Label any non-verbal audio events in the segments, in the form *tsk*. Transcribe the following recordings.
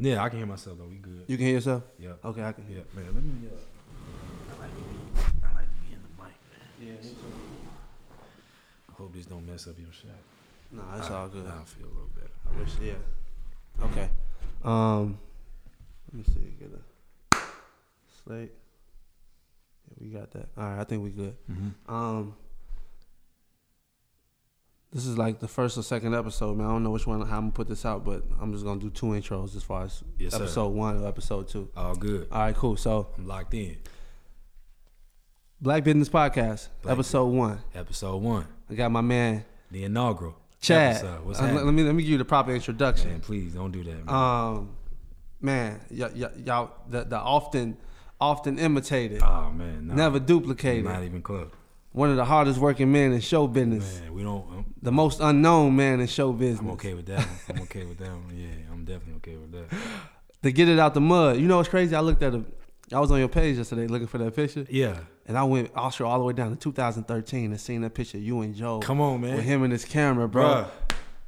Yeah, I can hear myself though. We good. You can hear yourself? Yeah. Okay, I can hear. Yeah, man. Let me. Uh, I like to be. I like to be in the mic. Man. Yeah. I hope this don't mess up your shot. Nah, it's I, all good. I feel a little better. I wish, yeah. Okay. Um, let me see. Get a slate. Yeah, we got that. All right, I think we good. Mm-hmm. Um, this is like the first or second episode, man. I don't know which one how I'm gonna put this out, but I'm just gonna do two intros as far as Yes, sir. episode one or episode two. All good. All right, cool. So, I'm locked in. Black Business Podcast, Black episode one. Episode one, I got my man the inaugural. Chad. Episode. What's Uh, let, happening? let me let me give you the proper introduction. Man, please don't do that, man. Um, man, y- y- y'all, the, the often, often imitated, oh man, nah, never duplicated. Not even close. One of the hardest working men in show business, Man, we don't. I'm, the most unknown man in show business. I'm okay with that. I'm okay with that one. Yeah, I'm definitely okay with that. To get it out the mud. You know what's crazy? I looked at a, I was on your page yesterday looking for that picture, Yeah, and I went also all the way down to 2013 and seen that picture of you and Joe come on, man. with him and his camera, bro.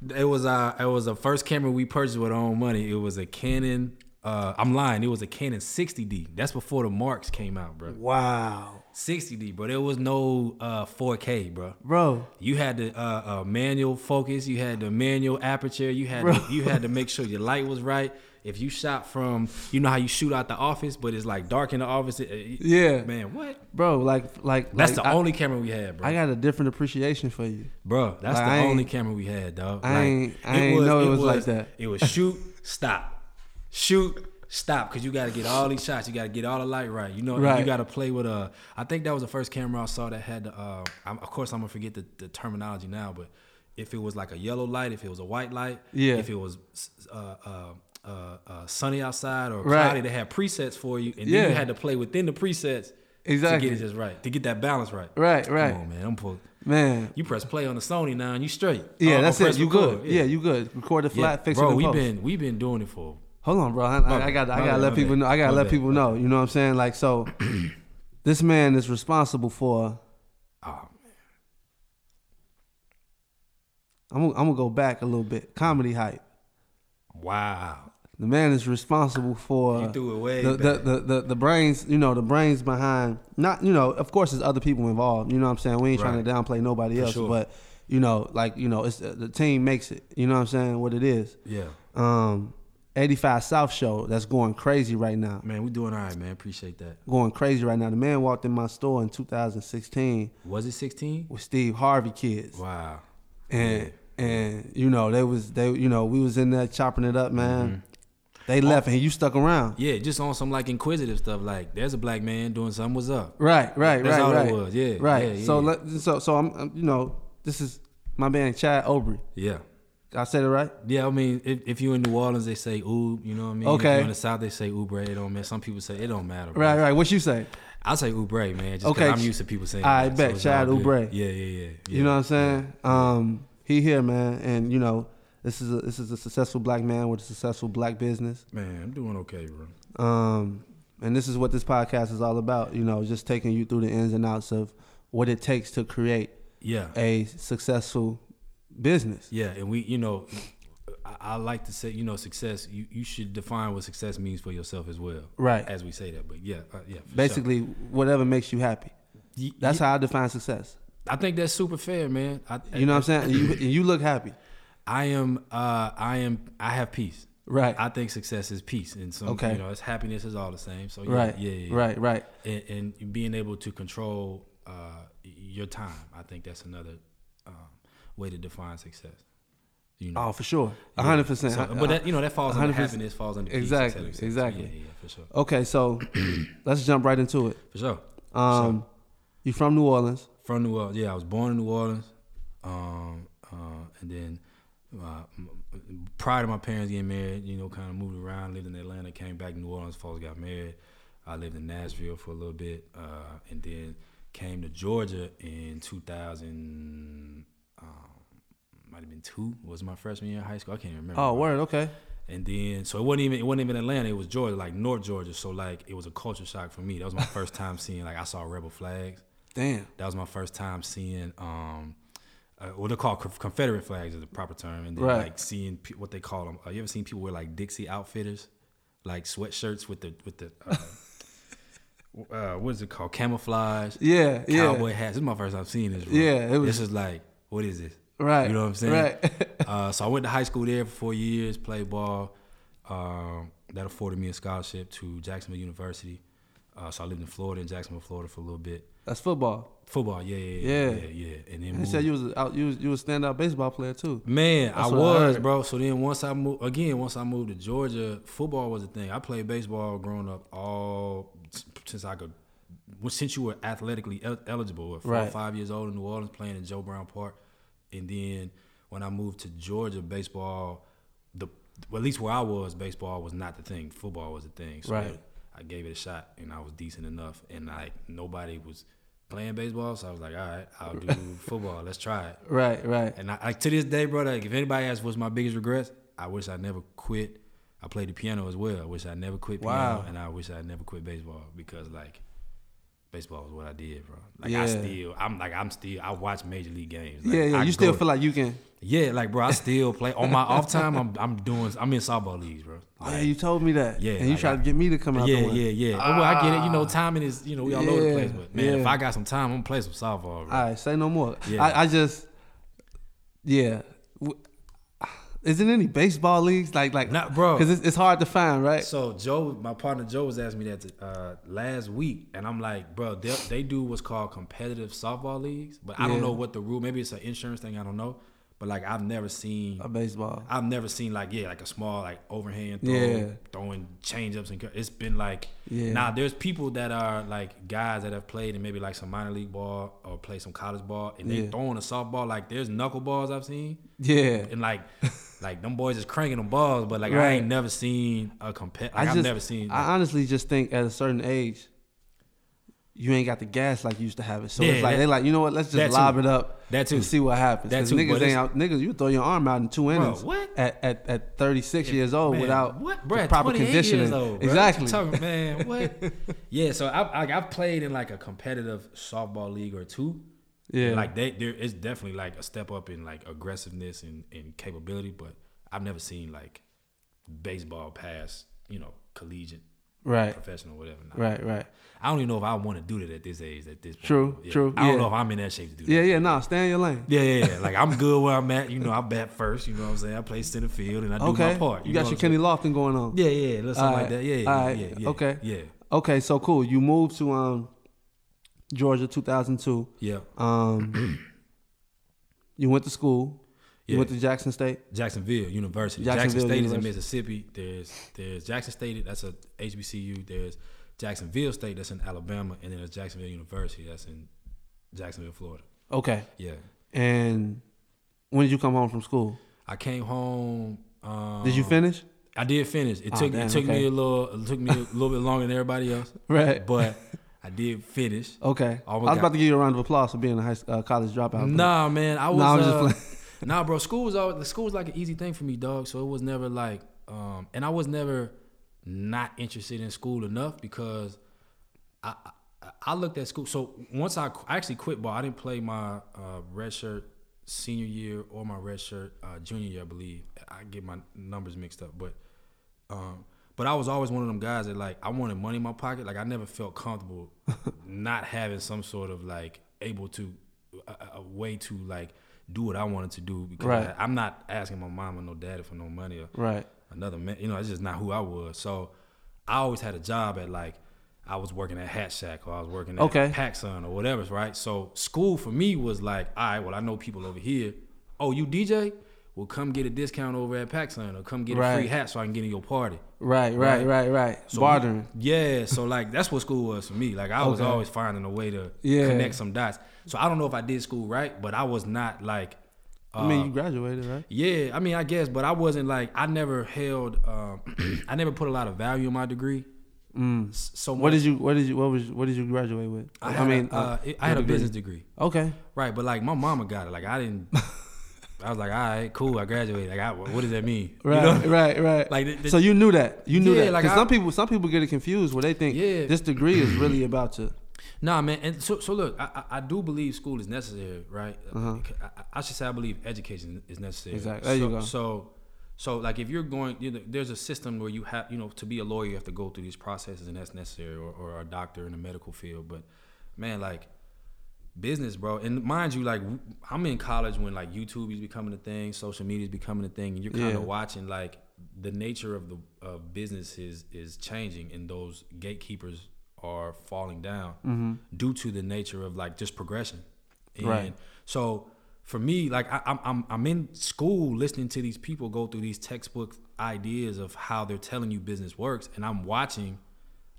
Bruh, It was uh it was the first camera we purchased with our own money. It was a Canon. Uh, I'm lying. It was a Canon 60D. That's before the marks came out, bro. Wow, 60D, bro. There was no uh 4K, bro. bro. You had the uh, uh, manual focus. You had the manual aperture. You had to, you had to *laughs* make sure your light was right. If you shot from, you know how you shoot out the office, but it's like dark in the office. it- Yeah, man, what? bro. Like, like That's like, the I, only camera we had, bro. I got a different appreciation for you. Bro, that's Like, the only camera we had, dog. I Like, ain't- I ain't know it was like that. It was shoot, stop, shoot, stop, because you got to get all these shots. You got to get all the light right. You know, Right. you got to play with a. I think that was the first camera I saw that had the. Uh, I'm, of course, I'm gonna forget the, the terminology now, but if it was like a yellow light, if it was a white light, Yeah. if it was uh, uh, uh, uh, sunny outside or Right. cloudy, they had presets for you, and then you had to play within the presets Exactly. to get it just right, to get that balance right. Right, right, Come on, man. I'm pull, man. you press play on the Sony now and you straight. Yeah, Oh, that's it. You record. good? Yeah. you good. Record the flat, fix bro, we've been we've been doing it for. Hold on, bro. I, I, I got I gotta let people know. I gotta let people know. You know what I'm saying? Like so, *clears throat* this man is responsible for. Oh, I'm gonna, I'm gonna go back a little bit. Comedy hype. wow. The man is responsible for You threw it way the, the, the, the, the brains, you know, the brains behind not, you know, of course there's other people involved. You know what I'm saying? We ain't trying to downplay nobody For else, sure. but you know, like, you know, it's the team makes it. You know what I'm saying? What it is. Yeah, Um 85 South show that's going crazy right now. man, we doing all right, man. Appreciate that. Going crazy right now. The man walked in my store in 2016 Was it 16? with Steve Harvey kids. Wow. And and you know, they was they you know, we was in there chopping it up, man. Mm-hmm. They left and you stuck around. Yeah, just on some like inquisitive stuff. Like, there's a black man doing something. What's up? Right, right, That's right, That's all it was. Yeah, right. yeah, so yeah. let so so I'm, I'm you know this is my man Chad Oubre. Yeah. I said it right. Yeah, I mean, if, if you in New Orleans, they say ooh, you know what I mean. If Okay. in the South, they say oobre. It don't matter. Some people say it don't matter. bro. Right, right. What you say? I say oobre, man. Just Okay. I'm used to people saying. I that, bet, all good. Oubre. Yeah, yeah, yeah, yeah. You know what I'm saying? Um, he here, man, and you know this is a this is a successful black man with a successful black business. Man, I'm doing okay, bro. Um, and this is what this podcast is all about. You know, just taking you through the ins and outs of what it takes to create Yeah, a successful business. yeah, and we, you know, I, I like to say, you know, success. You you should define what success means for yourself as well, Right. As we say that, but yeah, uh, yeah. Basically, whatever makes you happy. sure. That's how I define success. I think that's super fair, man. I, You know what I'm saying? You, you look happy. I am, uh, I am, I have peace. Right. I think success is peace, and some, Okay. you know, it's happiness is all the same. So yeah, right. yeah, yeah, yeah. Right. Right. and, and being able to control uh, your time. I think that's another way to define success. You know, Oh, for sure. A Yeah. hundred percent. So- but that you know that falls under 100%. happiness, falls under Exactly, cetera. exactly. Yeah, yeah, for sure, Okay, so *clears throat* let's jump right into it. for sure. Um, you from New Orleans? From New Orleans, yeah, I was born in New Orleans, um, uh, and then uh, prior to my parents getting married, you know, kind of moved around, lived in Atlanta, came back to New Orleans, folks got married. I lived in Nashville for a little bit, uh, and then came to Georgia in 2000. Um, might have been two. Was my freshman year in high school. I can't even remember. Oh, word. Okay. And then, so it wasn't even it wasn't even Atlanta. It was Georgia, like North Georgia. So like it was a culture shock for me. That was my *laughs* first time seeing like I saw rebel flags. Damn. That was my first time seeing um, uh, what they call Confederate flags is the proper term, and then Right. like seeing pe- what they call them. Uh, you ever seen people wear like Dixie outfitters? like sweatshirts with the with the uh, *laughs* uh, what is it called? Camouflage. Yeah, yeah. Cowboy hats. This is my first time seeing this. Bro. Yeah, it was- This is like, what is this? Right. You know what I'm saying? Right. *laughs* uh, so I went to high school there for four years, played ball. Um, that afforded me a scholarship to Jacksonville University. Uh, so I lived in Florida, in Jacksonville, Florida, for a little bit. That's football. Football, yeah, yeah, yeah, Yeah. yeah, yeah. And then You said you was out, you was you was standout baseball player too. Man, I That's I was, heard. bro. So then once I moved again, once I moved to Georgia, football was a thing. I played baseball growing up all since I could since you were athletically el- eligible, at four or five years old in New Orleans, playing in Joe Brown Park, and then when I moved to Georgia, baseball, the well, at least where I was, baseball was not the thing. Football was the thing. So Right. I gave it a shot, and I was decent enough, and like nobody was playing baseball, so I was like, all right, I'll do *laughs* football. Let's try it. Right, right. And I, like to this day, bro, like if anybody asks what's my biggest regrets, I wish I never quit. I played the piano as well. I wish I never quit piano, Wow. and I wish I never quit baseball because like baseball was what I did, bro. Like Yeah. I still, I'm like I'm still, I watch major league games. Like, yeah, yeah. I You still feel like you can. yeah, like bro, I still play on my off time. I'm I'm doing, I'm in softball leagues, bro. Oh, yeah, you told me that. Yeah, and you like tried to get me to come out. Yeah, yeah, yeah. well, I get it. You know, Ah. timing is, you know, we all over the place. But man, if. I got some time, I'm gonna play some softball, bro. All right, say no more. Yeah. I, I just, yeah. Isn't any baseball leagues like like Not, bro. Because it's, it's hard to find, right? So Joe, my partner Joe, was asking me that uh, last week, and I'm like, bro, they, they do what's called competitive softball leagues, but I Yeah. don't know what the rule. Maybe it's an insurance thing. I don't know. But like, I've never seen. A baseball. I've never seen like yeah, like a small like overhand throw, Yeah. throwing change ups and it's been like Yeah. now there's people that are like guys that have played in maybe like some minor league ball or play some college ball and they Yeah. throwing a softball like there's knuckleballs I've seen Yeah. and like *laughs* like them boys is cranking them balls but like I ain't never seen a compet like I I've just, never seen I honestly just think at a certain age, you ain't got the gas like you used to have it. So Yeah, it's like that- they like, you know what? Let's just too. lob it up That too. and see what happens. That too, niggas ain't out. Niggas, you throw your arm out in two innings what? at at, at 36 years old Man, without what, bro, proper 28 conditioning. Old, bro. exactly. Talking, man, *laughs* what? yeah, so I, I I've played in like a competitive softball league or two. Yeah. Like they there is definitely like a step up in like aggressiveness and, and capability, but I've never seen like baseball past you know collegiate, right. professional, whatever. Nah. Right. Right. I don't even know if I want to do that at this age. At this point. True, Yeah. true, I don't yeah. know if I'm in that shape to do that. Yeah. Yeah. No, stay in your lane. Yeah, yeah, yeah. *laughs* Like I'm good where I'm at. You know, I bat first. You know what I'm saying? I play center field and I do Okay. my part. You, know got your Kenny Lofton going on. Yeah, yeah, something like that. Yeah, yeah, yeah, yeah. okay. Yeah, Okay. So cool. You moved to um Georgia 2002. yeah. Um, *clears throat* you went to school. You Yeah. went to Jackson State. Jacksonville University. Jacksonville Jackson State is in Mississippi. There's there's Jackson State. That's a HBCU. There's Jacksonville State. That's in Alabama, and then there's Jacksonville University. That's in Jacksonville, Florida. Okay. Yeah. And when did you come home from school? I came home. Um, Did you finish? I did finish. It Oh, took damn, it took okay. me a little it took me a little bit longer than everybody else, *laughs* Right. but I did finish. Okay. I was about to give you a round of applause for being a high, uh, college dropout. Nah, man, I was. Nah, uh, nah, bro. School was always the school was like an easy thing for me, dog. So it was never like, um, and I was never not interested in school enough because I I, I looked at school. So once I, I actually quit ball, I didn't play my uh, red shirt senior year or my red shirt uh, junior year, I believe. I get my numbers mixed up, but um, but I was always one of them guys that like I wanted money in my pocket. Like I never felt comfortable *laughs* not having some sort of like able to a, a way to like do what I wanted to do because Right. I, am not asking my mom or no daddy for no money or Right. Another man. You know, it's just not who I was. So I always had a job at like I was working at Hat Shack or I was working at Okay. PacSun or whatever, right? So school for me was like, all right, well I know people over here. Oh, you DJ? Well, come get a discount over at PacSun or come get a free hat so I can get in your party. Right. Right. Right. Right. Right. So Bartering. Yeah, so like that's what school was for me. Like I was Okay. always finding a way to Yeah. connect some dots. So I don't know if I did school right, but I was not like. Uh, I mean, you graduated, right? yeah, I mean, I guess, but I wasn't like I never held. Um, *clears throat* I never put a lot of value in my degree. Mm. So What did you? What did you? What was? What did you graduate with? I, had mean, a, uh, I had a degree. business degree, Okay. right? But like my mama got it. Like I didn't. *laughs* I was like, all right, cool. I graduated. Like, I, what does that mean? You Right. know? Right. Right. *laughs* Like, the- the- so you knew that. You knew Yeah, that. like I- some people, some people get it confused where they think Yeah. this degree is really about to. Nah, man. And so, so look, I, I do believe school is necessary, right? Uh-huh. I, I should say I believe education is necessary. Exactly. There you so, go. So, So like if you're going, you know, there's a system where you have, you know, to be a lawyer, you have to go through these processes, and that's necessary, or, or a doctor in the medical field. But man, like business, bro. And mind you, like I'm in college when like YouTube is becoming a thing, social media is becoming a thing, and you're kind Yeah. of watching like the nature of the of business is is changing, and those gatekeepers are falling down due to the nature of like just progression. And Right. so for me, like I, I'm I'm I'm in school listening to these people go through these textbook ideas of how they're telling you business works, and I'm watching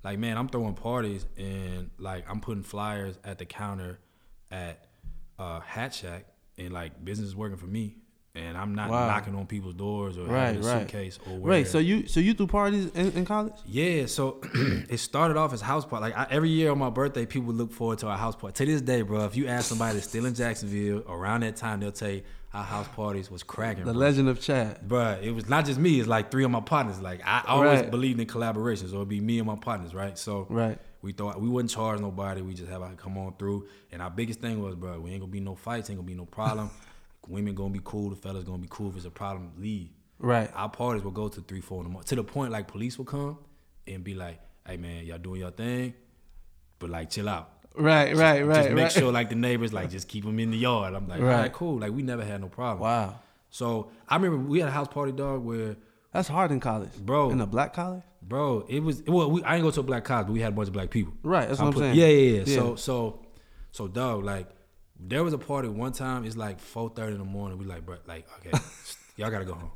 like man, I'm throwing parties and like I'm putting flyers at the counter at uh, Hat Shack, and like business is working for me, and I'm not Wow. knocking on people's doors or Right, having a right. suitcase or where. Right. So you so you threw parties in, in college? Yeah, so *clears throat* it started off as house party. Like I, every year on my birthday, people look forward to our house party. To this day, bro, if you ask somebody that's still in Jacksonville around that time, they'll tell you our house parties was cracking. The bro. Legend of Chad. Bruh, it was not just me. It's like three of my partners. Like I always Right. believed in collaborations, so it'd be me and my partners, right? So Right. we thought we wouldn't charge nobody. We just have to come on through. And our biggest thing was, bro, we ain't gonna be no fights. Ain't gonna be no problem. *laughs* Women gonna be cool. The fellas gonna be cool. If it's a problem, leave. Right. Our parties will go to three, four in the morning. To the point, like police will come and be like, "Hey, man, y'all doing your thing, but like chill out." Right. Right. Right. Just make right. sure like the neighbors like just keep them in the yard. I'm like, Right. all right, cool. Like we never had no problem. Wow. So I remember we had a house party, dog, where That's hard in college, Bro. In a black college. Bro, it was well. We, I ain't go to a black college, but we had a bunch of black people. Right. That's what I'm put- saying. Yeah, yeah, yeah, Yeah. So, so, so, dog, like, there was a party one time. It's like four thirty in the morning. We like, bro, like, okay, *laughs* y'all gotta go home.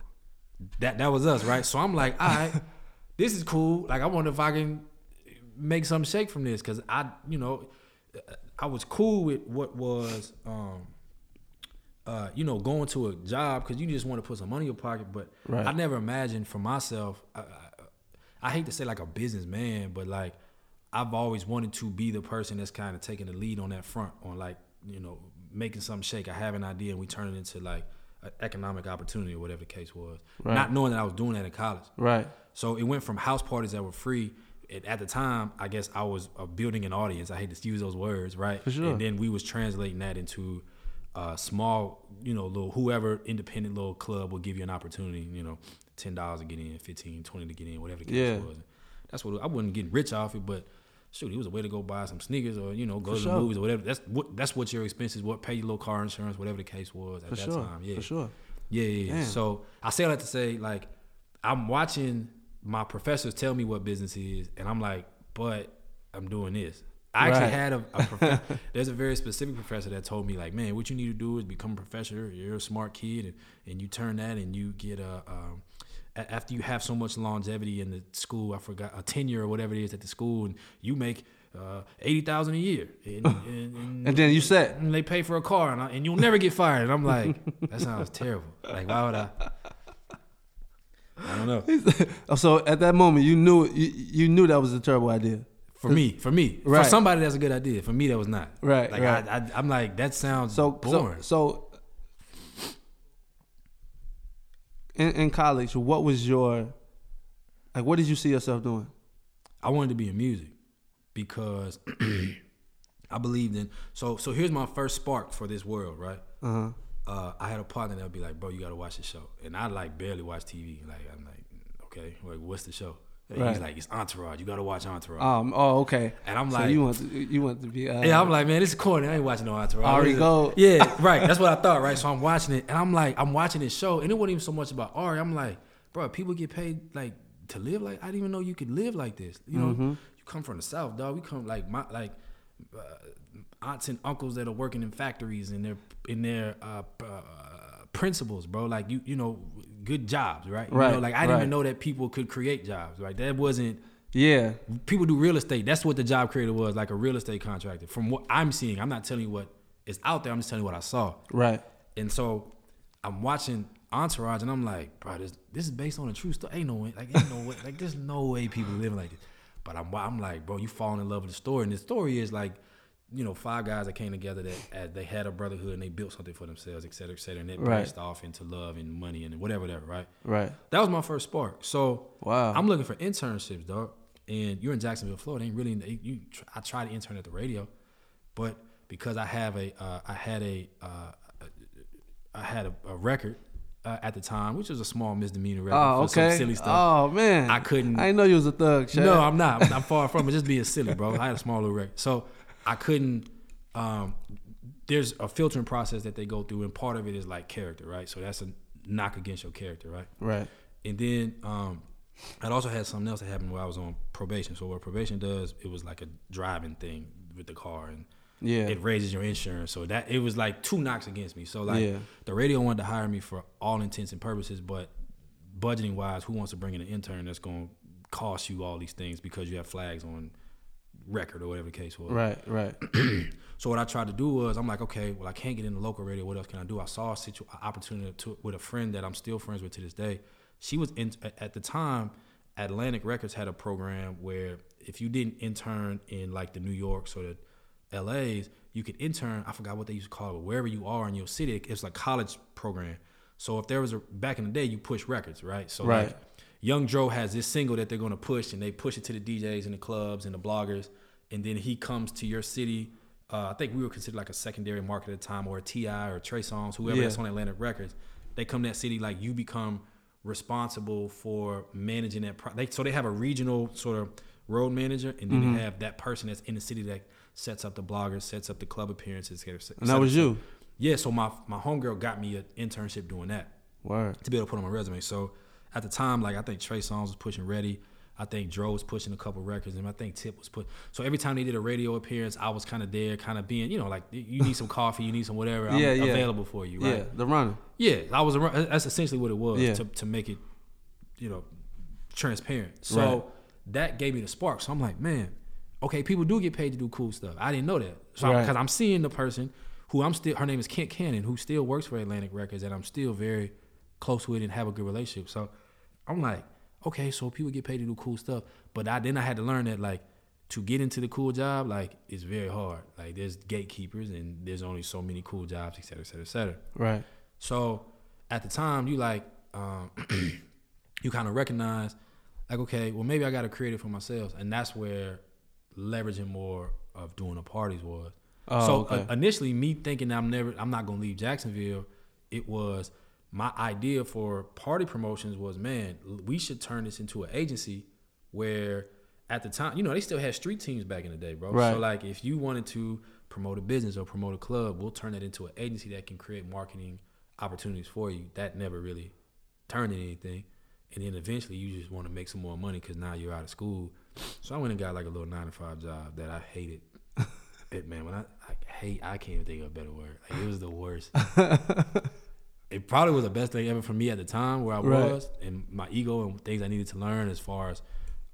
That that was us, right? So I'm like, all right, this is cool. Like, I wonder if I can make some shake from this because I, you know, I was cool with what was, um, uh, you know, going to a job because you just want to put some money in your pocket. But Right. I never imagined for myself. I, I, I hate to say like a businessman, but like I've always wanted to be the person that's kind of taking the lead on that front, on like you know making something shake. I have an idea and we turn it into like an economic opportunity or whatever the case was. Right. Not knowing that I was doing that in college. Right. So it went from house parties that were free. At, at the time, I guess I was uh, building an audience. I hate to use those words, right? For sure. And then we was translating that into uh, small, you know, little whoever independent little club will give you an opportunity. You know, ten dollars to get in, 15 20 to get in, whatever the case Yeah. was. That's what I wasn't getting rich off it, but shoot, it was a way to go buy some sneakers or you know go For to sure. the movies or whatever. That's what that's what your expenses, what pay your little car insurance, whatever the case was at For that sure. time. Yeah, For sure. yeah, yeah. yeah. So I say all that to say, like, I'm watching my professors tell me what business is, and I'm like, but I'm doing this. I actually Right. had a, a prof- *laughs* there's a very specific professor that told me like, man, what you need to do is become a professor. You're a smart kid, and, and you turn that and you get a. Um, a- after you have so much longevity in the school, I forgot a tenure or whatever it is at the school, and you make uh, eighty thousand a year, and, *laughs* and, and And then you said, and they pay for a car, and, I, and you'll never get fired. And I'm like, *laughs* that sounds terrible. Like, why would I? I don't know. *laughs* so at that moment you knew you, you knew that was a terrible idea. For me, for me, Right. for somebody that's a good idea. For me, that was not. Right, Like right. I, I, I'm like that sounds So boring. so so in, in college, what was your like? What did you see yourself doing? I wanted to be in music because *clears throat* I believed in. So so here's my first spark for this world, right? Uh huh. uh, I had a partner that would be like, "Bro, you got to watch the show," and I like barely watch TV. Like I'm like, okay, like what's the show? Right. He's like, "It's Entourage. You got to watch Entourage." Um. Oh, okay. And I'm so like- you want to you want to be uh, yeah, I'm like, man, this is corny. I ain't watching no Entourage. Ari What is it?" Gold. Yeah, right. That's what I thought, right? So I'm watching it, and I'm like, I'm watching this show, and it wasn't even so much about Ari. I'm like, bro, people get paid like to live like I didn't even know you could live like this. You know, Mm-hmm. you come from the South, dog. We come like my like uh, aunts and uncles that are working in factories and their in their uh, uh, principles, bro. Like you, you know, good jobs, right? You Right, know, like I didn't even know that people could create jobs. Right? That wasn't yeah. people do real estate. That's what the job creator was, like a real estate contractor. From what I'm seeing, I'm not telling you what is out there. I'm just telling you what I saw. Right. And so I'm watching Entourage, and I'm like, bro, this this is based on a true story. Ain't no way, like ain't no way, like there's no way people living like this. But I'm I'm like, bro, you falling in love with the story, and the story is like. You know, five guys that came together that as they had a brotherhood and they built something for themselves, et cetera, et cetera, and it Right. branched off into love and money and whatever, whatever, right? Right. That was my first spark. So Wow. I'm looking for internships, dog. And you're in Jacksonville, Florida. Ain't really you. I tried to intern at the radio, but because I have a, uh, I had a, uh, I had a, a record, uh, at the time, which was a small misdemeanor record Oh, for some silly stuff. Oh man, I couldn't. I didn't know you was a thug. No, I'm not. I'm, I'm far from it. Just being silly, bro. I had a small little record, so I couldn't. Um, there's a filtering process that they go through, and part of it is like character, right? So that's a knock against your character, right? right. And then um, I'd also had something else that happened while I was on probation. So what probation does, it was like a driving thing with the car, and Yeah. it raises your insurance. So that it was like two knocks against me. So like Yeah. the radio wanted to hire me for all intents and purposes, but budgeting wise, who wants to bring in an intern that's going to cost you all these things because you have flags on record or whatever the case was. right. Right. *clears throat* So what I tried to do was, I'm like, okay, well, I can't get into local radio. What else can I do? I saw a situ- a opportunity to, with a friend that I'm still friends with to this day. She was in at the time. Atlantic Records had a program where if you didn't intern in like the New Yorks or the LA's, you could intern. I forgot what they used to call it, but wherever you are in your city, it's like college program. So if there was a back in the day, you push records, right? So Right. like Young Dro has this single that they're gonna push, and they push it to the DJs and the clubs and the bloggers, and then he comes to your city. Uh, I think we were considered like a secondary market at the time, or a T.I. or Trey Songz, whoever Yeah. that's on Atlantic Records. They come to that city like you become responsible for managing that. Pro- they, so they have a regional sort of road manager, and then Mm-hmm. they have that person that's in the city that sets up the bloggers, sets up the club appearances. And that was you. Yeah. So my my homegirl got me an internship doing that Word. to be able to put on my resume. So at the time, like I think Trey Songz was pushing Ready. I think Dro was pushing a couple records, and I think Tip was put. So every time they did a radio appearance, I was kind of there, kind of being, you know, like you need some coffee, you need some whatever. I'm Yeah, yeah. available for you, right? Yeah. The runner. Yeah, I was. around- That's essentially what it was Yeah. to to make it, you know, transparent. So Right. that gave me the spark. So I'm like, man, okay, people do get paid to do cool stuff. I didn't know that. So Right. because I'm seeing the person who I'm still, her name is Kent Cannon, who still works for Atlantic Records, and I'm still very close with and have a good relationship. So I'm like, okay, so people get paid to do cool stuff, but I then I had to learn that like to get into the cool job, like it's very hard. Like there's gatekeepers, and there's only so many cool jobs, et cetera, et cetera, et cetera. Right. So at the time, you like, um, *clears throat* you kind of recognize, like, okay, well, maybe I got to create it for myself, and that's where leveraging more of doing the parties was. Oh, so okay. uh, initially, me thinking I'm never, I'm not gonna leave Jacksonville, it was my idea for party promotions was, man, we should turn this into an agency where, at the time, you know, they still had street teams back in the day, bro. Right. So like, if you wanted to promote a business or promote a club, we'll turn that into an agency that can create marketing opportunities for you. That never really turned into anything. And then eventually, you just want to make some more money because now you're out of school. So I went and got like a little nine to five job that I hated. *laughs* it man, when I, I hate, I can't even think of a better word. Like it was the worst. *laughs* it probably was the best thing ever for me at the time where I Right. was and my ego and things I needed to learn as far as,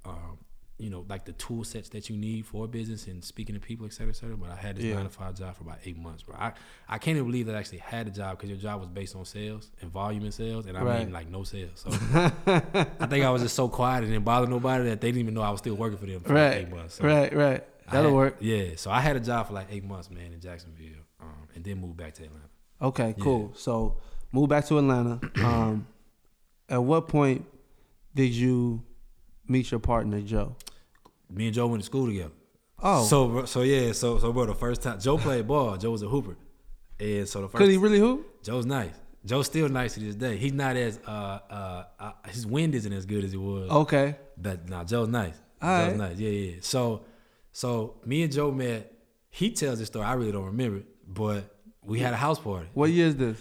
um, you know, like the tool sets that you need for business and speaking to people, et cetera, et cetera. But I had this Yeah. nine to five job for about eight months, bro. I, I can't even believe that I actually had a job because your job was based on sales and volume and sales, and I Right. mean like no sales. So *laughs* I think I was just so quiet and didn't bother nobody that they didn't even know I was still working for them for like eight months. So Right. Right. That'll had- work. Yeah, so I had a job for like eight months, man, in Jacksonville, um, and then moved back to Atlanta. Okay, Yeah. cool. So move back to Atlanta. *clears throat* Um, at what point did you meet your partner, Joe? Me and Joe went to school together. Oh, So, so yeah, so so bro, the first time Joe played ball, Joe was a hooper, and so the first could he really hoop? Joe's nice. Joe's still nice to this day. He's not as uh uh, uh his wind isn't as good as it was. Okay. But nah, Joe's nice. All Joe's right. nice. Yeah, yeah. So, so me and Joe met. He tells this story. I really don't remember it, but we had a house party. What year is this?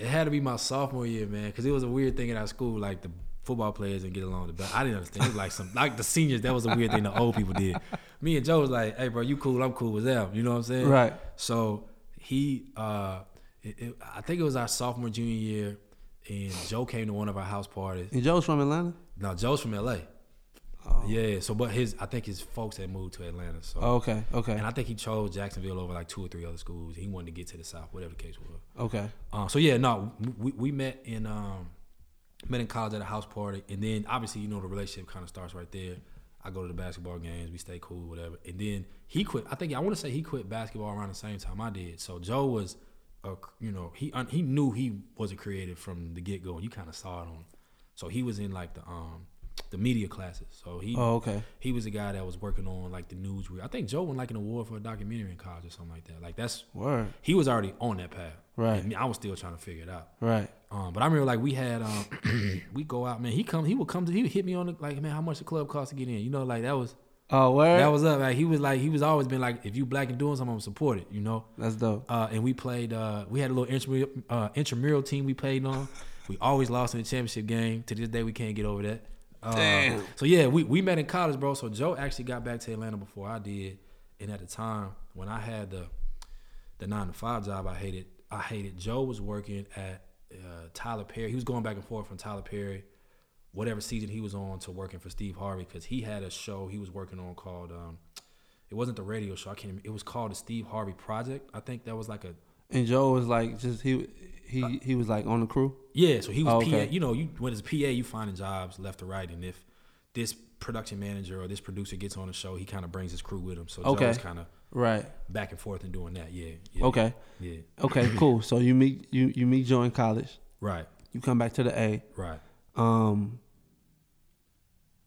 It had to be my sophomore year, man, because it was a weird thing at our school. Like the football players didn't get along. The best. I didn't understand. It was like some *laughs* like the seniors. That was a weird thing the old people did. Me and Joe was like, "Hey, bro, you cool? I'm cool with them." You know what I'm saying? Right. So he, uh, it, it, I think it was our sophomore junior year, and Joe came to one of our house parties. And Joe's from Atlanta. No, Joe's from L.A. Oh. Yeah, so but his I think his folks had moved to Atlanta. So Oh, okay. Okay. and I think he chose Jacksonville over like two or three other schools. He wanted to get to the south, whatever the case was. Okay. Um, so yeah, no, we, we met in um, met in college at a house party, and then obviously you know the relationship kind of starts right there. I go to the basketball games, we stay cool, whatever, and then he quit. I think I want to say he quit basketball around the same time I did. So Joe was, a, you know, he he knew he was a creative from the get go, and you kind of saw it on. him. So he was in like the um, the media classes. So he Oh, okay. he was the guy that was working on like the news. I think Joe won like an award for a documentary in college or something like that. Like that's Word. he was already on that path. Right. And I was still trying to figure it out. Right. Um, but I remember like we had um, *clears throat* we go out, man. He come, he would come to, he would hit me on the like, man, how much the club cost to get in? You know, like that was Oh, word. that was up. Like he was like he was always been like, if you black and doing something, I'm gonna support it. You know. That's dope. Uh, and we played. Uh, we had a little intramural, uh, intramural team we played on. we always lost in the championship game. To this day, we can't get over that. Uh, So yeah, we, we met in college, bro. So Joe actually got back to Atlanta before I did, and at the time when I had the the nine to five job, I hated. I hated. Joe was working at uh, Tyler Perry. He was going back and forth from Tyler Perry, whatever season he was on, to working for Steve Harvey because he had a show he was working on called. Um, it wasn't the radio show. I can't. Remember. It was called the Steve Harvey Project. I think that was like a And Joe was like, just he he he was like on the crew. Yeah, so he was Oh, okay. PA. You know, you when it's PA, you finding jobs left or right, and if this production manager or this producer gets on the show, he kind of brings his crew with him. So Okay. Joe's kind of Right. back and forth and doing that. Yeah. yeah Okay. Yeah. Okay. Cool. So you meet you you meet Joe in college. Right. You come back to the A. Right. Um.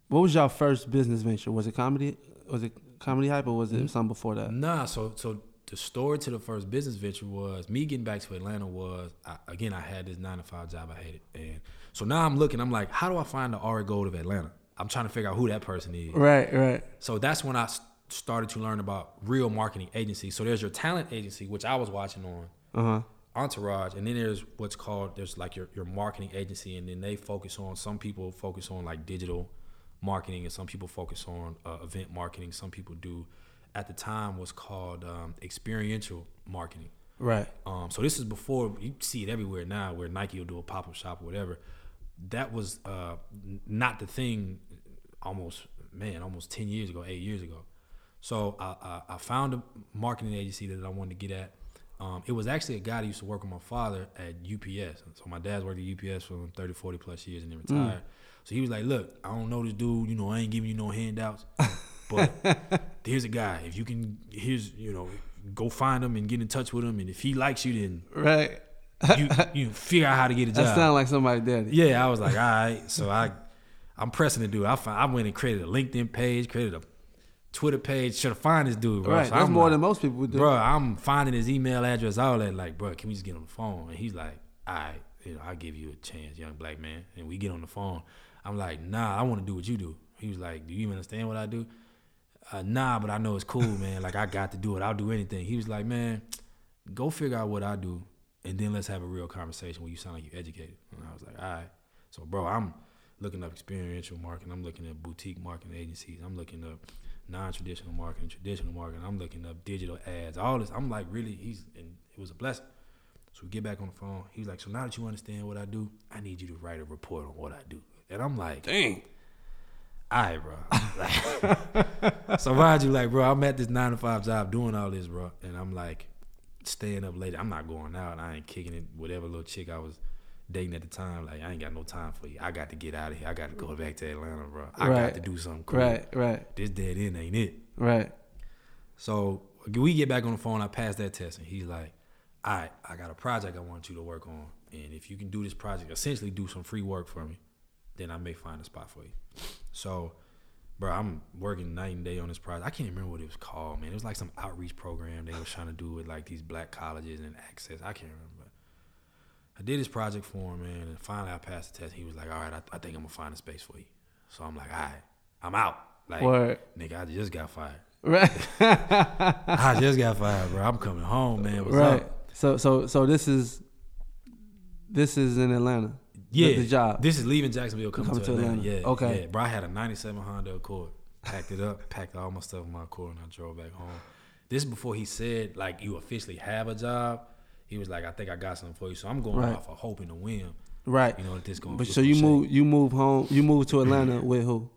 What was your first business venture? Was it comedy? Was it comedy hype or was Mm-hmm. it something before that? Nah. So so the story to the first business venture was me getting back to Atlanta. Was I, again I had this nine to five job I hated, and so now I'm looking. I'm like, how do I find the Ari Gold of Atlanta? I'm trying to figure out who that person is. Right. Right. So that's when I started to learn about real marketing agencies. So there's your talent agency, which I was watching on Uh huh. Entourage, and then there's what's called there's like your, your marketing agency, and then they focus on some people focus on like digital marketing, and some people focus on uh, event marketing. Some people do at the time was called um, experiential marketing. Right. Um, so this is before you see it everywhere now, where Nike will do a pop up shop or whatever. That was uh, not the thing. Almost man, almost ten years ago, eight years ago. So I, I, I found a marketing agency that I wanted to get at. Um, it was actually a guy that used to work with my father at UPS. So my dad's worked at UPS for 30, 40 plus years and then retired. So he was like, "Look, I don't know this dude. You know, I ain't giving you no handouts, *laughs* but *laughs* here's a guy. If you can, here's you know, go find him and get in touch with him. And if he likes you, then Right. you you figure out how to get a job. That sound like somebody daddy. yeah, I was like, all right. So I, I'm pressing the dude. I find, I went and created a LinkedIn page, created a Twitter page. Should have find this dude, bro. Right. So That's I'm more like, than most people would do. bro. I'm finding his email address, all that. Like, bro, can we just get on the phone? And he's like, all right, you know, I'll give you a chance, young black man. And we get on the phone. I'm like, nah, I want to do what you do. He was like, do you even understand what I do? Uh, nah, but I know it's cool, man. Like, I got to do it. I'll do anything. He was like, man, go figure out what I do, and then let's have a real conversation where you sound like you're educated. And I was like, all right. So, bro, I'm looking up experiential marketing. I'm looking at boutique marketing agencies. I'm looking up non-traditional marketing, traditional marketing. I'm looking up digital ads. All this. I'm like, really? He's and it was a blessing. So we get back on the phone. He's like, so now that you understand what I do, I need you to write a report on what I do. And I'm like, Dang. All right, bro. Like, *laughs* so mind you, like, bro, I'm at this nine to five job doing all this, bro, and I'm like staying up late. I'm not going out. I ain't kicking it. Whatever little chick I was dating at the time, like, I ain't got no time for you. I got to get out of here. I got to go back to Atlanta, bro. I Right. got to do something cool. Right. Right. This dead end ain't it. Right. So we get back on the phone. I pass that test, and he's like, "All right, I got a project I want you to work on, and if you can do this project, essentially do some free work for me, then I may find a spot for you." So, bro, I'm working night and day on this project. I can't remember what it was called, man. It was like some outreach program they was trying to do with like these black colleges and access. I can't remember. I did this project for him, man, and finally I passed the test. He was like, "All right, I, I think I'm gonna find a space for you." So I'm like, "All right, I'm out." Like, Word. nigga, I just got fired. Right. *laughs* I just got fired, bro. I'm coming home, man. What's right. up? So so so this is this is in Atlanta. Yeah, the job. This is leaving Jacksonville, coming, Coming to, to Atlanta. Atlanta. Yeah, Okay. Yeah, bro, I had a '97 Honda Accord. Packed it up, packed all my stuff in my Accord, and I drove back home. This is before he said like you officially have a job. He was like, I think I got something for you. So I'm going Right. off of hoping to win. Right. You know that this going. But so you move you move home you move to Atlanta *clears throat* with who?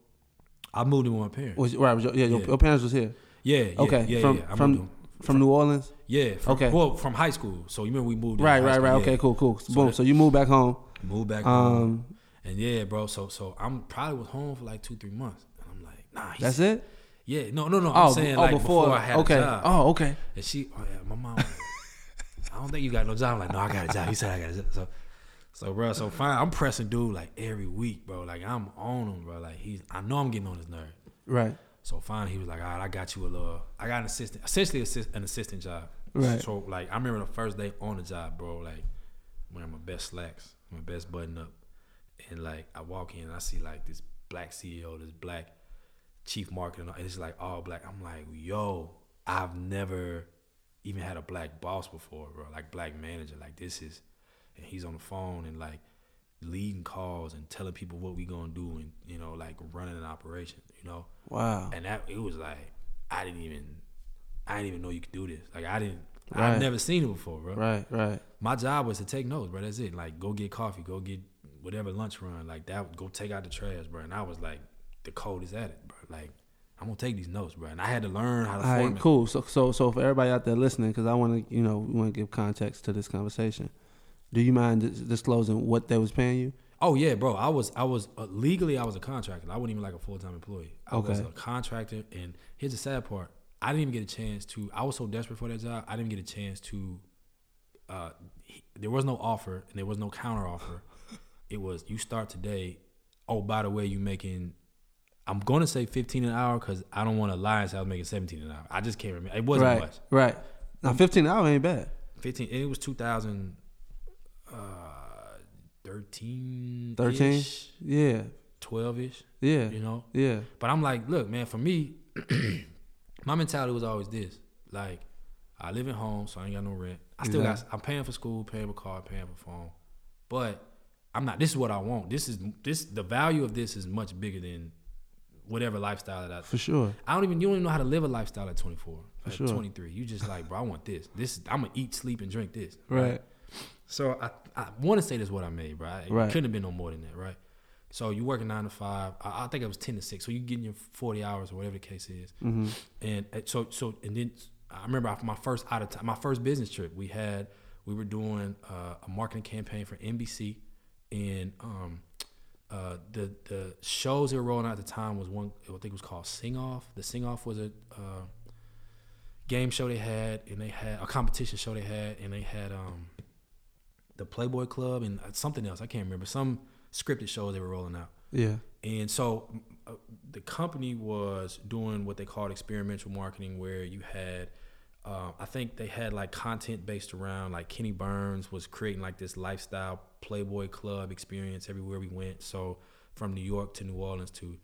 I moved in with my parents. Was right, was your, yeah, your, Yeah. your parents was here. Yeah. yeah Okay. Yeah. from yeah. I from moved from New Orleans? yeah. From, Okay. Well, from high school. So you remember we moved. Right, right, school, right. Okay, cool, cool. So Boom. that- So you moved back home. Moved back home. Um And yeah, bro. So so I'm probably was home for like two three months. And I'm like, nah. He's, that's it? Yeah. No no no. Oh, I'm saying oh like before, before, I had okay. a job. Oh, okay. And she, oh yeah, my mom. *laughs* I don't think you got no job. I'm like, no, I got a job. He said I got a job. So, So bro, so fine. I'm pressing dude like every week, bro. Like I'm on him, bro. Like he's, I know I'm getting on his nerve. Right. So finally, he was like, "All right, I got you a little. I got an assistant, essentially assist, an assistant job. Right. So like, I remember the first day on the job, bro. Like, wearing my best slacks, my best button up, and like, I walk in, and I see like this black CEO, this black chief marketing, and it's like all black. I'm like, yo, I've never even had a black boss before, bro. Like black manager. Like this is, and he's on the phone and like leading calls and telling people what we gonna do and you know like running an operation, you know. Wow. And that it was like I didn't even I didn't even know you could do this. Like I didn't Right. I've never seen it before, bro. Right. Right. My job was to take notes, bro. That's it. Like go get coffee, go get whatever lunch run, like that go take out the trash, bro. And I was like the coldest at it, bro. Like I'm gonna take these notes, bro. And I had to learn how to All right. format. Cool. So so so for everybody out there listening, because I want to you know want to give context to this conversation. Do you mind dis- disclosing what they was paying you? Oh yeah, bro. I was I was uh, legally I was a contractor. I wasn't even like a full time employee. I was a contractor, and here's the sad part. I didn't even get a chance to. I was so desperate for that job. I didn't get a chance to. Uh, he- there was no offer, and there was no counter offer. *laughs* It was you start today. Oh, by the way, you making. I'm gonna say 15 an hour because I don't want to lie and say I was making 17 an hour. I just can't remember. It wasn't right. much. Right. Now fifteen an hour ain't bad. 15. And it was 2000. Uh, 13. 13? Yeah. 12 ish. Yeah. You know. Yeah. But I'm like, look, man, for me, *clears throat* my mentality was always this. Like, I live at home, so I ain't got no rent. I still got I'm paying for school, paying for car, paying for phone. But I'm not this is what I want. This is this the value of this is much bigger than whatever lifestyle that I For sure. I don't even you don't even know how to live a lifestyle at 24. For at sure. 23. You just like, bro, I want this. This is, I'm gonna eat, sleep, and drink this. Right. So I, I want to say this is what I made, bro. It Right. couldn't have been no more than that, right? So you working nine to five. I, I think it was ten to six. So you getting your forty hours or whatever the case is. Mm-hmm. And uh, so so and then I remember after my first out of time, my first business trip. We had we were doing uh, a marketing campaign for NBC, and um, uh, the the shows they were rolling out at the time was one I think it was called Sing Off. The Sing Off was a uh, game show they had, and they had a competition show they had, and they had um, the Playboy Club and uh, something else. I can't remember some scripted shows they were rolling out. Yeah. And so uh, the company was doing what they called experiential marketing, where you had, uh, I think they had like content based around like Kenny Burns was creating like this lifestyle Playboy Club experience everywhere we went. So from New York to New Orleans to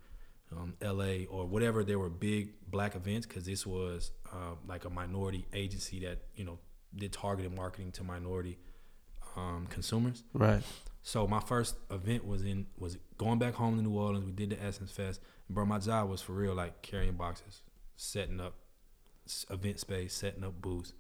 um, L.A. or whatever, there were big black events because this was uh, like a minority agency that you know did targeted marketing to minority um, consumers. Right. So my first event was in was going back home to New Orleans. We did the Essence Fest. Bro, my job was for real, like carrying boxes, setting up event space, setting up booths.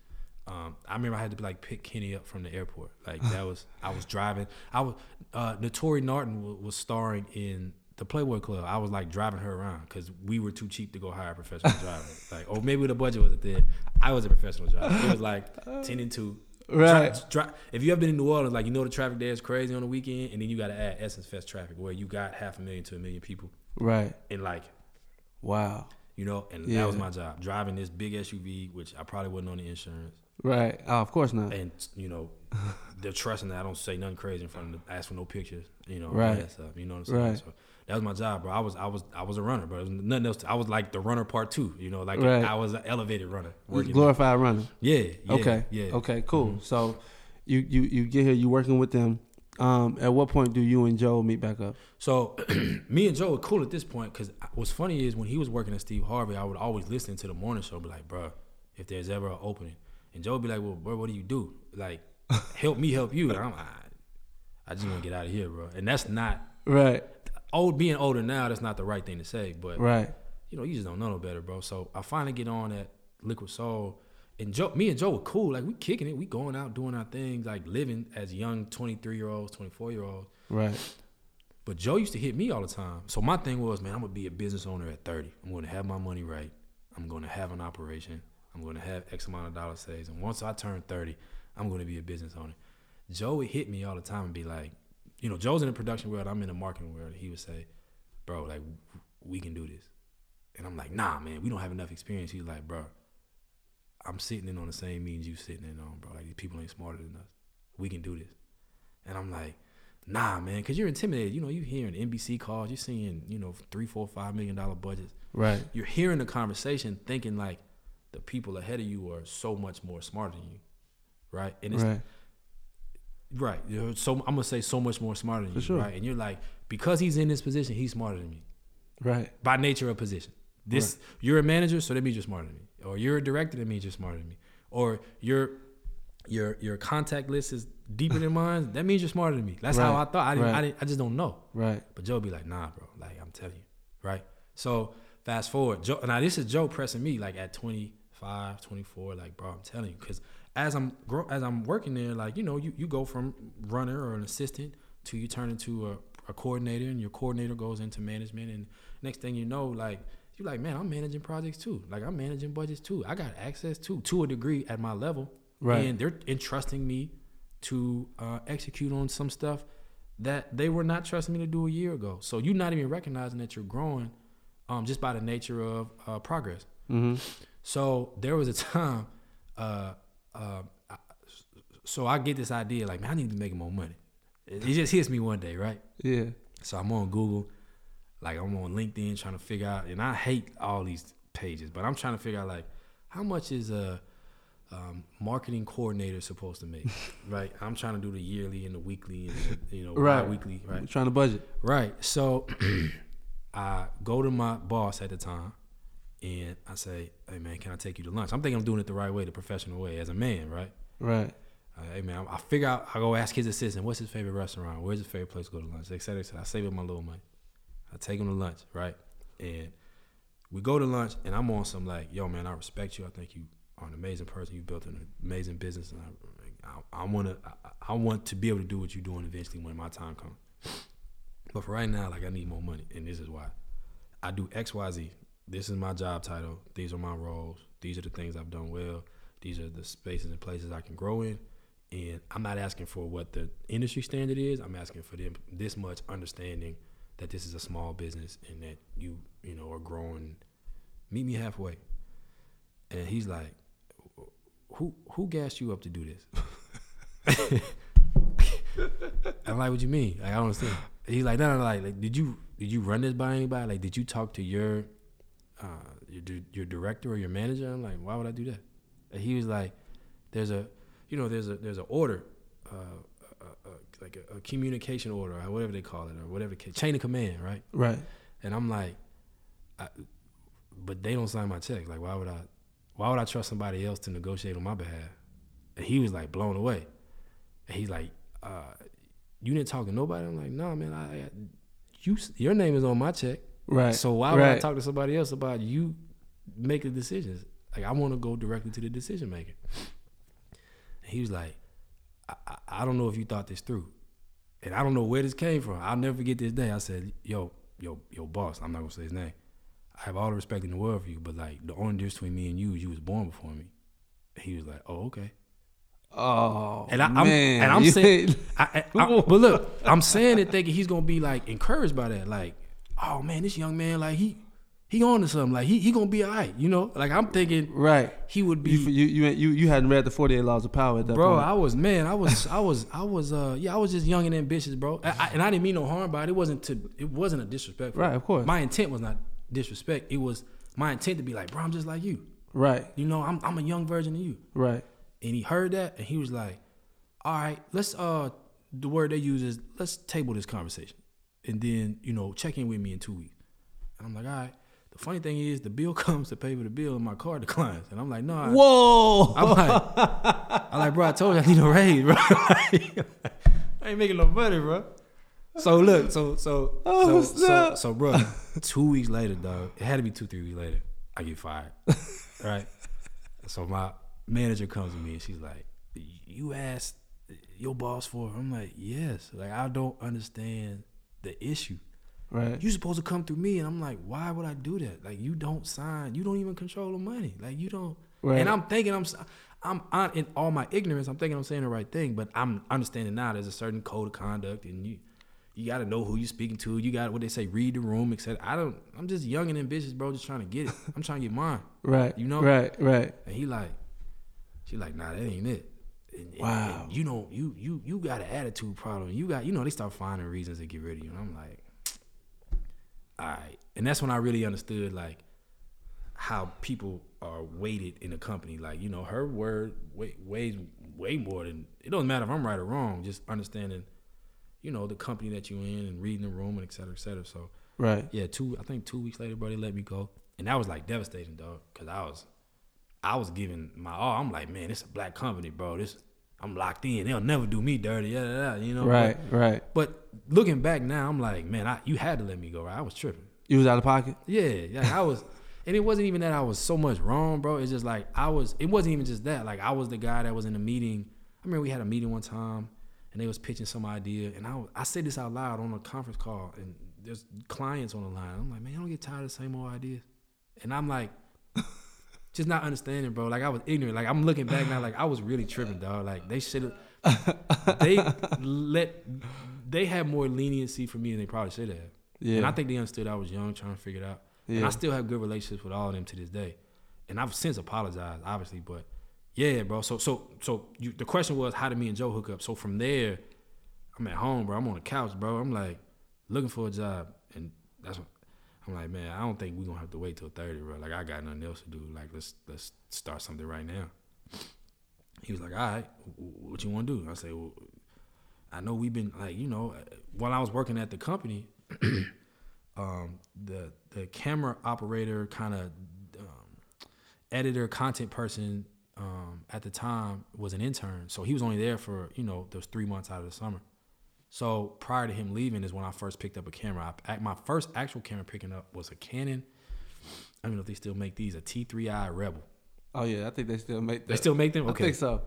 Um, I remember I had to like pick Kenny up from the airport. Like that was I was driving. I was uh, Naturi Naughton was, was starring in the Playboy Club. I was like driving her around because we were too cheap to go hire a professional driver. Like, or maybe the budget wasn't there. I was a professional driver. It was like ten and two. Right. Dri- dri- if you ever been in New Orleans, like you know the traffic there is crazy on the weekend, and then you got to add Essence Fest traffic where you got half a million to a million people, Right. and like Wow. you know, and Yeah. that was my job, driving this big SUV, which I probably wasn't on the insurance, Right. Oh, of course not. and you know, *laughs* they're trusting that I don't say nothing crazy in front of them, ask for no pictures, you know, right. stuff, you know what I'm saying? Right. So that was my job, bro. I was, I was, I was a runner, but nothing else. to- I was like the runner part two, you know, like Right. I was an elevated runner. Glorified runner. yeah, yeah, okay. yeah. Okay. Cool. Mhm. So, you you you get here. You working with them. Um, at what point do you and Joe meet back up? So *clears throat* me and Joe are cool at this point because what's funny is when he was working at Steve Harvey, I would always listen to the morning show, be like, bro, if there's ever an opening, and Joe would be like, well, bro, what do you do? Like, *laughs* help me help you. And I'm, I, I just want to get out of here, bro. And that's not Right. Old. Being older now, that's not the right thing to say, but Right. you know, you just don't know no better, bro. So I finally get on at Liquid Soul. And Joe, me and Joe were cool. Like we kicking it, we going out doing our things, like living as young twenty three year olds, twenty four year olds. Right. But Joe used to hit me all the time. So my thing was, man, I'm gonna be a business owner at 30. I'm gonna have my money right. I'm gonna have an operation. I'm gonna have X amount of dollars saved. And once I turn 30, I'm gonna be a business owner. Joe would hit me all the time and be like, you know, Joe's in the production world, I'm in the marketing world. He would say, bro, like, we can do this. And I'm like, nah, man, we don't have enough experience. He's like, bro, I'm sitting in on the same meetings you sitting in on, bro. Like these people ain't smarter than us. We can do this. And I'm like, nah, man, because you're intimidated. You know, you're hearing NBC calls, you're seeing, you know, three, four, five million dollar budgets. Right. You're hearing the conversation, thinking like the people ahead of you are so much more smarter than you, right? And it's Right. Right. You're so I'm gonna say so much more smarter than For you, sure. right? And you're like, because he's in this position, he's smarter than me Right. by nature of position. This you're a manager, so that means you're smarter than me, or you're a director, that means you're smarter than me, or your your your contact list is deeper than mine. That means you're smarter than me. That's how I thought. I didn't, I didn't. I just don't know. Right. But Joe be like, nah, bro. Like I'm telling you, right? So fast forward. Joe, now this is Joe pressing me like at 25, 24. Like, bro, I'm telling you, because as I'm grow, as I'm working there, like you know, you you go from runner or an assistant to you turn into a, a coordinator, and your coordinator goes into management, and next thing you know, like you're like, man, I'm managing projects too. Like I'm managing budgets too. I got access to to a degree at my level, Right. And they're entrusting me to uh, execute on some stuff that they were not trusting me to do a year ago. So you're not even recognizing that you're growing um, just by the nature of uh, progress. Mm-hmm. So there was a *laughs* time, uh, uh, so I get this idea like, man, I need to make more money. It it just hits me one day, right? Yeah. So I'm on Google, like I'm on LinkedIn trying to figure out, and I hate all these pages, but I'm trying to figure out like how much is a um, marketing coordinator supposed to make, *laughs* right? I'm trying to do the yearly and the weekly and the, you know Right. bi-weekly, right? Trying to budget. Right. So *clears throat* I go to my boss at the time and I say, Hey man, can I take you to lunch? I'm thinking I'm doing it the right way, the professional way, as a man, right? Right. Uh, hey man, I I figure out. I go ask his assistant, what's his favorite restaurant? Where's his favorite place to go to lunch? Et cetera, et cetera. I save up my little money. I take him to lunch, right? And we go to lunch, and I'm on some like, yo man, I respect you. I think you are an amazing person. You built an amazing business, and I, I, I want to, I, I want to be able to do what you're doing eventually when my time comes. But for right now, like I need more money, and this is why. I do X, Y, Z. This is my job title. These are my roles. These are the things I've done well. These are the spaces and places I can grow in. And I'm not asking for what the industry standard is. I'm asking for them this much understanding that this is a small business and that you, you know, are growing. Meet me halfway. And he's like, "Who who gassed you up to do this?" *laughs* I'm like, "What you mean? Like, I don't understand." He's like, "No, no, no, like, like, did you did you run this by anybody? Like, did you talk to your uh, your your director or your manager?" I'm like, "Why would I do that?" And he was like, "There's a, you know, there's a there's an order, uh, uh, uh, like a, a communication order or whatever they call it or whatever chain of command, right?" Right. And I'm like, I, but they don't sign my checks. Like, why would I? Why would I trust somebody else to negotiate on my behalf? And he was like blown away. And he's like, uh, "You didn't talk to nobody." I'm like, "No, man. I, I you your name is on my check. Right. So why would I talk to somebody else about you making decisions? Like, I want to go directly to the decision maker." And he was like, I, I, "I don't know if you thought this through." And I don't know where this came from. I'll never forget this day. I said, "Yo, yo, yo, boss. I'm not gonna say his name. I have all the respect in the world for you, but like the only difference between me and you is you was born before me." He was like, "Oh, okay." Oh. And I, I'm man. and I'm *laughs* saying, I, I, I- but look, I'm saying it thinking he's gonna be like encouraged by that. Like, oh man, this young man, like he he on to something. Like he he gonna be alright. You know, like I'm thinking right. he would be. You, you you you you hadn't read the Forty Eight Laws of Power at that Bro, point. Bro. I was man. I was, *laughs* I was, I was. Uh, yeah, I was just young and ambitious, bro. I, I, and I didn't mean no harm by it. It wasn't to. It wasn't a disrespect. Right, of course. My intent was not disrespect. It was my intent to be like, bro, I'm just like you. right. You know, I'm, I'm a young version of you. Right. And he heard that, and he was like, all right, let's. Uh, the word they use is let's table this conversation, and then you know check in with me in two weeks. And I'm like, all right. The funny thing is, the bill *laughs* comes to pay for the bill, and my car declines. And I'm like, no, I, Whoa. I'm like, *laughs* I'm like, bro, I told you I need a raise, bro. *laughs* I ain't making no money, bro. So look, so so Oh, so, so so bro, two weeks later, dog, it had to be two, three weeks later, I get fired. right? So my manager comes to me and she's like, You asked your boss for it? I'm like, Yes. Like I don't understand the issue. right. You supposed to come through me, and I'm like, why would I do that? Like, you don't sign, you don't even control the money. Like, you don't. Right. And I'm thinking, I'm, I'm on in all my ignorance, I'm thinking I'm saying the right thing, but I'm understanding now. There's a certain code of conduct, and you, you got to know who you're speaking to. You got what they say, read the room, etc. I don't. I'm just young and ambitious, bro. Just trying to get it. I'm trying to get mine. *laughs* right. you know? Right. Right. And he like, she like, nah, that ain't it. And, Wow. and you know, you you you got an attitude problem. You got you know they start finding reasons to get rid of you, and I'm like, *tsk* all right. And that's when I really understood like how people are weighted in a company. Like you know, her word weighs way more than it doesn't matter if I'm right or wrong. Just understanding, you know, the company that you're in and reading the room and et cetera, et cetera. So Right. yeah, two I think two weeks later, bro, they let me go, and that was like devastating, dog, because I was, I was giving my all. I'm like, man, it's a black company, bro. This I'm locked in. They'll never do me dirty. Yeah, yeah, you know. Right. Right. But, but looking back now, I'm like, man, I, you had to let me go. Right? I was tripping. You was out of pocket. Yeah, yeah, I was, *laughs* and it wasn't even that I was so much wrong, bro. It's just like I was. It wasn't even just that. Like I was the guy that was in the meeting. I remember we had a meeting one time, and they was pitching some idea, and I I said this out loud on a conference call, and there's clients on the line. I'm like, man, I don't get tired of the same old ideas, and I'm like. Just not understanding, bro. Like I was ignorant. Like I'm looking back now, like I was really tripping, dog. Like they should have, they let, they had more leniency for me than they probably should have. Yeah. And I think they understood I was young, trying to figure it out. Yeah. And I still have good relationships with all of them to this day. And I've since apologized, obviously, but yeah, bro. So so so you, the question was how did me and Joe hook up? So from there, I'm at home, bro. I'm on the couch, bro. I'm like looking for a job, and that's what I'm like, man. I don't think we're gonna have to wait till 30, bro. Like I got nothing else to do. Like let's let's start something right now. He was like, all right, wh- what you want to do? I say, well, I know we've been like, you know, while I was working at the company, *clears throat* um, the the camera operator kind of um, editor content person um, at the time was an intern, so he was only there for you know those three months out of the summer. So prior to him leaving is when I first picked up a camera. I, my first actual camera picking up was a Canon. I don't know if they still make these a T3i Rebel. Oh yeah, I think they still make. They still make them. I think so.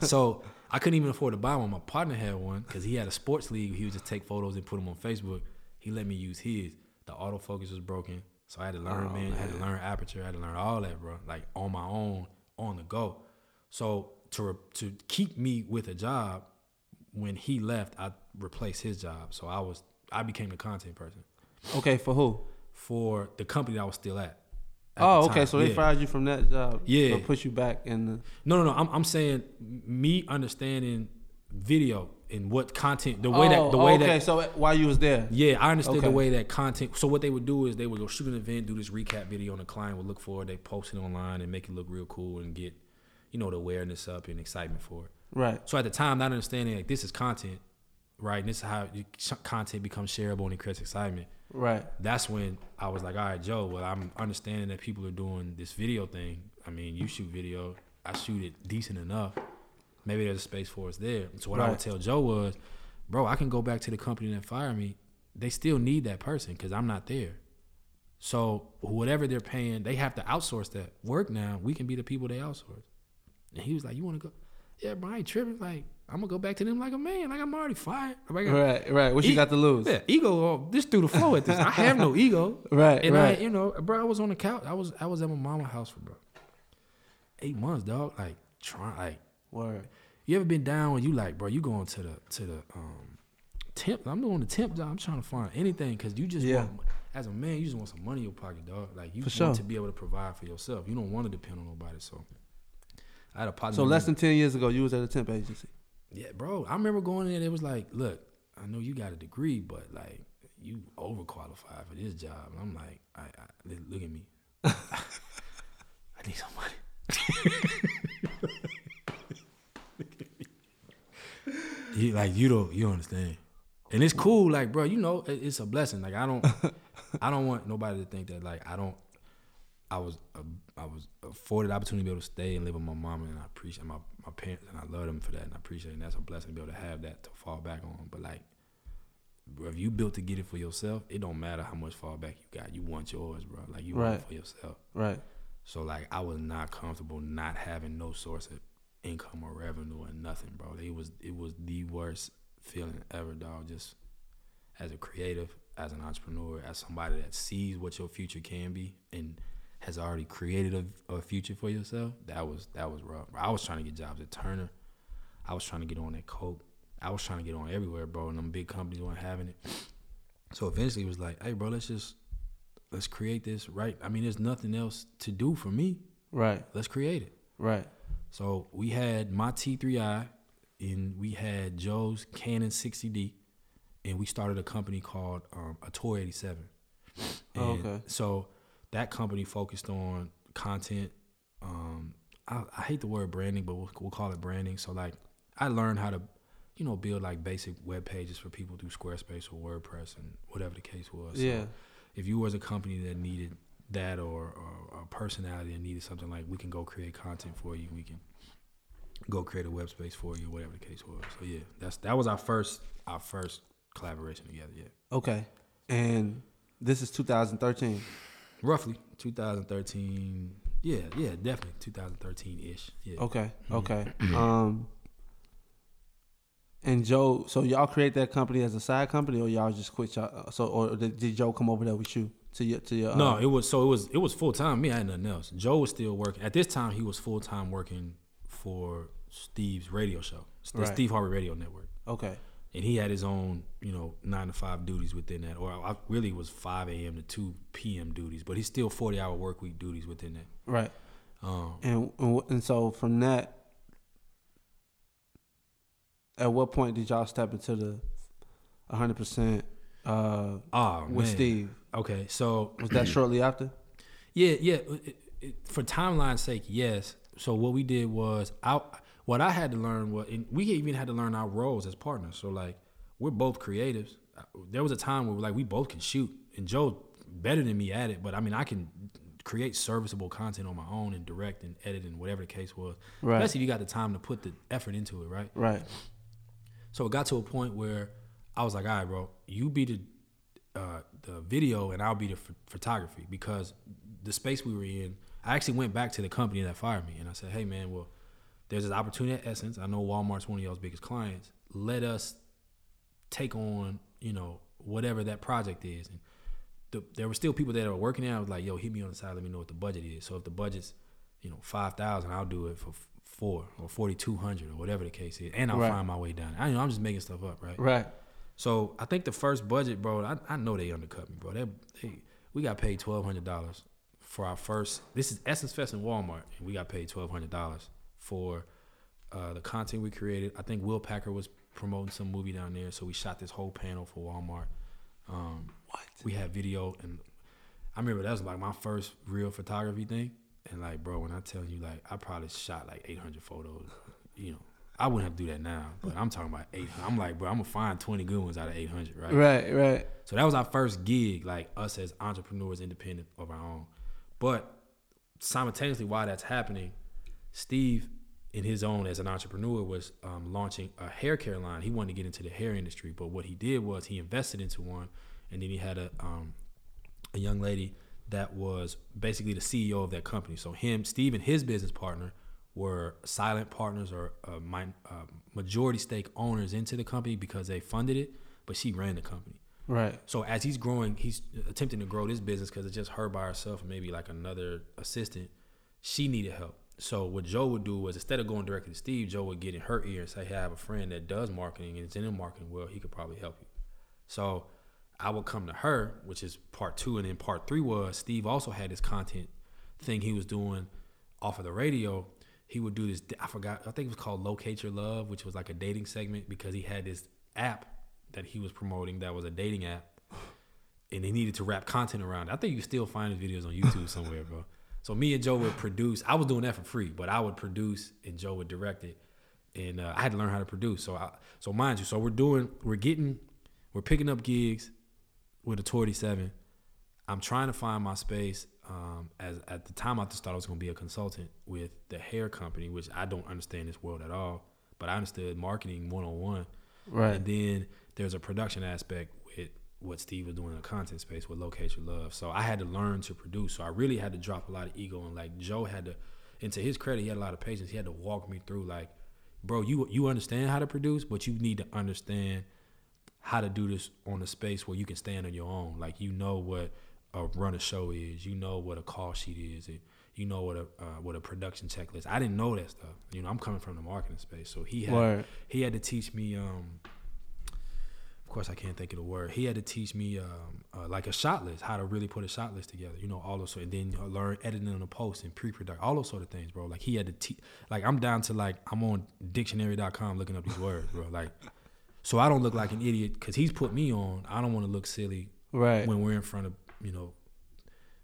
so *laughs* I couldn't even afford to buy one. My partner had one because he had a sports league. He would just take photos and put them on Facebook. He let me use his. The autofocus was broken, so I had to learn, Oh, man. I had to learn aperture. I had to learn all that, bro. Like on my own, on the go. So to to keep me with a job, when he left, I replaced his job. So I was I became the content person Okay, for who? for the company that I was still at. at Oh, okay. So they Yeah. fired you from that job. Yeah. To put you back in the. No, no, no. I'm, I'm saying me understanding video and what content, the way that, the Oh, way okay. that, so while you was there. yeah, I understood the way that content. So what they would do is they would go shoot an event, do this recap video, and the client would look for it. They post it online and make it look real cool and get, you know, the awareness up and excitement for it. Right. So at the time, not understanding like this is content, right? And this is how you- content becomes shareable and it creates excitement. Right. That's when I was like, all right, Joe. Well, I'm understanding that people are doing this video thing. I mean, you shoot video, I shoot it decent enough. Maybe there's a space for us there. So what I would tell Joe was, bro, I can go back to the company that fired me. They still need that person because I'm not there. So whatever they're paying, they have to outsource that work now. We can be the people they outsource. And he was like, you want to go? Yeah, bro, I ain't tripping. Like I'm gonna go back to them like a man. Like I'm already fired. Like, Right. Right. What you E- got to lose? yeah, ego this through the flow at this. I have no ego. *laughs* Right. And right. I, you know, bro, I was on the couch. I was I was at my mama house for bro. Eight months, dog. Like trying like what? you ever been down when you like, bro, you going to the to the um temp. I'm doing the temp job. I'm trying to find anything because you just Yeah. want as a man, you just want some money in your pocket, dog. Like you For want sure. to be able to provide for yourself. You don't want to depend on nobody. So I had a partner. So less than ten years ago, you was at a temp agency. Yeah, bro. I remember going in. It was like, look, I know you got a degree, but like you overqualified for this job. And I'm like, I, I look at me. *laughs* I need some money. *laughs* you, like you don't you don't understand, and it's cool. Like, bro, you know, it- it's a blessing. Like I don't, *laughs* I don't want nobody to think that like I don't. I was uh, I was afforded the opportunity to be able to stay and live with my mom, and I appreciate my my parents, and I love them for that, and I appreciate it. And that's a blessing to be able to have that to fall back on. But like, bro, if you built to get it for yourself, it don't matter how much fallback you got. You want yours, bro. Like you want Right. it for yourself. Right. So like, I was not comfortable not having no source of income or revenue or nothing, bro. It was it was the worst feeling ever, dog. Just as a creative, as an entrepreneur, as somebody that sees what your future can be and has already created a, a future for yourself, that was that was rough. I was trying to get jobs at Turner. I was trying to get on at Coke. I was trying to get on everywhere, bro, and them big companies weren't having it. So eventually it was like, hey bro, let's just let's create this, right? I mean, there's nothing else to do for me. Right. Let's create it. Right. So we had my T3i, and we had Joe's Canon 60D, and we started a company called um, Atoy 87. Oh, And okay. So that company focused on content. Um, I, I hate the word branding, but we'll, we'll call it branding. So like, I learned how to, you know, build like basic web pages for people through Squarespace or WordPress and whatever the case was. So yeah. if you was a company that needed that or, or a personality that needed something like we can go create content for you we can go create a web space for you whatever the case was so yeah that's that was our first our first collaboration together yeah Okay. And this is 2013. Roughly 2013 yeah yeah definitely 2013-ish yeah Okay. Mhm. Okay. *clears throat* um. And Joe, so y'all create that company as a side company, or y'all just quit y'all? So, or did, did Joe come over there with you to your to your? no uh, it was so it was it was full-time me i had nothing else joe was still working at this time he was full-time working for steve's radio show the Right. steve harvey radio network okay. And he had his own, you know, nine to five duties within that, or I really was five a.m. to two p.m. duties, but he's still forty hour work week duties within that. Right. Um, And and, and so from that, at what point did y'all step into the 100 percent uh, ah, with man. Steve? Okay, so Was that *clears throat* shortly after? yeah, yeah. it- it- for timeline's sake, yes. So what we did was, I what I had to learn was, and we even had to learn our roles as partners. So like, we're both creatives. There was a time where like we both can shoot, and Joe better than me at it, but I mean I can create serviceable content on my own and direct and edit and whatever the case was. Right. Especially if you got the time to put the effort into it, right? Right. So it got to a point where I was like, all right, bro, you be the uh, the video and I'll be the ph- photography because the space we were in. I actually went back to the company that fired me and I said, hey man, well, there's this opportunity at Essence. I know Walmart's one of y'all's biggest clients. Let us take on, you know, whatever that project is. And the, there were still people that were working there. I was like, yo, hit me on the side. Let me know what the budget is. So if the budget's, you know, five thousand, I'll do it for four or forty two hundred or whatever the case is, and I'll Right. find my way down. I you know I'm just making stuff up, right? Right. So I think the first budget, bro, I, I know they undercut me, bro. They, they we got paid twelve hundred dollars for our first. This is Essence Fest in Walmart, and we got paid twelve hundred dollars for uh, the content we created. I think Will Packer was promoting some movie down there, so we shot this whole panel for Walmart. Um, What? we had video, and I remember that was like my first real photography thing. And like, bro, when I tell you, like, I probably shot like eight hundred photos. You know, I wouldn't have to do that now, but I'm talking about eight. I'm like, bro, I'm gonna find twenty good ones out of eight hundred, right? Right. Right. So that was our first gig, like us as entrepreneurs, independent of our own. But simultaneously, while that's happening, Steve, in his own as an entrepreneur, was um, launching a hair care line. He wanted to get into the hair industry, but what he did was he invested into one, and then he had a um, a young lady that was basically the CEO of that company. So him, Steve, and his business partner were silent partners or uh, min- uh, majority stake owners into the company because they funded it, but she ran the company. Right. So as he's growing, he's attempting to grow this business because it's just her by herself maybe like another assistant. She needed help. So what Joe would do was instead of going directly to Steve, Joe would get in her ear and say, "Hey, I have a friend that does marketing and is in the marketing world. He could probably help you." So I would come to her, which is part two, and then part three was Steve also had this content thing he was doing off of the radio. He would do this. I forgot. I think it was called Locate Your Love, which was like a dating segment because he had this app that he was promoting that was a dating app, and he needed to wrap content around. it. I think you still find his videos on YouTube somewhere, bro. So me and Joe would produce. I was doing that for free, but I would produce and Joe would direct it, and uh, I had to learn how to produce. So I, so mind you, so we're doing, we're getting, we're picking up gigs with a 27. I'm trying to find my space. Um, as at the time, I just thought I was going to be a consultant with the hair company, which I don't understand this world at all. But I understood marketing one on one. Right. And then there's a production aspect what Steve was doing in the content space with Locate Your Love. So I had to learn to produce. So I really had to drop a lot of ego and like Joe had to and to his credit, he had a lot of patience. He had to walk me through like, bro, you you understand how to produce, but you need to understand how to do this on a space where you can stand on your own. Like you know what a run a show is, you know what a call sheet is, and you know what a uh, what a production checklist. I didn't know that stuff. You know, I'm coming from the marketing space, so he had Word. he had to teach me um of course I can't think of the word. He had to teach me um, uh, like a shot list, how to really put a shot list together. You know, all those sort, and then learn editing on the post and pre-production, all those sort of things, bro. Like he had to teach. Like I'm down to like I'm on dictionary.com looking up these words, bro. Like, so I don't look like an idiot because he's put me on. I don't want to look silly Right. when we're in front of you know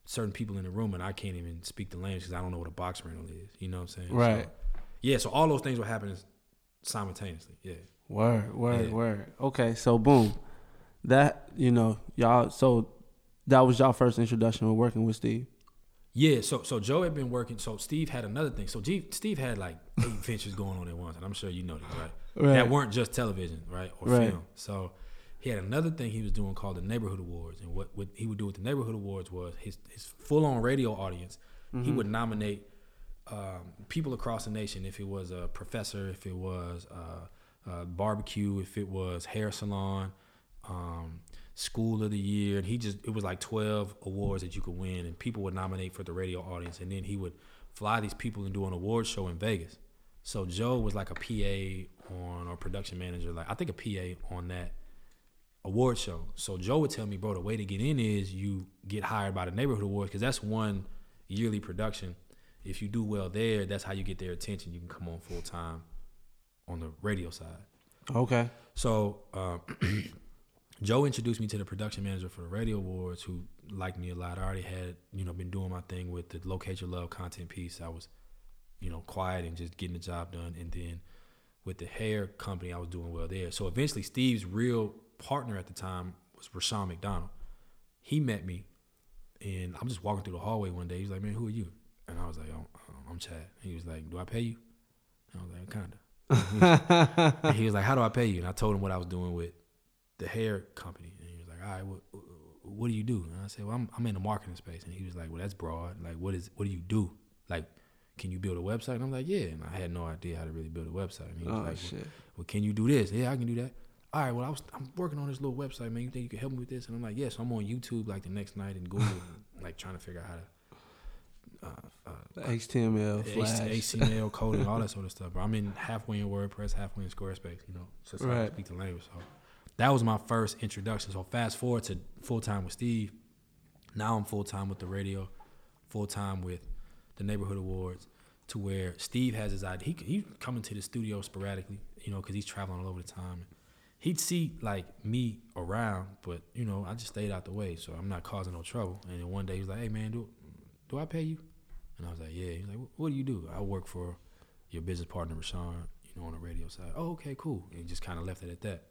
certain people in the room and I can't even speak the language because I don't know what a box rental is. You know what I'm saying? Right. So, yeah. So all those things were happening simultaneously. Yeah. Word, word, Yeah. word. Okay, so boom. That, you know, y'all so that was y'all first introduction with working with Steve. Yeah, so so Joe had been working. So Steve had another thing. So G, Steve had like eight *laughs* ventures going on at once, and I'm sure you know this, right? Right. That weren't just television, right, or Right. film. So he had another thing he was doing called the Neighborhood Awards, and what, what he would do with the Neighborhood Awards was his his full on radio audience. He would nominate um, people across the nation. If it was a professor, if it was uh, uh, barbecue, if it was hair salon, um, school of the year, and he just it was like twelve awards that you could win, and people would nominate for the radio audience, and then he would fly these people and do an award show in Vegas. So Joe was like a PA on or production manager, like I think a PA on that award show. So Joe would tell me, bro, the way to get in is you get hired by the neighborhood awards because that's one yearly production. If you do well there, that's how you get their attention. You can come on full time on the radio side. Okay. So um, *clears throat* Joe introduced me to the production manager for the radio awards, who liked me a lot. I already had, you know, been doing my thing with the locate your love content piece. I was, you know, quiet and just getting the job done. And then with the hair company, I was doing well there. So eventually, Steve's real partner at the time was Rushion McDonald. He met me, and I'm just walking through the hallway one day. He's like, "Man, who are you?" And I was like, "Oh, I'm Chad." He was like, "Do I pay you?" And I was like, "Kinda." *laughs* and he was like, "How do I pay you?" And I told him what I was doing with the hair company, and he was like, "All right, what, what do you do?" And I said, "Well, I'm, I'm in the marketing space." And he was like, "Well, that's broad. Like, what is what do you do? Like, can you build a website?" And I'm like, "Yeah." And I had no idea how to really build a website. And he was Oh like, well, shit. well, can you do this? Yeah, I can do that. All right, well, I was I'm working on this little website, man. You think you can help me with this? And I'm like, yes. I'm on YouTube like the next night and Google, *laughs* like trying to figure out how to uh, uh, HTML, Flash. HTML *laughs* coding, all that sort of stuff. But I'm in halfway in WordPress, halfway in Squarespace. You know, so I Right. speak the language. So that was my first introduction. So fast forward to full time with Steve. Now I'm full time with the radio, full time with the neighborhood awards. To where Steve has his idea. He he come into the studio sporadically, you know, because he's traveling all over the time. He'd see like me around, but you know, I just stayed out the way, so I'm not causing no trouble. And then one day he was like, "Hey man, do do I pay you?" And I was like, yeah. He's like, "What- do you do? I work for your business partner, Rushion, you know, on the radio side. Oh, okay, cool. And he just kind of left it at that.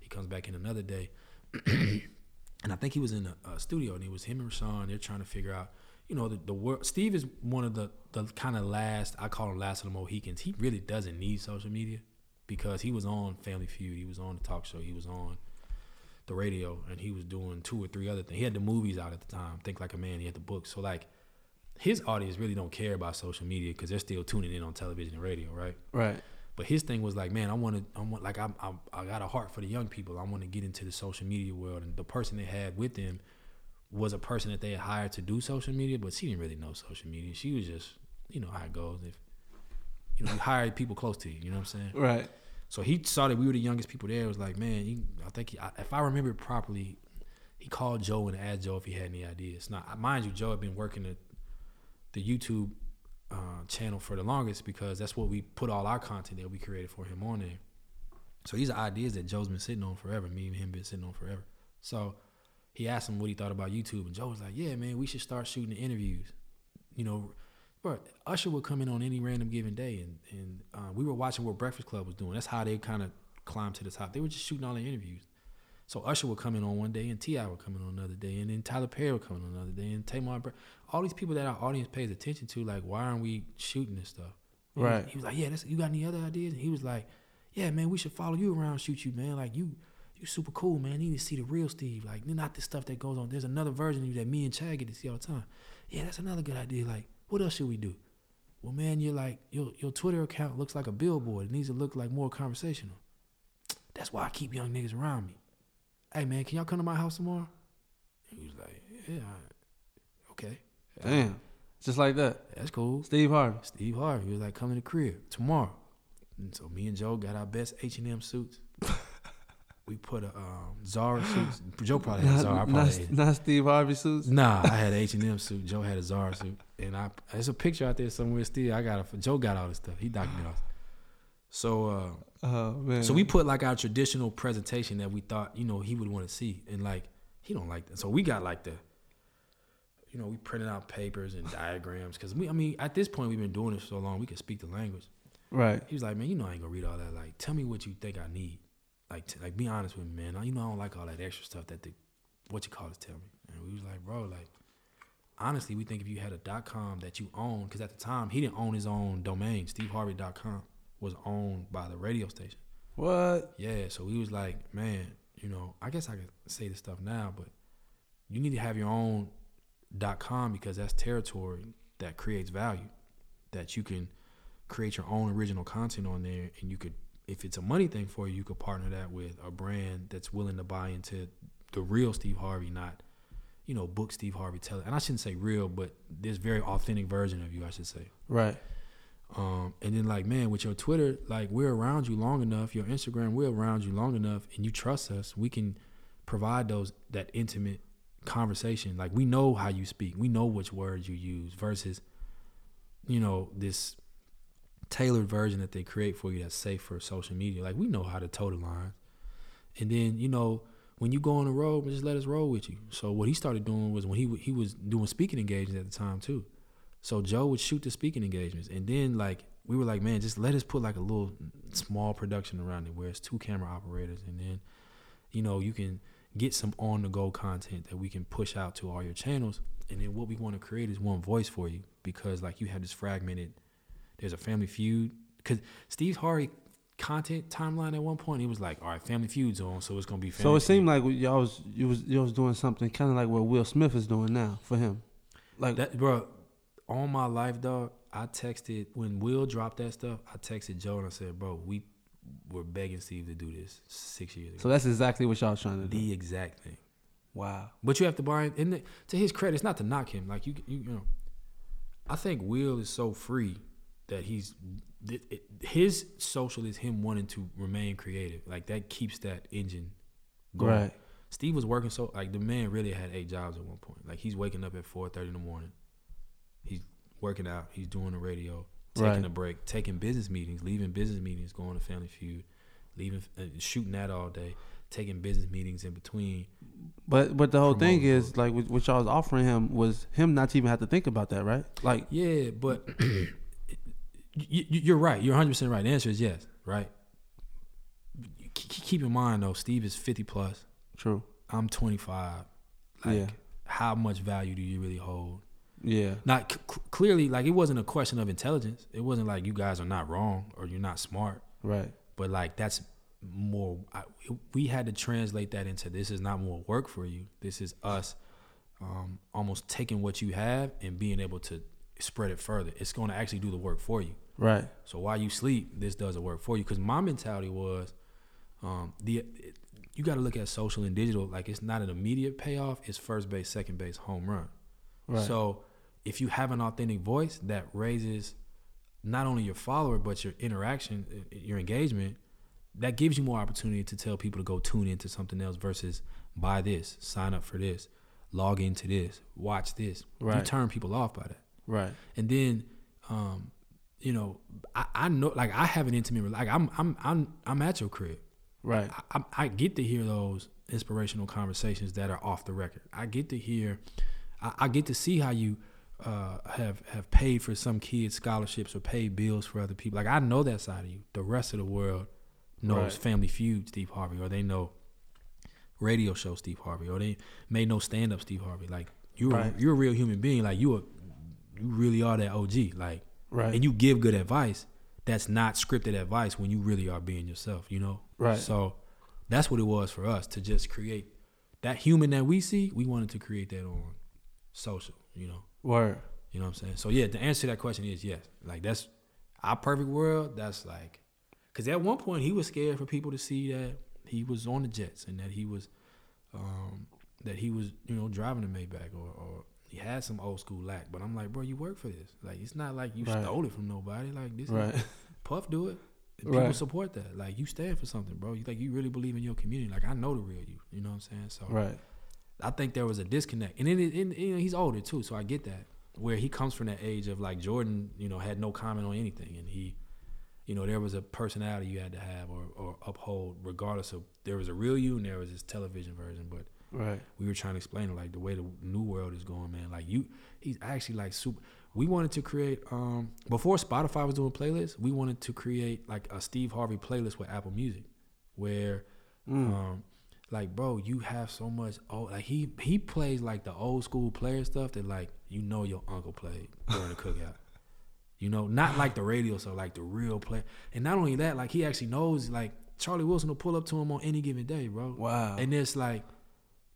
He comes back in another day, *clears throat* and I think he was in a, a studio, and it was him and Rushion. They're trying to figure out, you know, the, the work. Steve is one of the the kind of last. I call him last of the Mohicans. He really doesn't need social media because he was on Family Feud, he was on the talk show, he was on the radio, and he was doing two or three other things. He had the movies out at the time. Think like a man. He had the books. So like his audience really don't care about social media because they're still tuning in on television and radio, right? Right. But his thing was like, man, I want to, I want like I'm, I'm, I got a heart for the young people. I want to get into the social media world, and the person they had with them was a person that they had hired to do social media, but she didn't really know social media. She was just, you know how it goes. If you know, you hire people close to you, you know what I'm saying? Right. So he saw that we were the youngest people there. It was like, man, you, I think he, I, if I remember it properly, he called Joe and asked Joe if he had any ideas. Now, mind you, Joe had been working at the YouTube uh, channel for the longest because that's what we put all our content that we created for him on there. So these are ideas that Joe's been sitting on forever. Me and him been sitting on forever. So he asked him what he thought about YouTube, and Joe was like, "Yeah, man, we should start shooting the interviews." You know, bro, Usher would come in on any random given day, and and uh, we were watching what Breakfast Club was doing. That's how they kind of climbed to the top. They were just shooting all their interviews. So Usher would come in on one day, and T.I would come in on another day, and then Tyler Perry would come in on another day, and Tamar, Br- all these people that our audience pays attention to. Like, why aren't we shooting this stuff? And Right. He was like, "Yeah, that's, you got any other ideas?" And he was like, "Yeah, man, we should follow you around, shoot you, man. Like you, you super cool, man. You need to see the real Steve. Like, not the stuff that goes on. There's another version of you that me and Chad get to see all the time. Yeah, that's another good idea. Like, what else should we do? Well, man, you're like your your Twitter account looks like a billboard. It needs to look like more conversational. That's why I keep young niggas around me. Hey, man, can y'all come to my house tomorrow? And he was like, Yeah, okay, Damn. Just like that. that's cool. Steve Harvey. Steve Harvey he was like, "Come to the crib tomorrow." And so me and Joe got our best H and M suits. *laughs* we put a um, Zara suit. Joe probably had Zara. I probably not, had not Steve Harvey suits. Nah, I had H and M suit. Joe had a Zara suit, and I there's a picture out there somewhere. Still, I got a Joe got all this stuff. He documented all. This. So, uh, Oh man. so we put like our traditional presentation that we thought you know he would want to see, and like he don't like that. So we got like the, you know, we printed out papers and diagrams because we, I mean, at this point we've been doing this so long we can speak the language. right. He was like, man, you know I ain't gonna read all that. Like, tell me what you think I need. Like, t- like be honest with me, man. You know I don't like all that extra stuff that the what you call us tell me. And we was like, bro, like honestly, we think if you had a dot com that you own, because at the time he didn't own his own domain. SteveHarvey.com was owned by the radio station. What? Yeah, so we was like, man, you know, I guess I could say this stuff now, but you need to have your own dot com because that's territory that creates value. That you can create your own original content on there and you could if it's a money thing for you, you could partner that with a brand that's willing to buy into the real Steve Harvey, not, you know, book Steve Harvey tell it. And I shouldn't say real, but this very authentic version of you, I should say. Right. Um, and then like, man, with your Twitter, like we're around you long enough, your Instagram, we're around you long enough, and you trust us. We can provide those that intimate conversation. Like we know how you speak, we know which words you use versus, you know, this tailored version that they create for you that's safe for social media. Like we know how to toe the line. And then you know when you go on the road, just let us roll with you. So what he started doing was when he he was doing speaking engagements at the time too. So Joe would shoot the speaking engagements, and then like we were like, man, just let us put like a little small production around it where it's two camera operators, and then you know you can get some on the go content that we can push out to all your channels. And then what we want to create is one voice for you because like you have this fragmented. There's a Family Feud because Steve Harvey content timeline at one point he was like, all right, Family Feud's on, so it's gonna be. Family So it seemed like y'all was you was you was doing something kind of like what Will Smith is doing now for him. Like That bro, all my life, dog. I texted when Will dropped that stuff. I texted Joe and I said, "Bro, we were begging Steve to do this six years ago. so that's exactly what y'all was trying to do. the exact thing." Wow. But you have to buy in. the, to his credit, it's not to knock him. Like you, you, you know, I think Will is so free that he's th- it, his social is him wanting to remain creative. Like that keeps that engine going. Right. Steve was working so like the man really had eight jobs at one point. Like he's waking up at four thirty in the morning. He's working out. He's doing the radio, taking Right. a break, taking business meetings, leaving business meetings, going to Family Feud, leaving uh, shooting that all day, taking business meetings in between. But but the whole thing is like what, what y'all was offering him was him not to even have to think about that, right? Like Yeah, but *clears throat* you, you're right. You're 100 percent right. The answer is yes. Right. Keep keep in mind though, Steve is 50 plus. true. I'm 25. Like, Yeah. how much value do you really hold? Yeah. Not c- clearly, like it wasn't a question of intelligence. It wasn't like you guys are not wrong or you're not smart. Right. But like that's more. I, we had to translate that into this is not more work for you. This is us um, almost taking what you have and being able to spread it further. It's going to actually do the work for you. Right. So while you sleep, this does the work for you. Because my mentality was, um, the it, you got to look at social and digital like it's not an immediate payoff. It's first base, second base, home run. Right. So if you have an authentic voice that raises not only your follower but your interaction, uh, your engagement, that gives you more opportunity to tell people to go tune into something else versus buy this, sign up for this, log into this, watch this. You turn people off by that. Right. And then, um, you know, I, I know, like, I have an intimate, like, I'm, I'm, I'm, I'm at your crib. Right. I, I, I get to hear those inspirational conversations that are off the record. I get to hear, I, I get to see how you uh, have have paid for some kids' scholarships or paid bills for other people. Like I know that side of you. The rest of the world knows Right. Family Feud, Steve Harvey, or they know radio show Steve Harvey, or they may know stand up Steve Harvey. Like you're Right. you're a real human being. Like you are, you really are that OG. Like Right. and you give good advice that's not scripted advice when you really are being yourself, you know? Right. So that's what it was for us to just create that human that we see, we wanted to create that on social, you know. Word. You know what I'm saying? So yeah, the answer to that question is yes. Like that's our perfect world, that's like cuz at one point he was scared for people to see that he was on the Jets and that he was um that he was, you know, driving a Maybach or or he had some old school lack, but I'm like, bro, you work for this. Like, it's not like you Right. stole it from nobody. Like, this, Right. Puff do it. And *laughs* People Right. support that. Like you stand for something, bro. You like you really believe in your community. Like I know the real you. You know what I'm saying? So Right. I think there was a disconnect, and then it, you know, he's older too, so I get that. Where he comes from that age of like Jordan, you know, had no comment on anything, and he, you know, there was a personality you had to have or, or uphold, regardless of there was a real you and there was this television version. But Right. we were trying to explain it like the way the new world is going, man. Like you, he's actually like super. We wanted to create um before Spotify was doing playlists, we wanted to create like a Steve Harvey playlist with Apple Music, where Mm. um, like, bro, you have so much. Oh, like he he plays like the old school player stuff that like you know your uncle played during the cookout. *laughs* You know, not like the radio, so like the real play. And not only that, like he actually knows like Charlie Wilson will pull up to him on any given day, bro. Wow. And it's like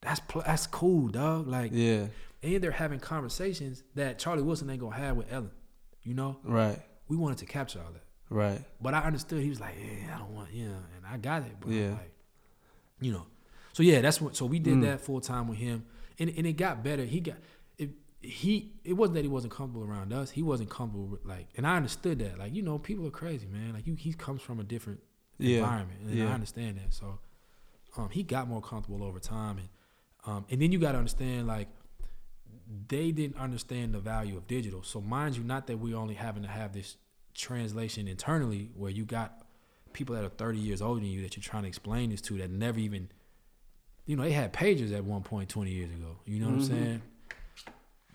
that's pl- that's cool, dog. Like, yeah. and they're having conversations that Charlie Wilson ain't gonna have with Ellen. You know, Right. we wanted to capture all that. Right. But I understood he was like, yeah, I don't want, yeah, and I got it. But Yeah. like, you know, so yeah, that's what. So we did Mm. that full time with him, and and it got better. He got it. He it wasn't that he wasn't comfortable around us. He wasn't comfortable with like, and I understood that. Like you know, people are crazy, man. Like you, he comes from a different Yeah. environment, and Yeah. I understand that. So, um, he got more comfortable over time, and um, and then you got to understand like they didn't understand the value of digital. So mind you, not that we're only having to have this translation internally where you got people that are 30 years older than you that you're trying to explain this to that never even you know they had pages at one point 20 years ago you know what i'm Mhm. saying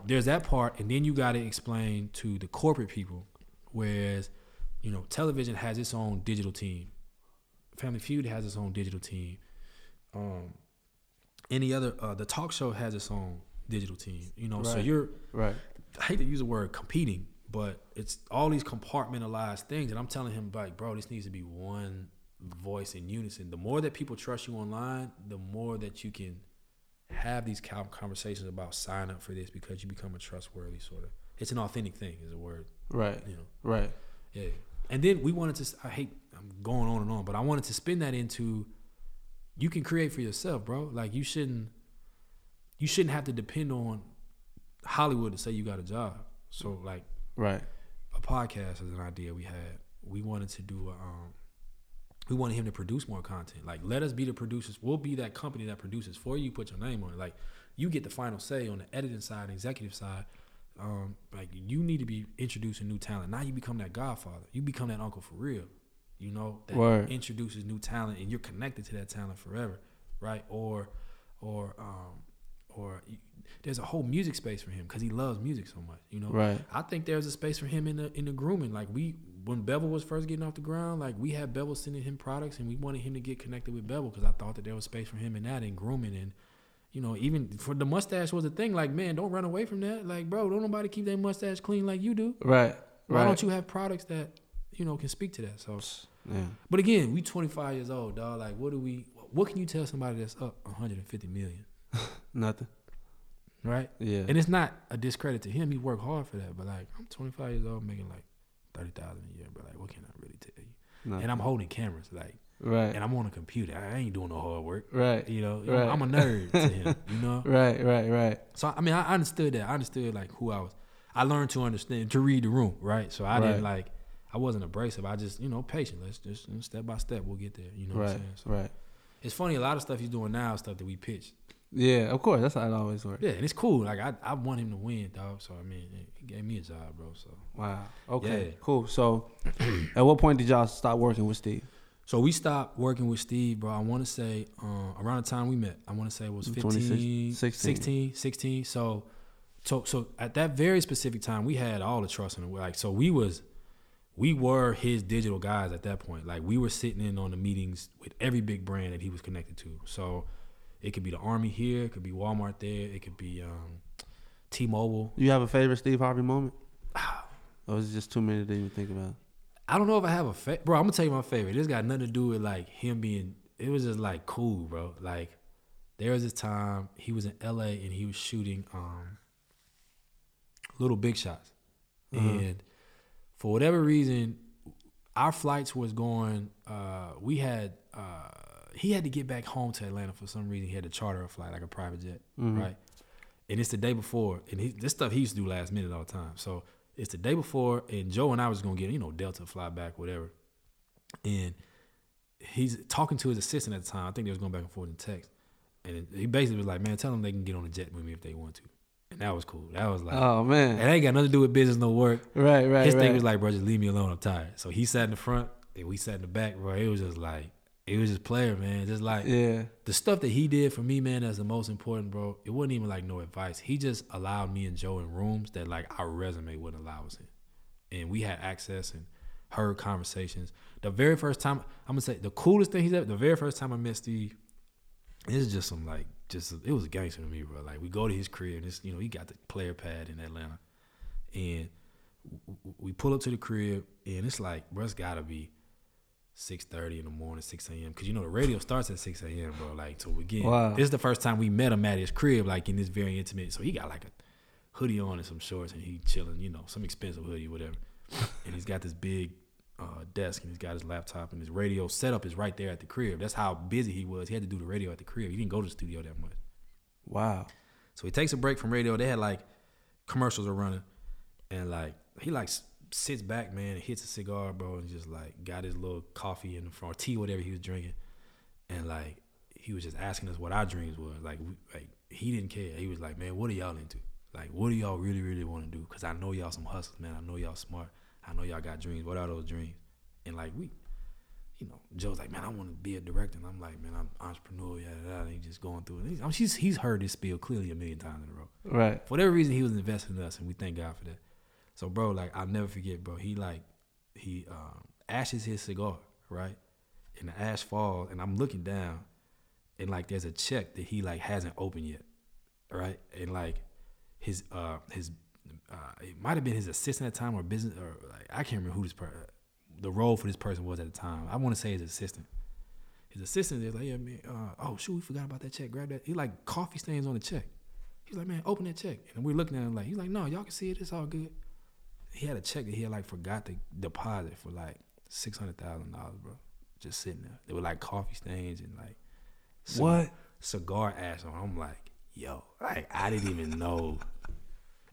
there's that part and then you got to explain to the corporate people whereas you know television has its own digital team family feud has its own digital team um any other uh the talk show has its own digital team you know so you're Right. I hate to use the word competing, but it's all these compartmentalized things. And I'm telling him, like, bro, this needs to be one voice in unison. The more that people trust you online, the more that you can have these conversations about sign up for this because you become a trustworthy sort of. It's an authentic thing, is a word, Right. you know. Right. Yeah. And then we wanted to. I hate. I'm going on and on, but I wanted to spin that into. You can create for yourself, bro. Like you shouldn't. You shouldn't have to depend on Hollywood to say you got a job. So like Right. a podcast is an idea we had. We wanted to do a, um, we wanted him to produce more content. Like let us be the producers. We'll be that company that produces for you. Put your name on it. Like you get the final say on the editing side, executive side. Um, like you need to be introducing new talent. Now you become that godfather. You become that uncle for real. You know that Word. introduces new talent, and you're connected to that talent forever, right? Or, or, um, or you, there's a whole music space for him because he loves music so much. You know, Right. I think there's a space for him in the in the grooming. Like we when Bevel was first getting off the ground, like we had Bevel sending him products and we wanted him to get connected with Bevel because I thought that there was space for him in that in grooming and you know, even for the mustache was a thing. Like, man, don't run away from that. Like, bro, don't nobody keep their mustache clean like you do. Right. Why Right. don't you have products that, you know, can speak to that? So Yeah. but again, we 25 years old, dog. Like, what do we what can you tell somebody that's up 150 million? *laughs* Nothing. Right? Yeah. And it's not a discredit to him. He worked hard for that. But like, I'm 25 years old, making like 30,000 a year. But like, what can I really tell you? And I'm holding cameras, like, right. and I'm on a computer. I ain't doing no hard work. right. You know, Right. I'm a nerd to him. *laughs* You know. Right. Right. Right. So I mean, I understood that. I understood like who I was. I learned to understand to read the room, right? So I didn't like. I wasn't abrasive. I just, you know, patient. Let's just you know, step by step, we'll get there. You know what Right. I'm saying? So Right. it's funny. A lot of stuff he's doing now, stuff that we pitched. Yeah. Of course. That's how it always works. Yeah, and it's cool. Like I, I want him to win, dog. So I mean, he gave me a job, bro. So Wow. Okay. Yeah. Cool. So, *clears throat* at what point did y'all stop working with Steve? So we stopped working with Steve, bro. I want to say uh, around the time we met. I want to say it was 15, 16. 16, 16. So, so, so at that very specific time, we had all the trust in it. Like, so we was, we were his digital guys at that point. Like, we were sitting in on the meetings with every big brand that he was connected to. So, it could be the Army here, it could be Walmart there, it could be um, T-Mobile. You have a favorite Steve Harvey moment? *sighs* Or is it just too many to even think about? I don't know if I have a fa- bro. I'm gonna tell you my favorite. This got nothing to do with like him being. It was just like cool, bro. Like there was this time he was in L.A. and he was shooting um little big shots, Uh-huh. and for whatever reason, our flights was going. Uh, we had uh, he had to get back home to Atlanta for some reason. He had to charter a flight like a private jet, Mhm. right? And it's the day before, and he, this stuff he used to do last minute all the time. So it's the day before, and Joe and I was gonna get you know Delta fly back, whatever. and he's talking to his assistant at the time. I think they was going back and forth in text, and he basically was like, "Man, tell them they can get on the jet with me if they want to." And that was cool. That was like, Oh man. it ain't got nothing to do with business, no work. Right, right, His right. thing was like, bro, just leave me alone. I'm tired. So he sat in the front and we sat in the back, bro. It was just like, it was just player, man. Just like yeah. the stuff that he did for me, man, that's the most important, bro. It wasn't even like no advice. He just allowed me and Joe in rooms that like our resume wouldn't allow us in. And we had access and heard conversations. The very first time, I'm gonna say the coolest thing he's ever, the very first time I met Steve, this is just some like, just, it was a gangster to me, bro. Like we go to his crib and it's, you know, he got the player pad in Atlanta. And we pull up to the crib and it's like, bro, it's gotta be six thirty in the morning, six a.m. Because you know the radio starts at six a.m., bro. Like so, get Wow. this is the first time we met him at his crib, like in this very intimate. So he got like a hoodie on and some shorts, and he chilling, you know, some expensive hoodie, whatever. *laughs* and he's got this big uh, desk, and he's got his laptop, and his radio setup is right there at the crib. That's how busy he was. He had to do the radio at the crib. He didn't go to the studio that much. Wow. So he takes a break from radio. They had like commercials are running, and like he like s- sits back, man, and hits a cigar, bro, and just like got his little coffee in the front, or tea, whatever he was drinking, and like he was just asking us what our dreams were. Like, we, like he didn't care. He was like, man, what are y'all into? Like, what do y'all really, really want to do? Cause I know y'all some hustlers, man. I know y'all smart. I know y'all got dreams. What are those dreams? And like we, you know, Joe's like, man, I want to be a director. And I'm like, man, I'm entrepreneur, yeah, yada. And he's just going through it. He's, I mean, he's he's heard this spiel clearly a million times in a row. Right. For whatever reason, he was investing in us, and we thank God for that. So, bro, like I'll never forget, bro. He like he um, ashes his cigar, right? And the ash falls, and I'm looking down, and like there's a check that he like hasn't opened yet, right? And like his uh his uh it might have been his assistant at the time or business or like I can't remember who this per- the role for this person was at the time. I want to say his assistant. His assistant is like, yeah, man. Uh, oh shoot, we forgot about that check. Grab that. He like coffee stains on the check. He's like, man, open that check. And we're looking at him like, he's like, no, y'all can see it. It's all good. He had a check that he had like forgot to deposit for like six hundred thousand dollars, bro. Just sitting there. They were like coffee stains and like What? cigar ash on. I'm like, yo, like I didn't even know.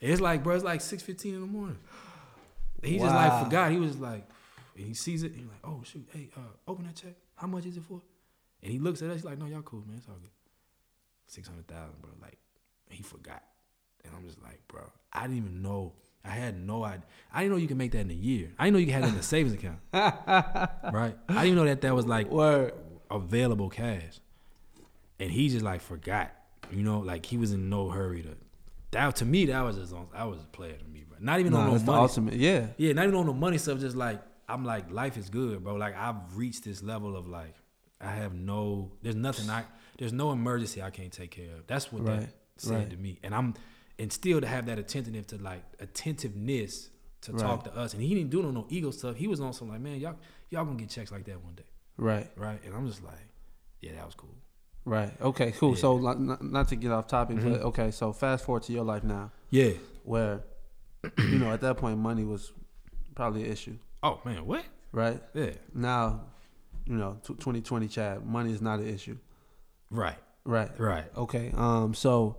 It's like, bro, it's like six fifteen in the morning. He just like forgot. He was like, and he sees it. And he's like, oh shoot, hey, uh, open that check. How much is it for? And he looks at us. He's like, no, y'all cool, man. It's all good. Six hundred thousand, bro. Like he forgot, and I'm just like, bro, I didn't even know. I had no idea. I didn't know you could make that in a year. I didn't know you that in a savings account. *laughs* right? I didn't know that that was like Word. available cash. And he just like forgot. You know, like he was in no hurry to. That to me, that was just on. I was a player to me, bro. Not even on no money. ultimate. Yeah. Yeah, not even on the money stuff. Just like I'm like life is good, bro. Like I've reached this level of like I have no. There's nothing I. There's no emergency I can't take care of. That's what Right, that said right. to me. And I'm and still to have that attentive to like attentiveness to talk to us. And he didn't do no no ego stuff. He was on some like, man, y'all y'all gonna get checks like that one day, Right. right? And I'm just like, yeah, that was cool. Right. Okay. Cool. Yeah. So not, not- to get off topic, Mhm. but okay. So fast forward to your life now, Yeah. where you know at that point money was probably an issue, Oh man, what? right? Yeah. Now, you know, tw 2020 Chad, money is not an issue, Right. right? Right. Okay. Um. So,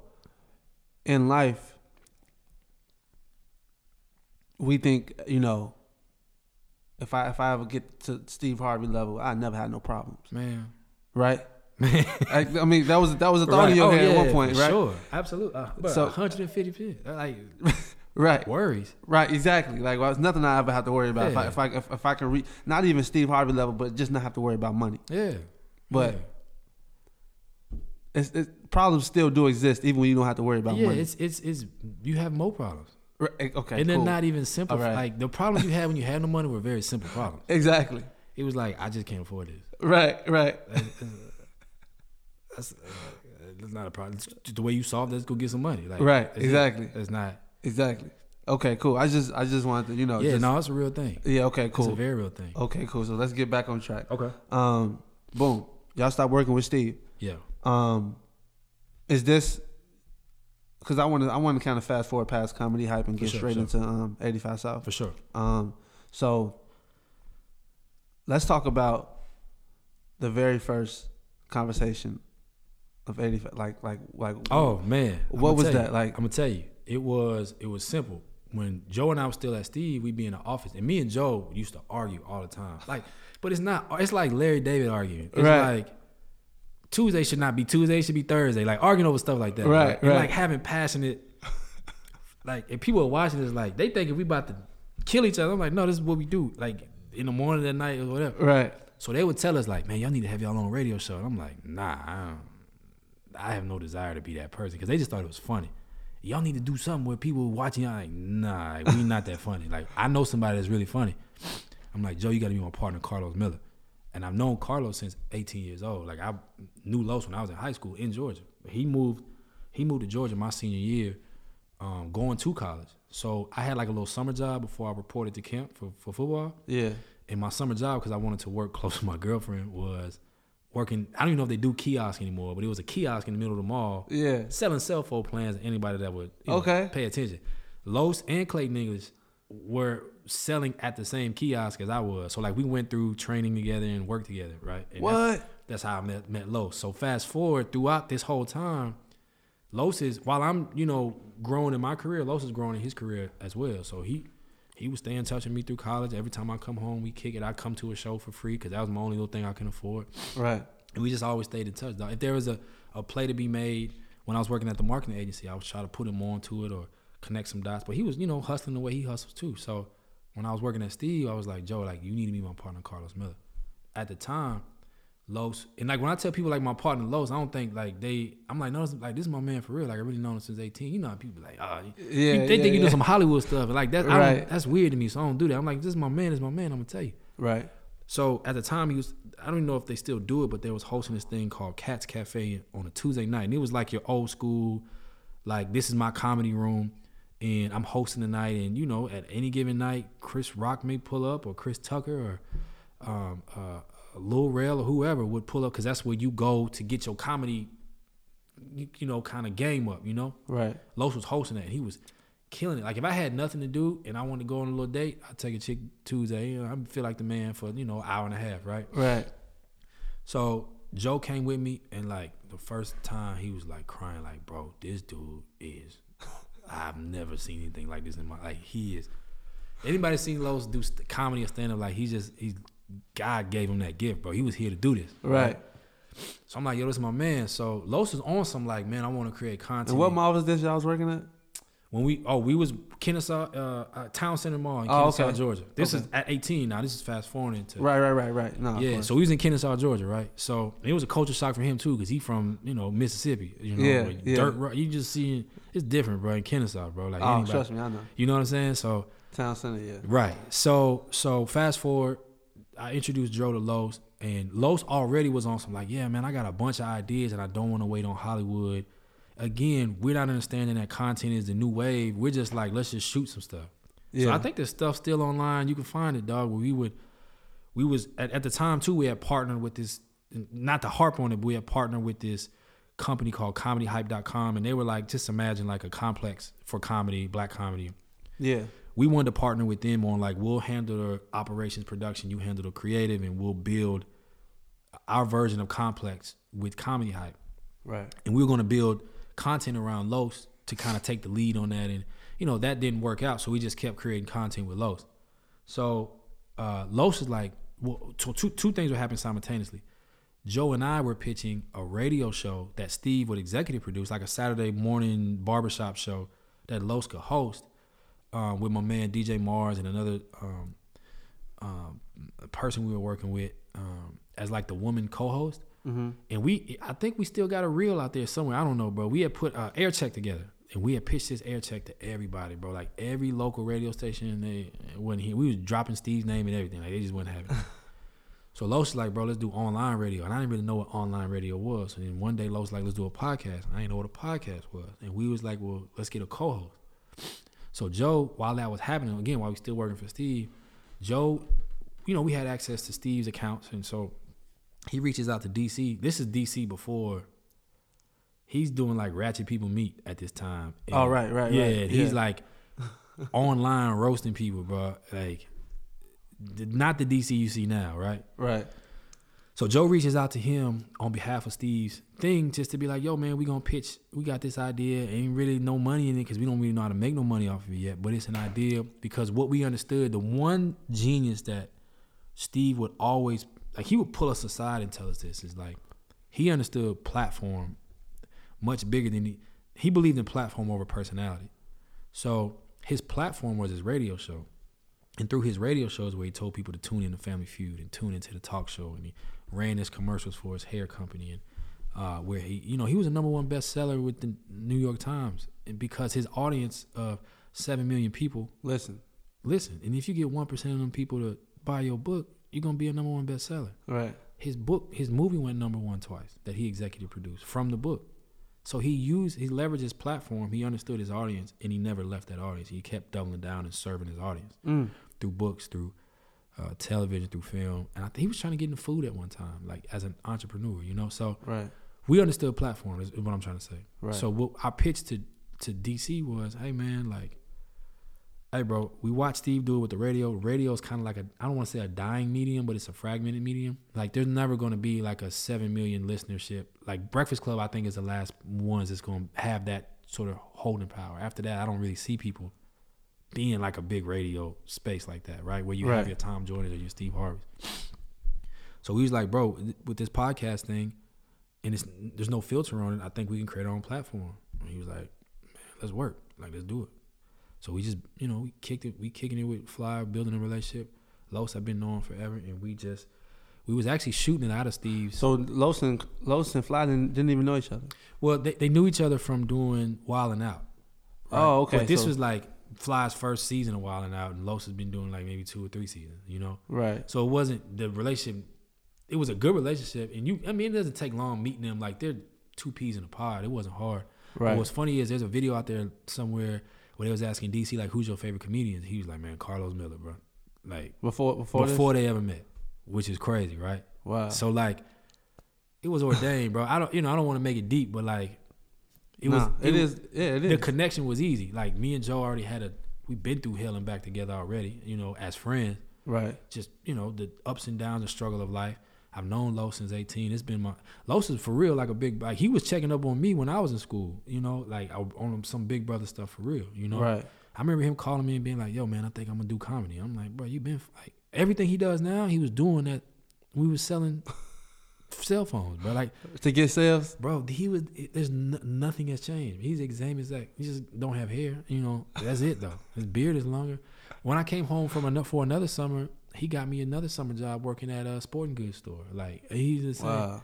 in life, we think you know. If I if I ever get to Steve Harvey level, I never had no problems, Man. right? *laughs* Man. I, I mean, that was that was a thought Right. in your Oh, head at one point, right? Sure. Absolutely. Uh, bro, So- 150 percent. *laughs* Like Right. worries. Right, exactly. Like, well, it's nothing I ever have to worry about. If, I, if I if, if I can reach, not even Steve Harvey level, but just not have to worry about money. Yeah. But yeah. it's, it's problems still do exist, even when you don't have to worry about money. yeah, money. it's it's it's you have more problems, Right, okay, and they're cool. not even simple. Right. Like the problems you had when you had no money were very simple problems. exactly. It was like I just can't afford this. Right, right. That's, uh, that's not a problem. It's just the way you solve it, let's go get some money. Like Right, that's exactly. It's not. Exactly. Okay, cool. I just I just wanted to, you know, Yeah, just- no, it's a real thing. yeah. Okay, cool. It's a very real thing. Okay, cool. So let's get back on track. Okay. Um, boom. Y'all stop working with Steve. Yeah. Um, is this? Because I want to I want to kind of fast forward past comedy hype and get sure, straight sure. into um 85 South. For sure. Um, so let's talk about the very first conversation of 85. Like, like, like. Oh man. What was tell you. that like? I'm gonna tell you, it was it was simple. when Joe and I was still at Steve, we'd be in the office, and me and Joe used to argue all the time. Like, but it's not. It's like Larry David arguing. It's Right. like Tuesday should not be Tuesday, it should be Thursday. Like arguing over stuff like that. Right, And right. like having passionate. Like, if people are watching this, like they think if we about to kill each other, I'm like, no, this is what we do. Like in the morning, at night, or whatever. Right. So they would tell us like, man, y'all need to have y'all own radio show. And I'm like, nah, I, don't, I have no desire to be that person because they just thought it was funny. Y'all need to do something where people watching y'all like, nah, we not that funny. Like I know somebody that's really funny. I'm like, Joe, you got to be my partner, Karlous Miller. And I've known Carlos since 18 years old. Like I knew Los when I was in high school in Georgia. He moved, he moved to Georgia my senior year, um, going to college. So I had like a little summer job before I reported to camp for, for football. Yeah. And my summer job, because I wanted to work *laughs* close to my girlfriend, was working. I don't even know if they do kiosk anymore, but it was a kiosk in the middle of the mall Yeah. selling cell phone plans to anybody that would you know, Okay. pay attention. Los and Clayton English were selling at the same kiosk as I was. So like we went through training together and worked together, right? And that's- What? That's how I met met Los. So fast forward throughout this whole time, Los is while I'm you know growing in my career, Los is growing in his career as well. So he he was staying in touch with me through college. Every time I come home, we kick it. I come to a show for free because that was my only little thing I can afford. Right. And we just always stayed in touch. Dog. If there was a, a play to be made when I was working at the marketing agency, I was trying to put him on to it or connect some dots. But he was, you know, hustling the way he hustles too. So when I was working at Steve, I was like, Joe, like you need to be my partner, Karlous Miller. At the time, Los and like when I tell people like my partner Los, I don't think like they. I'm like, no, this, like this is my man for real. Like I really known him since 18. You know, how people be like, ah, Yeah. you- they yeah, think you yeah. do some Hollywood stuff. And like that, Right. that's weird to me. So I don't do that. I'm like, this is my man. This is my man. I'm gonna tell you. Right. So at the time, he was. I don't even know if they still do it, but they was hosting this thing called Cats Cafe on a Tuesday night, and it was like your old school, like this is my comedy room, and I'm hosting the night, and you know, at any given night, Chris Rock may pull up, or Chris Tucker, or um, uh, Lil Rel, or whoever would pull up, because that's where you go to get your comedy, you, you know, kind of game up, you know. Right. Los was hosting that. And he was killing it. Like if I had nothing to do and I wanted to go on a little date, I'd take a chick Tuesday. You know, I feel like the man for you know an hour and a half, right? Right. So Joe came with me, and like the first time he was like crying, like, "Bro, this dude is. I've never seen anything like this in my like. He is. Anybody seen Los do comedy or stand up? Like he just he's God gave him that gift, bro. He was here to do this, Right. So I'm like, yo, this is my man. So Los is on some like, man, I want to create content. And what mall was this y'all was working at? When we oh we was Kennesaw uh, uh Town Center Mall in Oh, Kennesaw, okay. Georgia. This Okay. is at 18 now. This is fast forwarding to Right. Right. Right. Right. No. yeah. So he was in Kennesaw, Georgia, right? So it was a culture shock for him too, cause he from you know Mississippi. You know, Yeah, yeah. dirt. You just seeing it's different, bro. In Kennesaw, bro. Like Oh, anybody, trust me, I know. you know what I'm saying? So Town Center. Yeah. right. So so fast forward, I introduced Joe to Los, and Los already was on some like, yeah, man, I got a bunch of ideas, and I don't want to wait on Hollywood. Again, we're not understanding that content is the new wave. We're just like, let's just shoot some stuff. Yeah. So I think there's stuff still online. You can find it, dog. Where we would, we was at, at the time too. We had partnered with this, not to harp on it, but we had partnered with this company called ComedyHype.com, and they were like, just imagine like a complex for comedy, black comedy. Yeah. We wanted to partner with them on like we'll handle the operations production, you handle the creative, and we'll build our version of complex with comedy hype Right. and we were going to build content around Los to kind of take the lead on that. And you know that didn't work out, so we just kept creating content with Los. So uh, Los is like, well, two, two two things were happening simultaneously. Joe and I were pitching a radio show that Steve would executive produce, like a Saturday morning barbershop show that Los could host um, with my man DJ Mars and another um, um, person we were working with um, as like the woman co-host. Mm-hmm. And we, I think we still got a reel out there somewhere. I don't know, bro. We had put uh, air check together, and we had pitched this air check to everybody, bro. Like every local radio station, they wasn't here. We was dropping Steve's name and everything. Like they just wouldn't have it. *laughs* so Los was like, bro, let's do online radio, and I didn't really know what online radio was. And then one day Los was like, let's do a podcast. I didn't know what a podcast was, and we was like, well, let's get a co-host. So Joe, while that was happening, again, while we still working for Steve, Joe, you know, we had access to Steve's accounts, and so he reaches out to DC. This is DC before he's doing like ratchet people meet at this time. Oh, and Oh, right, right, yeah, right. he's Yeah. like *laughs* online roasting people, bro. Like not the DC you see now, right? Right. So Joe reaches out to him on behalf of Steve's thing just to be like, yo, man, we gonna pitch. We got this idea. Ain't really no money in it because we don't really know how to make no money off of it yet. But it's an idea because what we understood, the one genius that Steve would always like, he would pull us aside and tell us this is like, he understood platform much bigger than he. He believed in platform over personality. So his platform was his radio show. And through his radio shows where he told people to tune in to Family Feud and tune into the talk show and he ran his commercials for his hair company and uh, where he you know he was a number one bestseller with the New York Times and because his audience of seven million people Listen, listen and if you get one percent of them people to buy your book you're gonna be a number one bestseller. Right? his book his movie went number one twice that he executive produced from the book. So he used he leveraged his platform. He understood his audience and he never left that audience. He kept doubling down and serving his audience Mm. through books through uh, television through film. And i think he was trying to get into food at one time like as an entrepreneur you know? So Right, we understood platform is what i'm trying to say. Right. so what I pitched to to DC was, hey man, like, hey bro, we watched Steve do it with the radio. Radio is kind of like a I don't want to say a dying medium, but it's a fragmented medium. Like, there's never going to be like a seven million listenership. Like Breakfast Club, I think is the last ones that's going to have that sort of holding power. After that, I don't really see people being like a big radio space like that, right? Where you Right. have your Tom Joyner or your Steve Harvey. So we was like, bro, with this podcast thing, and it's there's no filter on it. I think we can create our own platform. And he was like, man, let's work. Like, let's do it. So we just, you know, we kicked it. We kicking it with Fly, building a relationship. Los, I've been knowing forever, and we just, we was actually shooting it out of Steve's. So Los and Los and Fly didn't, didn't even know each other. Well, they, they knew each other from doing Wild 'N Out. Oh, okay, But this so- was like Fly's first season of Wild 'N Out, and Los has been doing like maybe two or three seasons. You know, Right. so it wasn't the relationship. It was a good relationship, and you. I mean, it doesn't take long meeting them. Like they're two peas in a pod. It wasn't hard. But Right. what's funny is there's a video out there somewhere where they was asking DC like, "Who's your favorite comedian?" He was like, "Man, Karlous Miller, bro." Like Before before, before, this? they ever met, which is crazy, right? Wow. So like, it was ordained, bro. I don't, you know, I don't want to make it deep, but like, it was. Nah, it is. Yeah, it The connection was easy. Like me and Joe already had a. We've been through hell and back together already. You know, as friends. Right. Just you know the ups and downs, the struggle of life. I've known Los since 18. It's been my Los is for real, like a big. Like he was checking up on me when I was in school. You know, like I, on some big brother stuff for real. You know, Right. I remember him calling me and being like, "Yo, man, I think I'm gonna do comedy." I'm like, "Bro, you been like everything he does now. He was doing that. We was selling *laughs* cell phones, bro. Like, To get sales. bro, he was. There's n- nothing has changed. He's the same exact. He just don't have hair. You know, that's it though. His beard is longer. When I came home from another for another summer, he got me another summer job working at a sporting goods store. Like he's the same. Wow.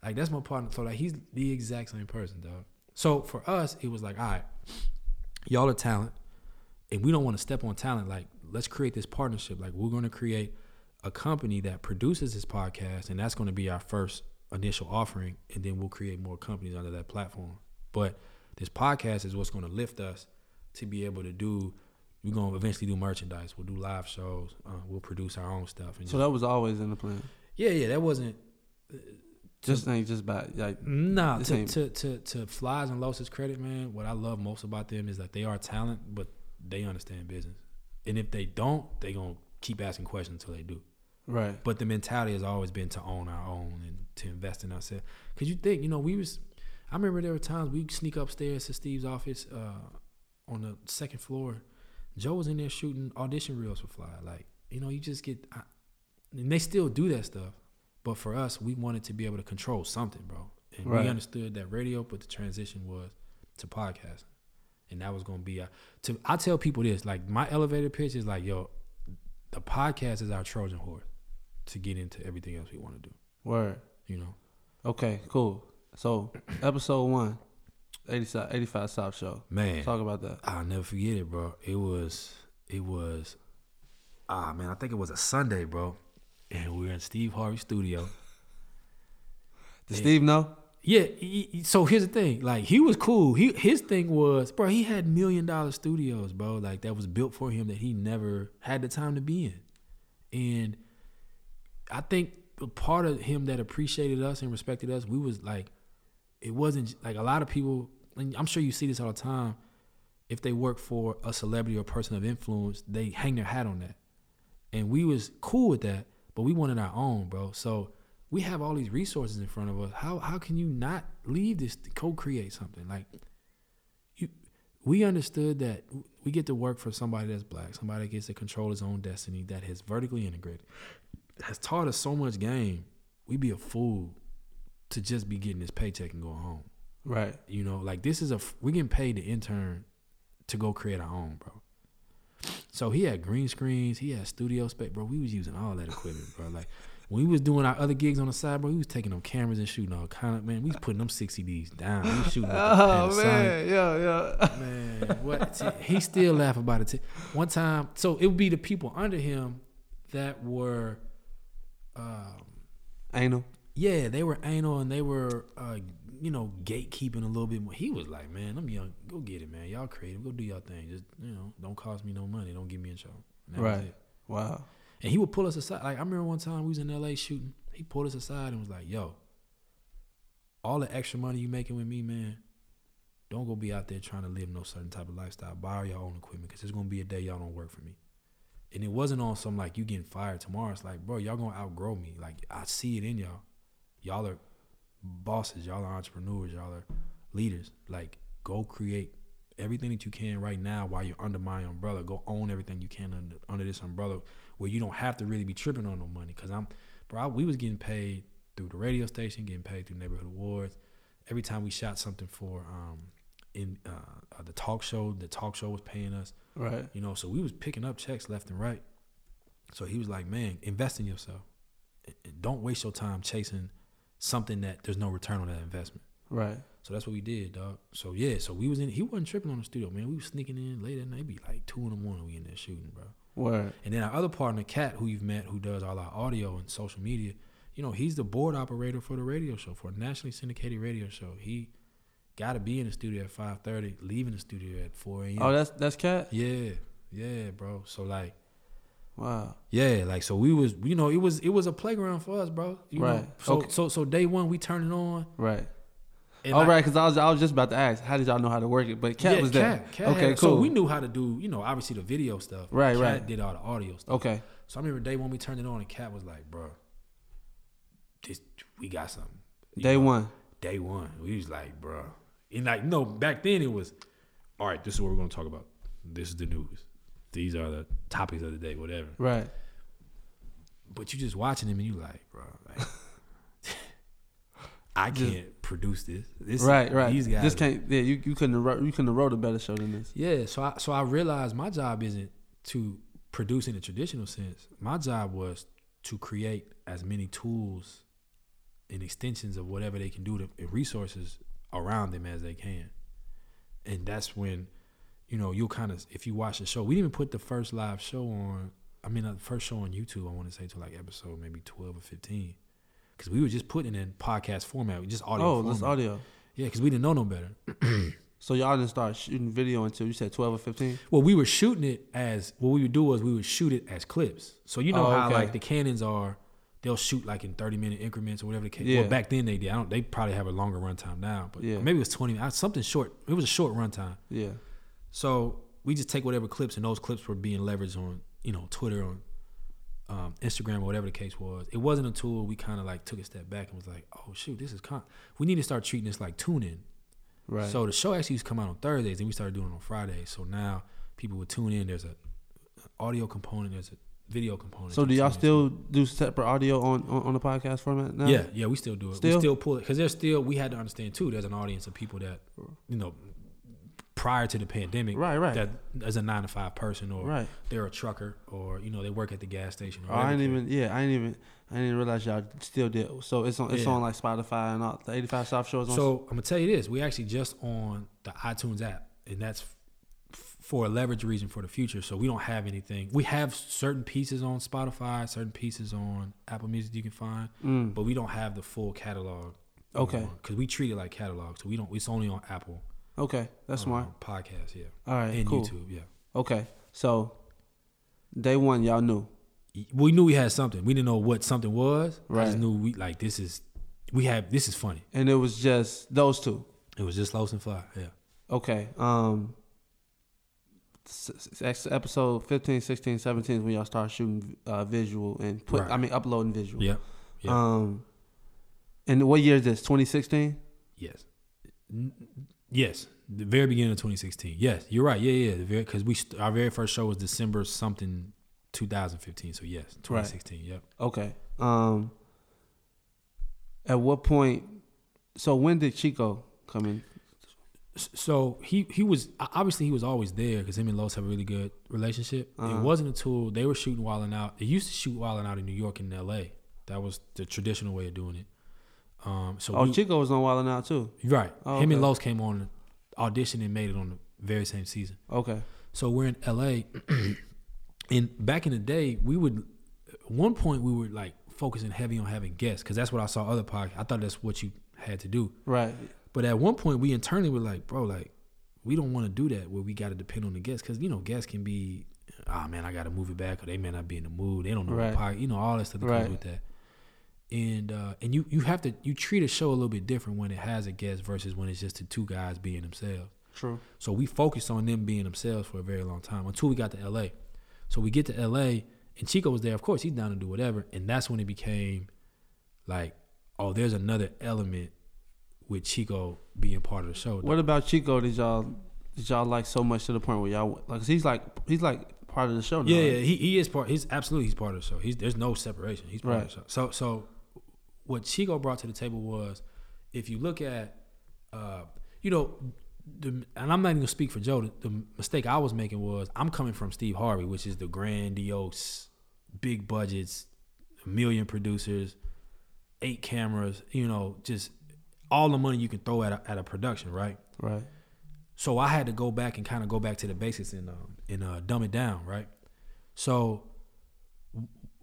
Like that's my partner. So like he's the exact same person, dog. So for us, it was like, all right, y'all are talent, and we don't want to step on talent. Like let's create this partnership. Like we're going to create a company that produces this podcast, and that's going to be our first initial offering, and then we'll create more companies under that platform. But this podcast is what's going to lift us to be able to do. We're going to eventually do merchandise. We'll do live shows. Uh, we'll produce our own stuff. And So just, that was always in the plan. yeah, yeah, that wasn't Just ain't just by like Nah, to, to to to Fly's and Los's credit, man. What I love most about them is that they are talent, but they understand business. And if they don't, they gonna keep asking questions until they do. right. But the mentality has always been to own our own and to invest in ourselves. Cause you think, you know, we was. I remember there were times we'd sneak upstairs to Steve's office uh, on the second floor. Joe was in there shooting audition reels for Fly. Like, you know, you just get. I, and they still do that stuff. But for us, we wanted to be able to control something, bro. And Right. we understood that radio, but the transition was to podcasting. And that was gonna be a, to I tell people this, like my elevator pitch is like, yo, the podcast is our Trojan horse to get into everything else we want to do. Word. You know? Okay, cool. So *clears throat* episode one, 85, 85 South Show. Man. Talk about that. I'll never forget it, bro. It was it was ah man, I think it was a Sunday, bro. And we were in Steve Harvey studio. Did Yeah. Steve know? Yeah, he- so here's the thing. Like he was cool. He his thing was, bro, he had million dollar studios, bro, like that was built for him that he never had the time to be in. And I think the part of him that appreciated us and respected us, we was like it wasn't like a lot of people and I'm sure you see this all the time. If they work for a celebrity or person of influence, they hang their hat on that. And we was cool with that, but we wanted our own, bro. So we have all these resources in front of us. How how can you not leave this to co-create something? Like you we understood that we get to work for somebody that's black, somebody that gets to control his own destiny, that has vertically integrated, has taught us so much game. We'd be a fool to just be getting this paycheck and going home. Right. You know, like this is a we're getting paid to intern to go create our own, bro. So he had green screens, he had studio space, bro. We was using all that equipment, bro. Like when we was doing our other gigs on the side, bro, we was taking them cameras and shooting all kind of man. We was putting them sixty Ds down. We was shooting. With *laughs* Oh man, yeah, yeah. man, what? T- he still laugh about it. T- One time, so it would be the people under him that were, um, Anal. yeah, they were anal and they were, uh, you know, gatekeeping a little bit more. He was like, man, I'm young. Go get it, man. Y'all creative. Go do your thing. Just, you know, don't cost me no money. Don't get me in trouble. And that was Right. Wow. And he would pull us aside. Like I remember one time we was in LA shooting. He pulled us aside and was like, "Yo, all the extra money you making with me, man, don't go be out there trying to live no certain type of lifestyle. Borrow your own equipment because there's gonna be a day y'all don't work for me." And it wasn't on some like you getting fired tomorrow. It's like, bro, y'all gonna outgrow me. Like I see it in y'all. Y'all are bosses. Y'all are entrepreneurs. Y'all are leaders. Like go create everything that you can right now while you're under my umbrella. Go own everything you can under, under this umbrella where you don't have to really be tripping on no money. Cause I'm, bro, I, we was getting paid through the radio station, getting paid through neighborhood awards. Every time we shot something for um in uh, uh, the talk show, the talk show was paying us. Right. You know, so we was picking up checks left and right. So he was like, "Man, invest in yourself. Don't waste your time chasing something that there's no return on that investment." Right. So that's what we did, dog. So yeah, so we was in. He wasn't tripping on the studio, man. We was sneaking in late at night, be like two in the morning. We in there shooting, bro. Word. And then our other partner, Cat, who you've met, who does all our audio and social media, you know, he's the board operator for the radio show, for a nationally syndicated radio show. He got to be in the studio at five thirty, leaving the studio at four a.m. Oh, that's that's cat. yeah, yeah, bro. So like. Wow. Yeah, like so we was you know it was it was a playground for us, bro. You Know? Right. So Okay. so so day one we turned it on. Right. And All like- right, because I was I was just about to ask, how did y'all know how to work it? But cat yeah, was there. Cat, Cat okay, had- cool. So we knew how to do you know obviously the video stuff. Right, Cat right. Did all the audio stuff. Okay. So I remember day one we turned it on and Cat was like, bro, this we got something. You Day know, one. Day one, we was like, bro, and like no back then it was, all right, this is what we're gonna talk about. This is the news. These are the topics of the day, whatever. Right. But you just watching him and you like, bro, like, *laughs* I can't produce this. This right. Right. These guys, This can't. Yeah. You, you couldn't have wrote, you couldn't have wrote a better show than this. yeah. So I so I realized my job isn't to produce in the traditional sense. My job was to create as many tools and extensions of whatever they can do to and resources around them as they can. And that's when, you know, you'll kind of if you watch the show. We didn't even put the first live show on. I mean, the first show on YouTube. I want to say to like episode maybe twelve or fifteen, because we were just putting it in podcast format, just audio. oh, format. this audio. Yeah, because we didn't know no better. *clears throat* So y'all didn't start shooting video until you said twelve or fifteen. Well, we were shooting it as what we would do was we would shoot it as clips. So you know Oh, how okay. like the Canons are, they'll shoot like in thirty minute increments or whatever the case. Yeah. Well, back then they did. I don't. They probably have a longer runtime now, but Yeah. maybe it was twenty. Something short. It was a short runtime. Yeah. So we just take whatever clips, and those clips were being leveraged on you know Twitter, on um, Instagram, or whatever the case was. It wasn't until we kind of like took a step back and was like, oh shoot, this is con. We need to start treating this like tuning. Right. So the show actually used to come out on Thursdays, and we started doing it on Fridays. So now people would tune in. There's a audio component. There's a video component. So do y'all still do separate audio on, on, on the podcast format now? Yeah, yeah, we still do it. Still? We still pull it because there's still. We had to understand too. There's an audience of people that, you know, prior to the pandemic, Right, right. that as a nine to five person, or Right. they're a trucker, or you know they work at the gas station. Or Oh, I didn't even. Yeah, I didn't even. I didn't realize y'all still did. So it's on. It's Yeah. on like Spotify and all the 85 South shows. On So I'm gonna tell you this: we actually just on the iTunes app, and that's f- for a leverage reason for the future. So we don't have anything. We have certain pieces on Spotify, certain pieces on Apple Music you can find, Mm. but we don't have the full catalog. Okay. Because we treat it like catalog, so we don't. It's only on Apple. Okay, that's smart. Podcast, yeah, All right, and cool. YouTube, yeah. Okay, so day one, y'all knew. We knew we had something. We didn't know what something was. Right. I just knew we like this is. We have this is funny. and it was just those two. It was just Los and Fly. Yeah. Okay. Um episode 15, 16, 17 is when y'all start shooting uh, visual and put Right. I mean uploading visual. Yeah. Yeah. Um And what year is this? 2016. Yes. Yes, the very beginning of 2016. Yes, you're right. Yeah, yeah. Because we st- our very first show was December something 2015. So yes, 2016. Yep. Okay. Um. At what point? So when did Chico come in? So he he was obviously he was always there because him and Los have a really good relationship. Uh-huh. It wasn't until they were shooting Wildin' Out. They used to shoot Wildin' Out in New York and L.A. That was the traditional way of doing it. Um. So Oh, we- Chico was on Wild Out too. right. Oh, him and okay. Los came on audition and made it on the very same season. Okay. So we're in LA, *clears throat* and back in the day, we would. One point, we were like focusing heavy on having guests because that's what I saw other podcasts. I thought that's what you had to do. Right. But at one point, we internally were like, bro, like we don't want to do that where we got to depend on the guests because you know guests can be, ah man, I got to move it back or they may not be in the mood. They don't know Right. the podcast, you know all that stuff that Right. comes with that. And uh, and you you have to you treat a show a little bit different when it has a guest versus when it's just the two guys being themselves. True. So we focused on them being themselves for a very long time until we got to LA. So we get to LA and Chico was there. Of course, he's down to do whatever. And that's when it became like, oh, there's another element with Chico being part of the show. What about Chico? Did y'all did y'all like so much to the point where y'all like? 'cause he's like he's like part of the show now. yeah, right? yeah, he, he is part. He's absolutely he's part of the show. He's there's no separation. He's part of the show. So so what Chico brought to the table was, if you look at, uh, you know, the, and I'm not even gonna speak for Joe. The, the mistake I was making was I'm coming from Steve Harvey, which is the grandiose, big budgets, a million producers, eight cameras. You know, just all the money you can throw at a, at a production, right? Right. So I had to go back and kind of go back to the basics and um, and uh, dumb it down, right? So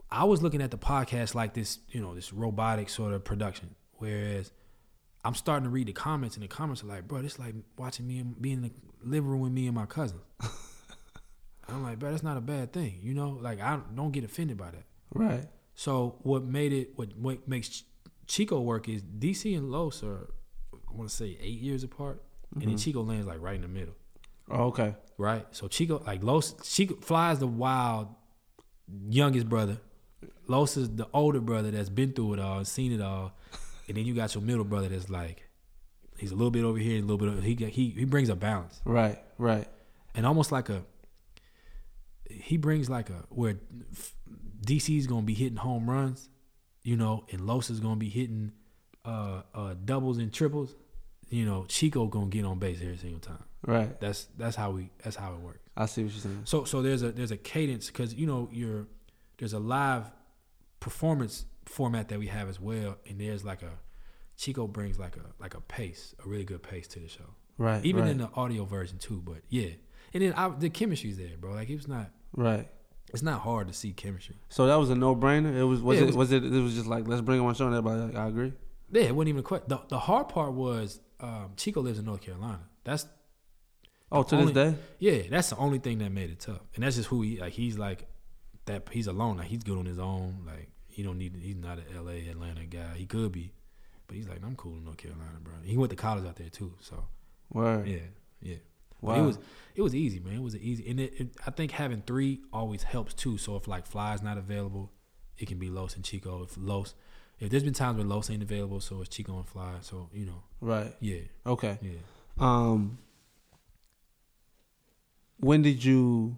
I was looking at the podcast like this, you know, this robotic sort of production, whereas I'm starting to read the comments, and the comments are like, "Bro, it's like watching me and being in the living room with me and my cousin." *laughs* I'm like, "Bro, that's not a bad thing, you know. Like, I don't get offended by that." Right. So what made it what what makes Chico work is DC and Los are I want to say eight years apart, and then mm-hmm. Chico lands like right in the middle, Oh, okay. right? So Chico like Los Chico flies the wild youngest brother. Los is the older brother that's been through it all, seen it all, and then you got your middle brother that's like he's a little bit over here, a little bit. Over, he he he brings a balance Right. Right. and almost like a he brings like a where DC's gonna be hitting home runs, you know, and Los is gonna be hitting uh, uh, doubles and triples. You know, Chico gonna get on base every single time. Right. That's that's how we that's how it works. I see what you're saying. So so there's a there's a cadence because you know you're there's a live performance format that we have as well, and there's like a Chico brings like a like a pace, a really good pace to the show Right. even right, in the audio version too. But yeah, and then I, the chemistry's there, bro. Like it's not right. it's not hard to see chemistry. So that was a no brainer. It was was Yeah, it it was, it it was just like let's bring him on show and everybody like I agree. Yeah, it wasn't even a question. The, the hard part was um, Chico lives in North Carolina. That's Oh, to only- this day. yeah, that's the only thing that made it tough, and that's just who he like. He's like that. He's alone. Like he's good on his own. Like he don't need. He's not an L.A. Atlanta guy. He could be, but he's like I'm cool in North Carolina, bro. He went to college out there too. So Word. yeah, yeah. Wow. But it was it was easy, man. It was easy, and it, it, I think having three always helps too. So if like Fly's not available, it can be Los and Chico. If Los, if there's been times when Los ain't available, so it's Chico and Fly. So you know, right. yeah, Okay. yeah. Um. When did you?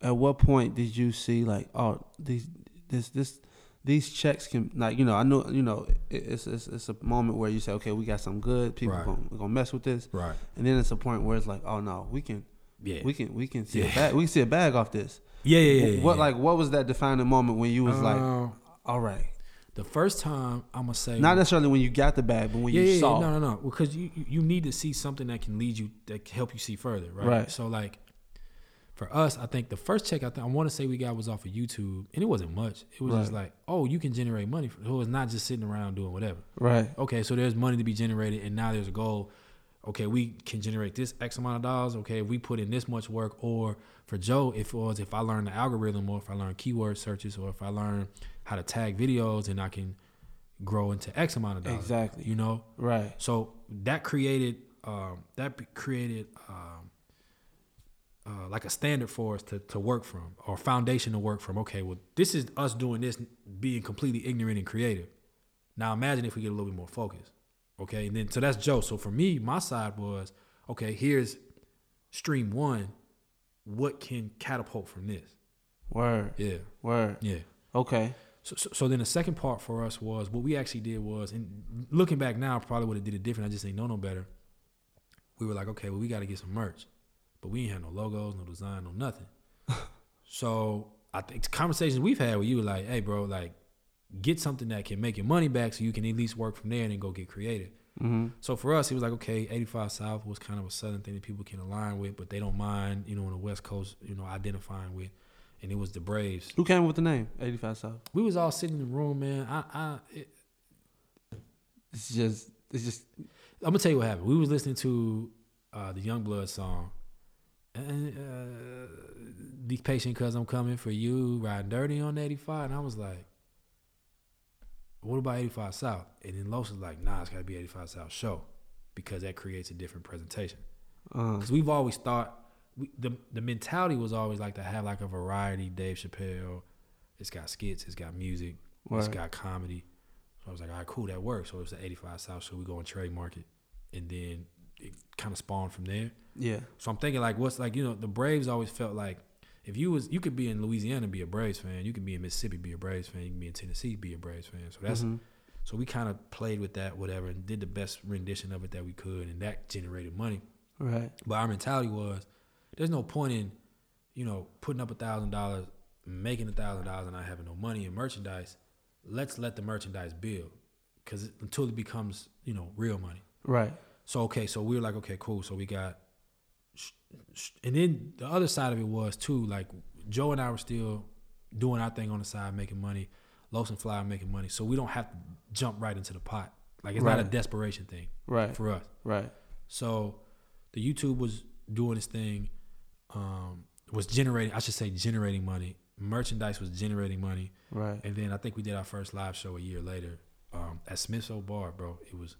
At what point did you see like oh these this this these checks can like you know I know you know it, it's, it's it's a moment where you say okay we got some good people Right. gonna, we gonna mess with this Right. and then it's a point where it's like oh no we can Yeah. we can we can see a bag we can see a bag off this yeah, yeah, yeah. what yeah. like what was that defining moment when you was like Uh, all right the first time I'm gonna say not necessarily when you got the bag but when yeah, you yeah, saw no, no, no. Because you you- you need to see something that can lead you that can help you see further, right? Right. So like, for us, I think the first check I think I want to say we got was off of YouTube, and it wasn't much. It was just like, oh, you can generate money. For, it was not just sitting around doing whatever. right Okay, so there's money to be generated, and now there's a goal. Okay, we can generate this X amount of dollars. Okay, if we put in this much work, or for Joe, if it was if I learn the algorithm, or if I learn keyword searches, or if I learn how to tag videos, and I can grow into X amount of dollars. Exactly. You know, right so that created um, that created um, uh, like a standard for us to, to work from or foundation to work from. Okay, well, this is us doing this, being completely ignorant and creative. Now imagine if we get a little bit more focused. Okay, and then so that's Joe. So for me, my side was okay. Here's stream one. What can catapult from this? Word. Yeah, Word. yeah. Okay. So, so, so then the second part for us was what we actually did was, and looking back now, probably would have did it different. I just didn't know no better. We were like, okay, well, we got to get some merch, but we ain't had no logos, no design, no nothing. *laughs* so I think conversations we've had where you were like, hey, bro, like, get something that can make your money back, so you can at least work from there and then go get creative. Mm-hmm. So for us, it was like, okay, 85 South was kind of a southern thing that people can align with, but they don't mind, you know, on the West Coast, you know, identifying with. And it was the Braves. Who came up with the name 85 South? We was all sitting in the room, man. I, I, it, It's just. It's just. I'm gonna tell you what happened. We was listening to uh, the YoungBloodZ song, uh, "Be patient, cause I'm coming for you." Riding dirty on 85, and I was like, "What about 85 South?" And then Los was like, "Nah, it's gotta be 85 South show, because that creates a different presentation." Uh, Because we've always thought we, the the mentality was always like to have like a variety. Dave Chappelle, it's got skits, it's got music, it's got comedy. So I was like, all right, cool, that works. So it was the 85 South show. We go and trademark it, and then it kind of spawned from there. yeah. So I'm thinking like, what's like you know the Braves always felt like if you was you could be in Louisiana and be a Braves fan, you could be in Mississippi be a Braves fan, you can be in Tennessee be a Braves fan. So that's Mhm. so we kind of played with that whatever and did the best rendition of it that we could, and that generated money. Right. But our mentality was, there's no point in, you know, putting up a thousand dollars, making a thousand dollars, and not having no money in merchandise. Let's let the merchandise build, because until it becomes, you know, real money. Right. So okay, so we were like, okay, cool. So we got, and then the other side of it was too, like Joe and I were still doing our thing on the side, making money. Los and Fly making money, so we don't have to jump right into the pot. Like it's not a desperation thing Right. for us. Right. So the YouTube was doing its thing, um, was generating, I should say, generating money. Merchandise was generating money. Right. And then I think we did our first live show a year later um, at Smith's Old Bar, bro. It was,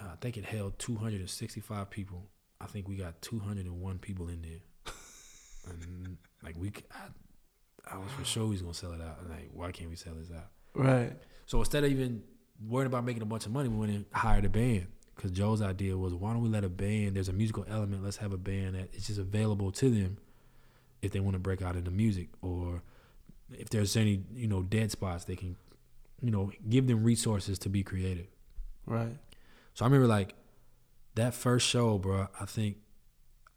I think it held 265 people. I think we got 201 people in there. *laughs* and like we, I was for sure we was gonna sell it out. Like, why can't we sell this out? Right. So instead of even worrying about making a bunch of money, we went and hired a band. Because Joe's idea was, why don't we let a band? There's a musical element. Let's have a band that is just available to them if they want to break out into music, or if there's any you know dead spots, they can you know give them resources to be creative. Right. So I remember like that first show, bro. I think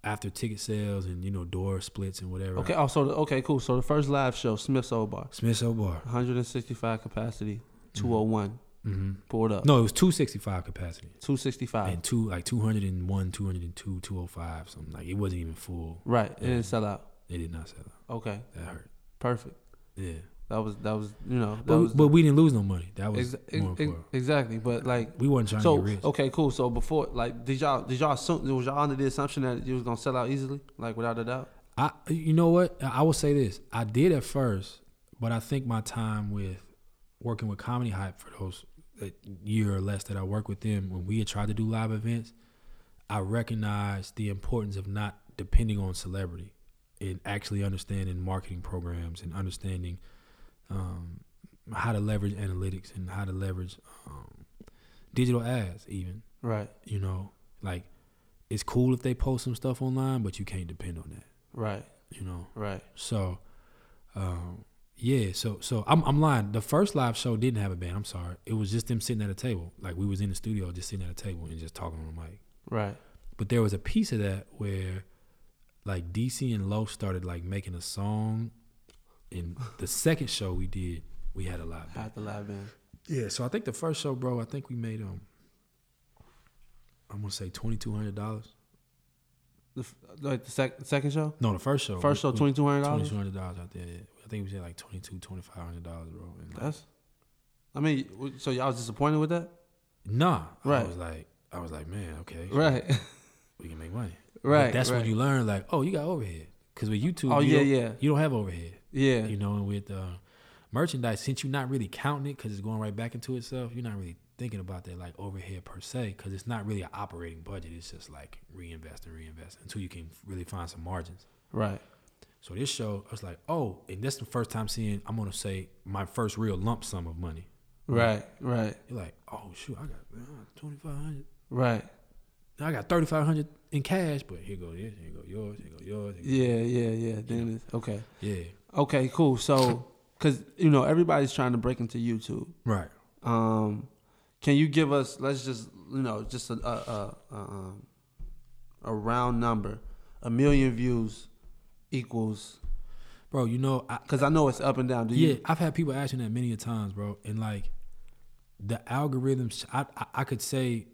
after ticket sales and you know door splits and whatever. Okay. Oh, so the, okay, cool. So the first live show, Smith's Old Bar, Smith's Old Bar. 165 capacity, 201 Mm-hmm. pulled up. No, it was 265 capacity. 265. and two like 201 202 205 something like it wasn't even full right. It Yeah. didn't sell out. it did not sell out Okay. that hurt Perfect. yeah That was that was you know that but, was but we didn't lose no money that was ex- more ex- exactly. But like we weren't trying so to get rich okay, cool. So before like did y'all did y'all assume was y'all under the assumption that you was gonna sell out easily like without a doubt? i you know what i will say this i did at first but i think my time with working with comedy hype for those year or less that i worked with them when we had tried to do live events i recognized the importance of not depending on celebrity and actually understanding marketing programs and understanding um, how to leverage analytics and how to leverage um, digital ads even Right. you know like it's cool if they post some stuff online but you can't depend on that Right. you know Right. so um, yeah so so I'm, I'm lying the first live show didn't have a band i'm sorry it was just them sitting at a table like we was in the studio just sitting at a table and just talking on the mic Right. but there was a piece of that where like DC and Low started like making a song and the second show we did we had a live band. Had the live band. Yeah, so I think the first show, bro, I think we made um I'm gonna say twenty two hundred dollars. The, like the sec- second show? No, the first show. First show twenty two hundred twenty dollars. Twenty two hundred dollars out there. Yeah. I think we did like twenty two, twenty five hundred dollars, bro. And like, That's. I mean, so y'all was disappointed with that? nah. right. I was like I was like, man, okay. *laughs* Right. We can make money. right. But that's right. when you learn like, oh, you got overhead. Cause with YouTube, Oh you yeah, yeah, you don't have overhead. Yeah. you know, and with uh, merchandise, since you're not really counting it because it's going right back into itself, you're not really thinking about that like overhead per se because it's not really an operating budget. It's just like reinvest and reinvest until you can really find some margins. Right. So this show, I was like, oh, and that's the first time seeing. I'm gonna say my first real lump sum of money. Right, right, You're like, oh shoot, I got twenty five hundred. right. I got thirty five hundred in cash, but here go this, here go yours, here go yours. Here Yeah, yeah, yeah. Then it's okay. Yeah. Okay, cool. So, because you know everybody's trying to break into YouTube. Right. Um, can you give us? Let's just you know just a a, a, a, um, a round number. A million views equals Bro, you know, I, because I know it's up and down. Do yeah, you? I've had people asking that many a times, bro, and like the algorithms. I I, I could say,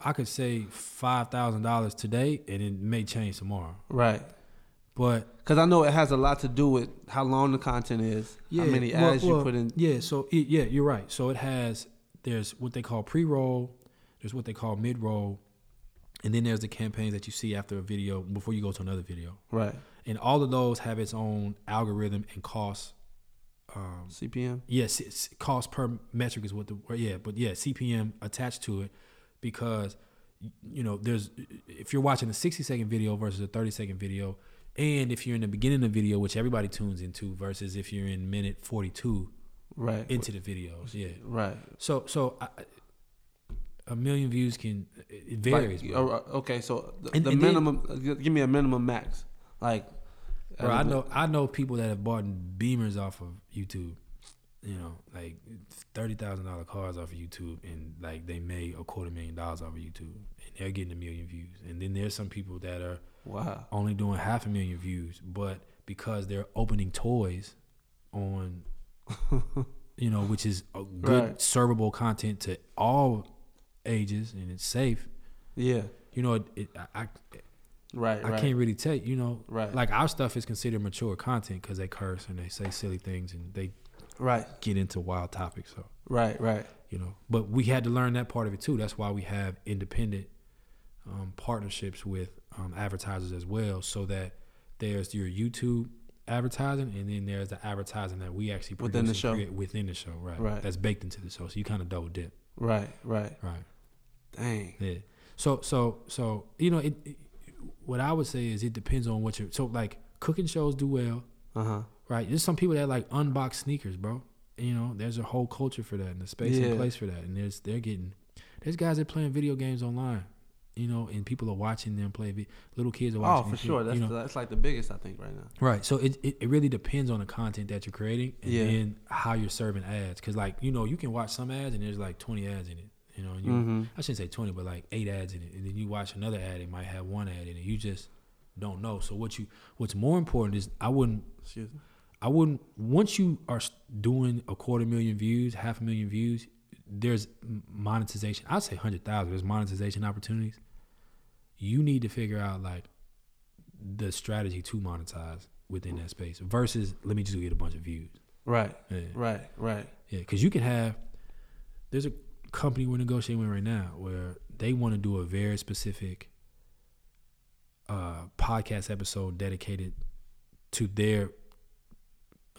I could say five thousand dollars today, and it may change tomorrow. Right. But Because I know it has a lot to do with how long the content is, yeah, how many well- ads you put in. Yeah, so it, yeah, you're right. So it has there's what they call pre-roll, there's what they call mid-roll, and then there's the campaigns that you see after a video before you go to another video. Right. And all of those have its own algorithm and cost. Um, CPM. yes, it's cost per metric is what the yeah, but yeah, CPM attached to it because you know there's if you're watching a 60 second video versus a 30 second video, and if you're in the beginning of the video, which everybody tunes into, versus if you're in minute 42 Right. into the videos, yeah. right. So so I, a million views can it varies, Like, okay, so the, And- the and minimum. uh, give me a minimum max. Like. Bro, I know I know people that have bought Beamers off of YouTube. You know, like thirty thousand dollar cars off of YouTube, and like they made a quarter million dollars off of YouTube, they're getting a million views. And then there's some people that are Wow. only doing half a million views, but because they're opening toys on, *laughs* you know, which is a good Right. servable content to all ages, and it's safe. Yeah. You know, it, it, I, I Right. I right. can't really tell you, you know, Right. like our stuff is considered mature content because they curse and they say silly things and they Right. get into wild topics. So Right. Right. you know, but we had to learn that part of it too. That's why we have independent um, partnerships with um, advertisers as well, so that there's your YouTube advertising and then there's the advertising that we actually Within the show. within the show, right? Right. That's baked into the show, so you kind of double dip, Right. Right. right? Dang. Yeah. So so so you know it, it. What I would say is it depends on what you're. So like cooking shows do well, Uh huh. right? There's some people that like unbox sneakers, bro. You know, there's a whole culture for that and a space Yeah. and place for that. And there's they're getting there's guys that playing video games online, you know, and people are watching them play. Little kids are watching. Oh, for sure. That's you know, the, that's like the biggest I think right now. Right. So it, it, it really depends on the content that you're creating and Yeah. then how you're serving ads. Cause like, you know, you can watch some ads and there's like 20 ads in it. You know, and you, Mm-hmm. I shouldn't say 20, but like eight ads in it. And then you watch another ad, it might have one ad in it. You just don't know. So what you, what's more important is I wouldn't, Excuse me. I wouldn't, once you are doing a quarter million views, half a million views, there's monetization. I'd say 100,000. There's monetization opportunities. You need to figure out like the strategy to monetize within that space versus let me just get a bunch of views. Right. Yeah. Right. Right. Yeah, because you can have. There's a company we're negotiating with right now where they want to do a very specific uh, podcast episode dedicated to their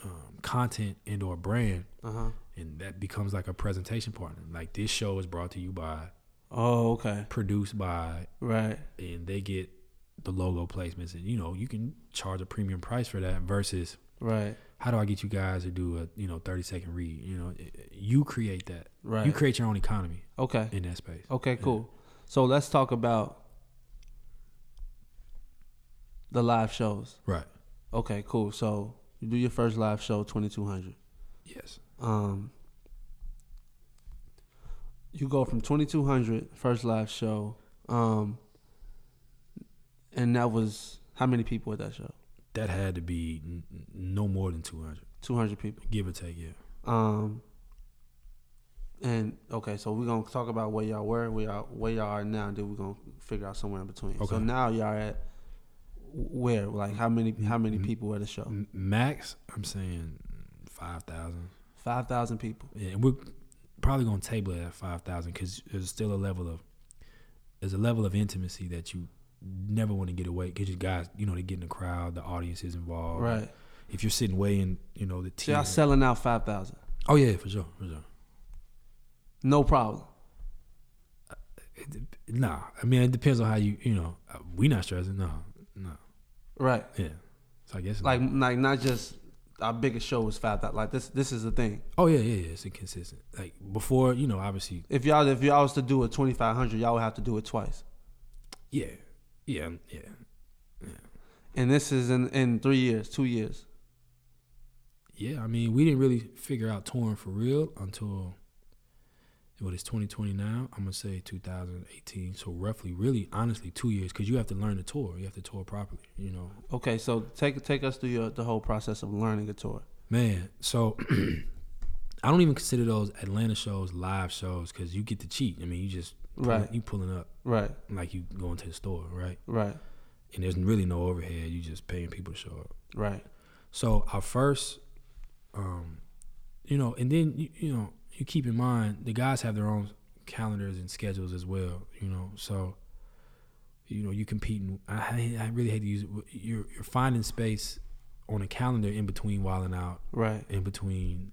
um, content and or brand, Uh huh. And that becomes like a presentation partner. Like this show is brought to you by, Oh, okay. produced by, Right. and they get the logo placements, and you know you can charge a premium price for that versus Right. how do I get you guys to do a you know 30 second read? You know, you create that. Right. You create your own economy okay. in that space. Okay. Cool. So let's talk about the live shows. Right. Okay. Cool. So you do your first live show, twenty two hundred. Yes. Um. You go from 2200 first live show, um, and that was how many people at that show? That had to be n- no more than 200, 200 people. give or take. Yeah. Um, and okay, so we're gonna talk about where y'all were, where y'all where y'all are now, and then we're gonna figure out somewhere in between. Okay. So now y'all at where? Like how many how many people at the show? Max, I'm saying 5,000. Five thousand people. Yeah, and we're probably gonna table it at 5,000 because there's still a level of there's a level of intimacy that you never want to get away because you guys, you know, they get in the crowd, the audience is involved. Right. If you're sitting way in, you know, the So y'all selling out five thousand. oh yeah, for sure, for sure. No problem. It, nah, I mean it depends on how you, you know, we not stressing. No, no, Right. yeah. So I guess Like like not just our biggest show was five thousand. Like this, this is the thing. Oh yeah, yeah, yeah. It's inconsistent. Like before, you know, obviously, If y'all if y'all was to do a twenty five hundred, y'all would have to do it twice. yeah, yeah, yeah. And this is in in three years, two years. Yeah, I mean, we didn't really figure out touring for real until what is 2020 now. I'm gonna say 2018. So roughly, really, honestly, two years because you have to learn to tour. You have to tour properly. You know, Okay, so take take us through your, the whole process of learning a tour. man. So *clears throat* I don't even consider those Atlanta shows live shows because you get to cheat. I mean, you just pull- Right. You pulling up Right, like you going to the store, right? right, And there's really no overhead. You just paying people to show up. right. So our first, um, you know, and then you, you know, you keep in mind the guys have their own calendars and schedules as well. You know, so you know you competing. I, I really hate to use it. You're you're finding space on a calendar in between Wild 'N Out, Right. in between.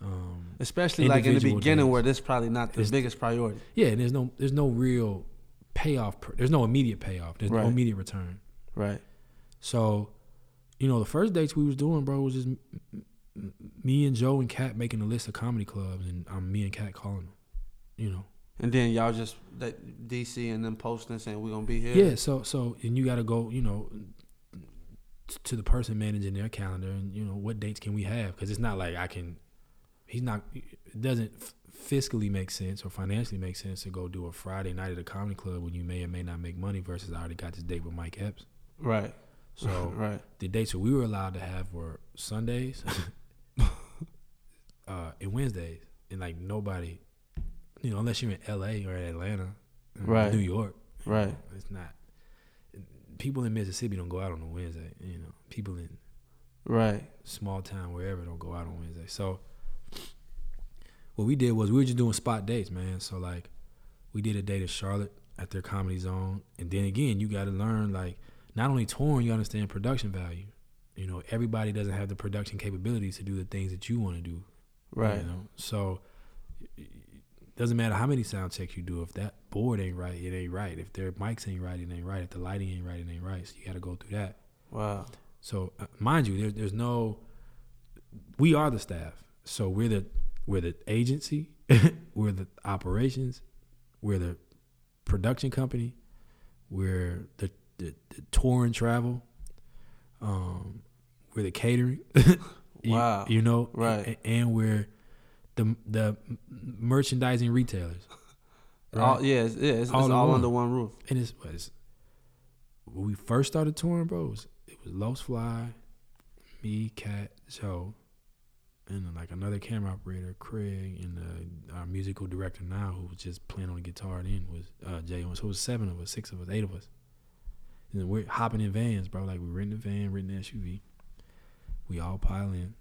Um, Especially like in the beginning days. where this probably not the It's- biggest priority. yeah, and there's no there's no real payoff. There's no immediate payoff. There's Right. no immediate return. Right. So, you know, the first dates we was doing, bro, was just me and Joe and Kat making a list of comedy clubs, and I'm um, me and Kat calling them. You know. And then y'all just that DC and then posting saying we're gonna be here. Yeah. So so and you got to go, you know, to the person managing their calendar, and you know what dates can we have? Because it's not like I can. He's not. It doesn't fiscally make sense or financially make sense to go do a Friday night at a comedy club when you may or may not make money. Versus I already got this date with Mike Epps. Right. So *laughs* right. the dates that we were allowed to have were Sundays *laughs* uh, and Wednesdays, and like nobody, you know, unless you're in L.A. or Atlanta, Right. New York, Right. it's not. People in Mississippi don't go out on a Wednesday. You know, people in Right. small town wherever don't go out on Wednesday. So what we did was we were just doing spot dates, man. So like we did a date in Charlotte at their comedy zone, and then again you got to learn like not only touring, you understand production value. You know, everybody doesn't have the production capabilities to do the things that you want to do. Right. You know, so it doesn't matter how many sound checks you do. If that board ain't right, it ain't right. If their mics ain't right, it ain't right. If the lighting ain't right, it ain't right. So you got to go through that. Wow. So uh, mind you, there's there's no. We are the staff, so we're the we're the agency, *laughs* we're the operations, we're the production company, we're the the, the tour and travel, um, we're the catering. *laughs* You- Wow. you, know, Right. a- and we're the the merchandising retailers. *laughs* All, right? yeah, it's, yeah, it's, All it's all one. under one roof. And it's, it's when we first started touring, bros. It was, Los Fly, me, Cat, Joe, and like another camera operator, Craig, and uh, our musical director now, who was just playing on the guitar. Then was uh, Jay. So it was seven of us, six of us, eight of us. And we're hopping in vans, bro. Like we renting a van, renting an SUV. We all pile in,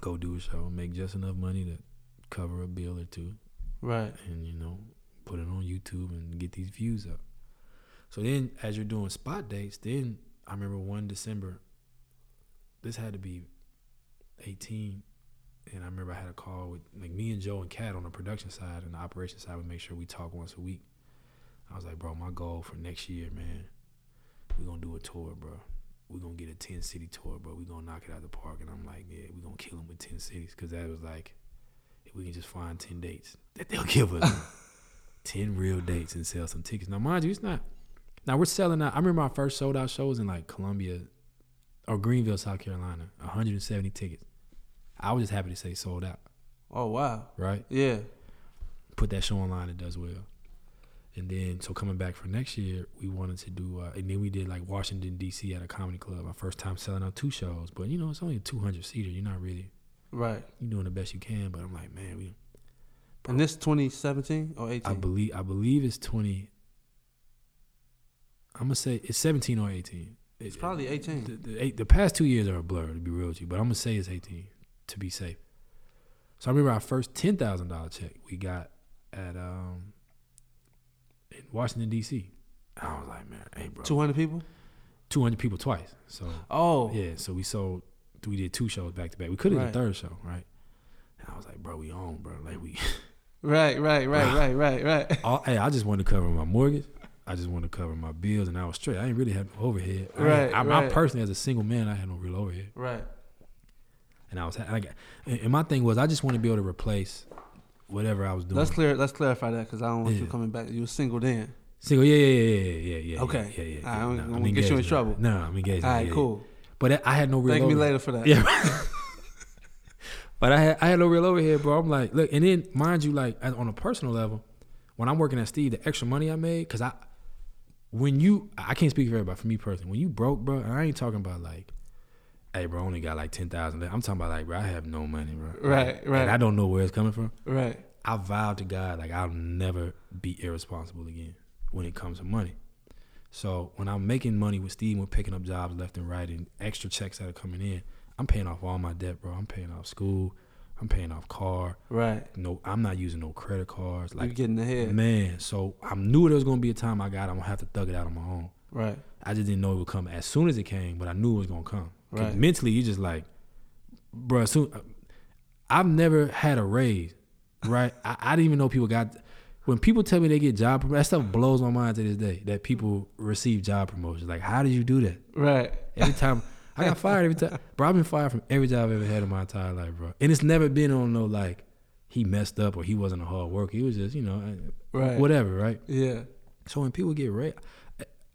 go do a show, make just enough money to cover a bill or two Right. and you know put it on YouTube and get these views up. So then, as you're doing spot dates, then I remember one December. This had to be 18, and I remember I had a call with like me and Joe and Kat on the production side and the operation side. We make sure we talk once a week. I was like, bro, my goal for next year, man, we're gonna do a tour, bro. We gonna get a 10 city tour, bro. We're gonna knock it out the park. And I'm like, yeah, we're gonna kill them with 10 cities, cause that was like, if we can just find 10 dates that they'll give us. *laughs* 10 real dates and sell some tickets. Now, mind you, it's not. Now, we're selling out. I remember our first sold out shows in like Columbia or Greenville, South Carolina, 170 tickets. I was just happy to say sold out, Oh wow. right? Yeah. Put that show online, it does well. And then, so coming back for next year, we wanted to do, uh, and then we did like Washington, D.C. at a comedy club. Our first time selling out two shows, but you know, it's only a 200 seater. You're not really, Right. you're doing the best you can, but I'm like, man, we, And this 2017 or 18? I believe I believe it's twenty. I'm gonna say it's seventeen or eighteen. it's probably 18. The, the, the past two years are a blur to be real with you, but I'm gonna say it's eighteen to be safe. So I remember our first ten thousand dollar check we got at um in Washington D.C. I was like, man, hey bro, 200 people? two hundred people twice. So Oh. yeah, so we sold. We did two shows back to back. We could have Right. did a third show, right? And I was like, bro, we on, bro. Like we. *laughs* Right, right, right, right, right, right. *laughs* all, hey, I just wanted to cover my mortgage. I just wanted to cover my bills, and I was straight. I didn't really have no overhead. I, Right, I, I right. personally, as a single man, I had no real overhead. Right. and I was like, and and my thing was I just want to be able to replace whatever I was doing. Let's clear. Let's clarify that because I don't want you coming back. You were single then. Single, yeah, yeah, yeah, yeah, yeah, yeah. Okay. yeah, yeah. yeah, I don't No, wanna I'm get you in trouble. No, I'm engaged. All right, yeah, cool. yeah. But I had no real. Thank me overhead. later for that. Yeah. *laughs* but I had I had no real overhead, bro. I'm like, look, and then mind you, like on a personal level, when I'm working at Steve, the extra money I made, cause I, when you, I can't speak for everybody. For me personally, when you broke, bro, and I ain't talking about like, hey, bro, I only got like ten thousand. I'm talking about like, bro, I have no money, bro. Right, right. And I don't know where it's coming from. Right. I vowed to God like I'll never be irresponsible again when it comes to money. So when I'm making money with Steve, we're picking up jobs left and right and extra checks that are coming in. I'm paying off all my debt, bro. I'm paying off school. I'm paying off car. Right. No, I'm not using no credit cards. Like getting ahead. man, so I knew there was gonna be a time I got. I'm gonna have to thug it out on my own. Right. I just didn't know it would come as soon as it came, but I knew it was gonna come. Right. Mentally, you just like, bro. Soon, I've never had a raise, right? I, I didn't even know people got. When people tell me they get job promotions, that stuff blows my mind to this day. That people receive job promotions. Like, how did you do that? Right. Every time *laughs* I got fired, every time, bro. I've been fired from every job I've ever had in my entire life, bro. And it's never been on no like he messed up or he wasn't a hard worker. He was just, you know, Right. whatever, right? Yeah. So when people get raised,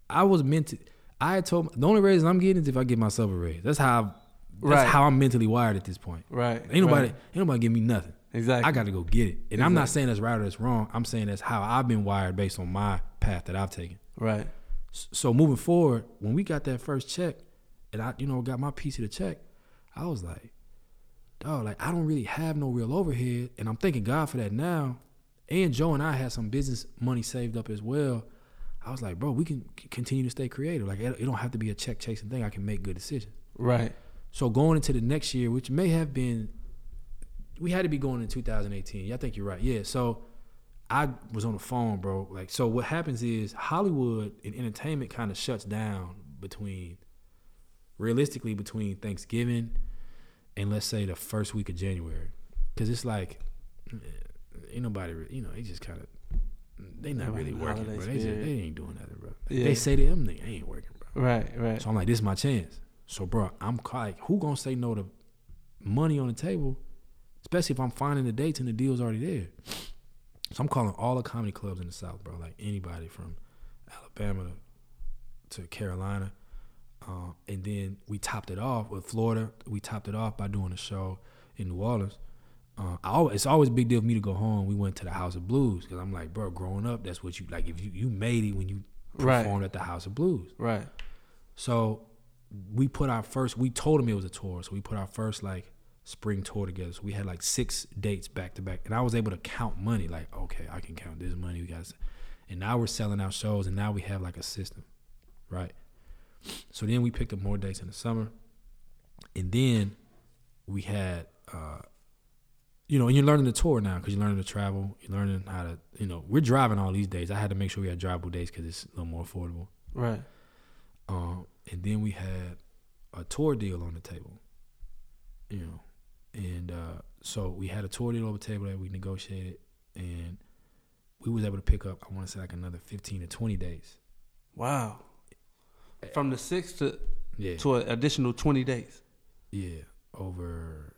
I was meant to. I told the only raise I'm getting is if I give myself a raise. That's how. That's Right. how I'm mentally wired at this point. Right. Ain't nobody. Right. Ain't nobody give me nothing. Exactly. I got to go get it. And I'm not saying that's right or that's wrong. I'm saying that's how I've been wired based on my path that I've taken. Right. So moving forward, when we got that first check, and I, you know, got my piece of the check, I was like, dog, like I don't really have no real overhead, and I'm thanking God for that now. And Joe and I had some business money saved up as well. I was like, bro, we can continue to stay creative. Like it, it don't have to be a check chasing thing. I can make good decisions. Right. So going into the next year, which may have been, we had to be going in 2018. Yeah, I think you're right. Yeah. So I was on the phone, bro. Like, so what happens is Hollywood and entertainment kind of shuts down between, realistically, between Thanksgiving and let's say the first week of January, because it's like, eh, ain't nobody, you know, they just kind of, they not really working, bro. They, just, they ain't doing nothing, bro. Yeah. They say to them, they ain't working, bro. Right. Right. So I'm like, this is my chance. So, bro, I'm like, who gonna say no to money on the table, especially if I'm finding the dates and the deal's already there. So I'm calling all the comedy clubs in the South, bro. Like anybody from Alabama to, to Carolina, uh, and then we topped it off with Florida. We topped it off by doing a show in New Orleans. Uh, I always, it's always a big deal for me to go home. We went to the House of Blues because I'm like, bro, growing up, that's what you like. If you you made it when you Right. performed at the House of Blues. Right. So we put our first. We told him it was a tour, so we put our first like spring tour together. So we had like six dates back to back, and I was able to count money. Like, okay, I can count this money. We got, and now we're selling out shows, and now we have like a system, right? So then we picked up more dates in the summer, and then we had, uh, you know, and you're learning the tour now because you're learning to travel. You're learning how to, you know, we're driving all these days. I had to make sure we had drivable days because it's a little more affordable. Right. Um, and then we had a tour deal on the table, you know, and uh, so we had a tour deal on the table that we negotiated, and we was able to pick up. I want to say like another fifteen to twenty days. Wow. From the sixth to Yeah, to an additional twenty days. yeah, over.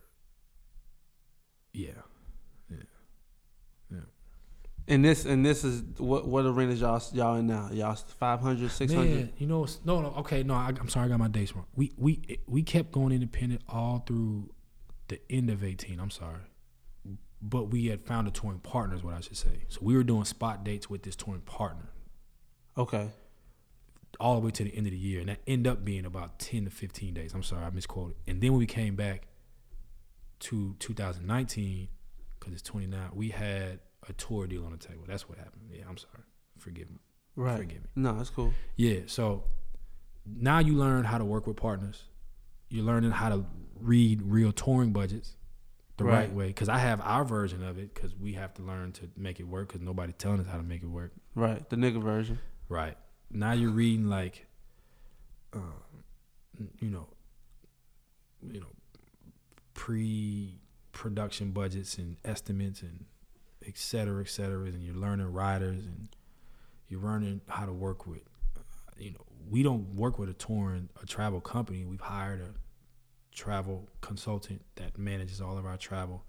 Yeah, Yeah. Yeah. And this and this is what what arenas y'all y'all in now? Y'all 500, 600? Man, you know, no, no, okay, no, I, I'm sorry, I got my dates wrong. We we we kept going independent all through the end of 18. I'm sorry, but we had found a touring partner, is what I should say. So we were doing spot dates with this touring partner Okay. all the way to the end of the year, and that ended up being about 10 to 15 days. I'm sorry, I misquoted. And then when we came back to 2019, because it's 29, we had a tour deal on the table. That's what happened. Yeah, I'm sorry. Forgive me. Right. Forgive me. No, that's cool. Yeah, so now you learn how to work with partners. You're learning how to read real touring budgets the right, Right. way. Because I have our version of it. Because we have to learn to make it work. Because nobody's telling us how to make it work. Right. The nigga version. Right now, you're reading like, uh, you know, you know, pre-production budgets and estimates and et cetera, et cetera, and you're learning riders and you're learning how to work with. uh, You know, we don't work with a touring, a travel company. We've hired a travel consultant that manages all of our travel.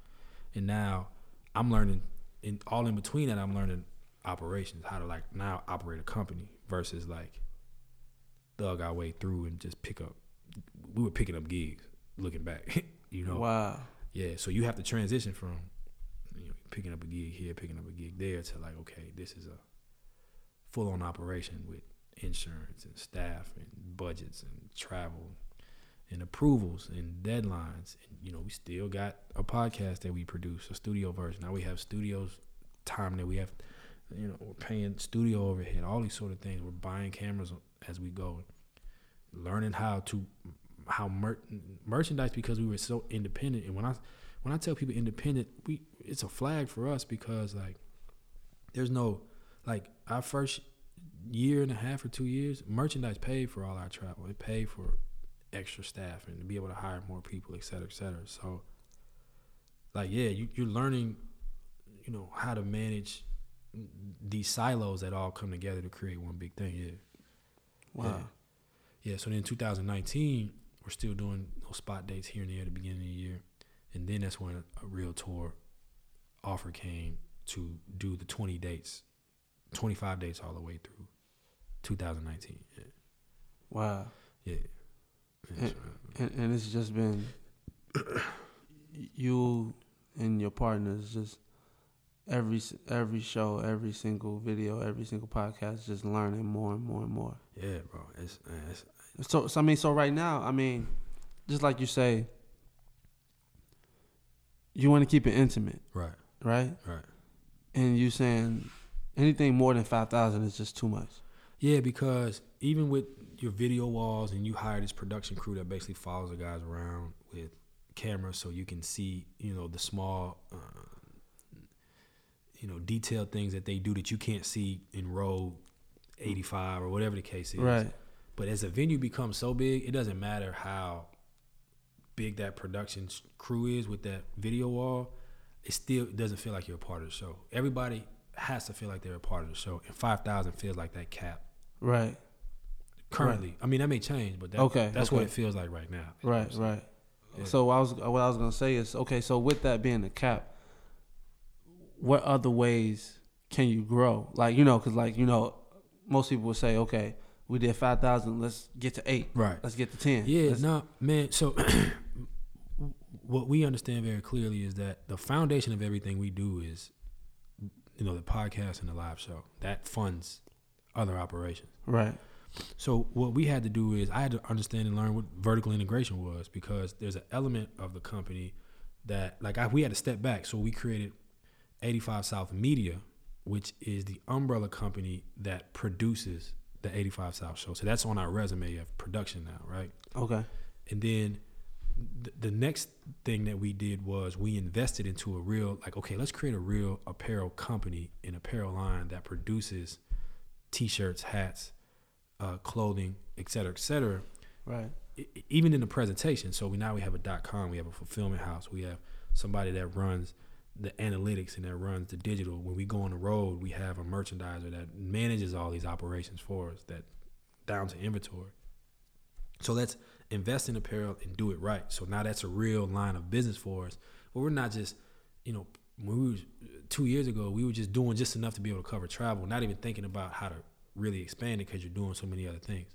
And now I'm learning in all in between that I'm learning operations, how to like now operate a company versus like thug our way through and just pick up we were picking up gigs looking back. *laughs* you know. Wow. Yeah. So you have to transition from you know, picking up a gig here, picking up a gig there to like, okay, this is a full on operation with insurance and staff and budgets and travel and approvals and deadlines. And you know, we still got a podcast that we produce, a studio version. Now we have studios time that we have you know, we're paying studio overhead, all these sort of things. We're buying cameras as we go, learning how to how mer- merchandise because we were so independent. And when I when I tell people independent, we it's a flag for us because like there's no like our first year and a half or two years, merchandise paid for all our travel. It paid for extra staff and to be able to hire more people, et cetera, et cetera. So like yeah, you, you're learning, you know, how to manage these silos that all come together to create one big thing. Yeah. Wow. Yeah. yeah. So then in 2019, we're still doing those spot dates here and there at the beginning of the year, and then that's when a, real tour offer came to do the 20 dates, 25 dates all the way through 2019. Yeah. Wow. Yeah. And, and, and it's just been you and your partners just every every show, every single video, every single podcast, just learning more and more and more. Yeah, bro. It's, it's so, so I mean, so right now, I mean, just like you say, you want to keep it intimate, right? Right. Right. And you saying anything more than five thousand is just too much. Yeah, because even with your video walls and you hire this production crew that basically follows the guys around with cameras so you can see, you know, the small, uh, you know, detailed things that they do that you can't see in row 85 or whatever the case is. Right. But as a venue becomes so big, it doesn't matter how big that production crew is with that video wall. It still doesn't feel like you're a part of the show. Everybody has to feel like they're a part of the show, and five thousand feels like that cap. Right. Currently, right. I mean that may change, but that, okay, that's okay. what it feels like right now. Right, right. Yeah. So I was what I was gonna say is okay. So with that being the cap, what other ways can you grow? Like you know, because like you know, most people would say, okay, we did five thousand. Let's get to eight. Right. Let's get to ten. Yeah. Let's, no, man. So *clears throat* what we understand very clearly is that the foundation of everything we do is, you know, the podcast and the live show that funds other operations. Right. So what we had to do is I had to understand and learn what vertical integration was because there's an element of the company that like I, we had to step back. So we created 85 South Media, which is the umbrella company that produces the 85 South show. So that's on our resume of production now, right? Okay. And then th- the next thing that we did was we invested into a real, like, okay, let's create a real apparel company, an apparel line that produces t shirts, hats, uh, clothing, et cetera, et cetera. Right. I- even in the presentation. So we now we have a dot com, we have a fulfillment house, we have somebody that runs the analytics and that runs the digital. When we go on the road, we have a merchandiser that manages all these operations for us, that down to inventory. So let's invest in apparel and do it right. So now that's a real line of business for us. But we're not just, you know, when we were two years ago, we were just doing just enough to be able to cover travel, not even thinking about how to really expand it because you're doing so many other things.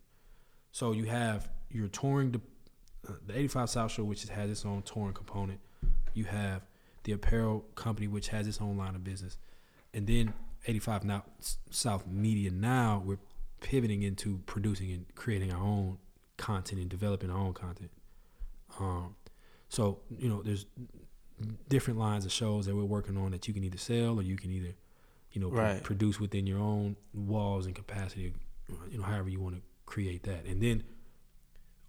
So you have you're touring the uh, the 85 South Show, which has its own touring component. You have the apparel company, which has its own line of business, and then 85 now South Media. Now we're pivoting into producing and creating our own content and developing our own content. Um, so you know, there's different lines of shows that we're working on that you can either sell or you can either, you know, right. pr- produce within your own walls and capacity. You know, however you want to create that, and then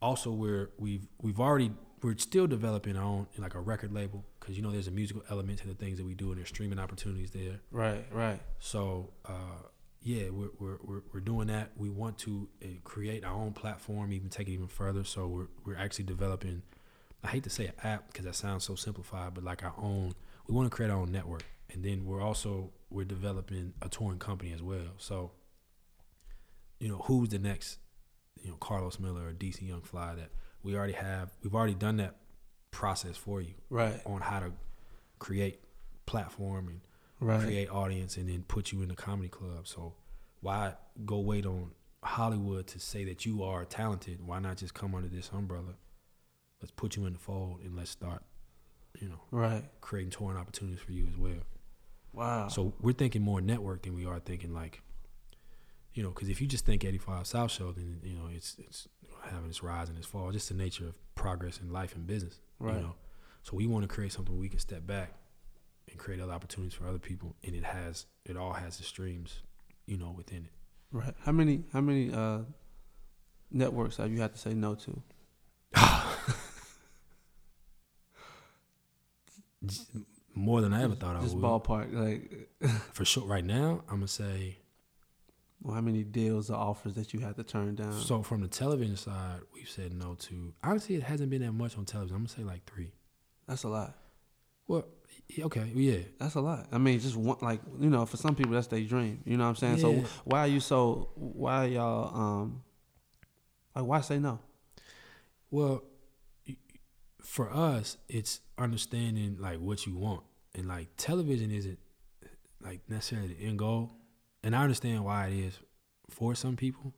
also we're we've we've already we're still developing our own like a record label because you know there's a musical element to the things that we do and there's streaming opportunities there. Right, right. So uh, yeah, we're, we're we're we're doing that. We want to uh, create our own platform, even take it even further. So we're we're actually developing. I hate to say an app because that sounds so simplified, but like our own. We want to create our own network, and then we're also we're developing a touring company as well. So you know who's the next, you know Karlous Miller or DC Young Fly that we already have we've already done that process for you Right. on how to create platform and Right. create audience and then put you in the comedy club. So why go wait on Hollywood to say that you are talented? Why not just come under this umbrella? Let's put you in the fold and let's start, you know, Right. creating touring opportunities for you as well. Wow. So we're thinking more network than we are thinking like, you know, because if you just think 85 South Show, then you know it's it's having its rise and its fall. Just the nature of progress in life and business. Right. You know, so we want to create something where we can step back and create other opportunities for other people, and it has it all has the streams, you know, within it. Right. How many how many uh networks have you had to say no to? *laughs* More than I ever thought I Just would. ballpark, like For sure, right now I'm gonna say. Well, how many deals or offers that you had to turn down? So from the television side, we've said no to. Honestly, it hasn't been that much on television. I'm gonna say like three. That's a lot. Well, okay, yeah. That's a lot. I mean, just one like you know, for some people that's their dream. You know what I'm saying? So why are you so? Why y'all um? Like why say no? Well, for us, it's understanding like what you want, and like television isn't like necessarily the end goal. And I understand why it is for some people,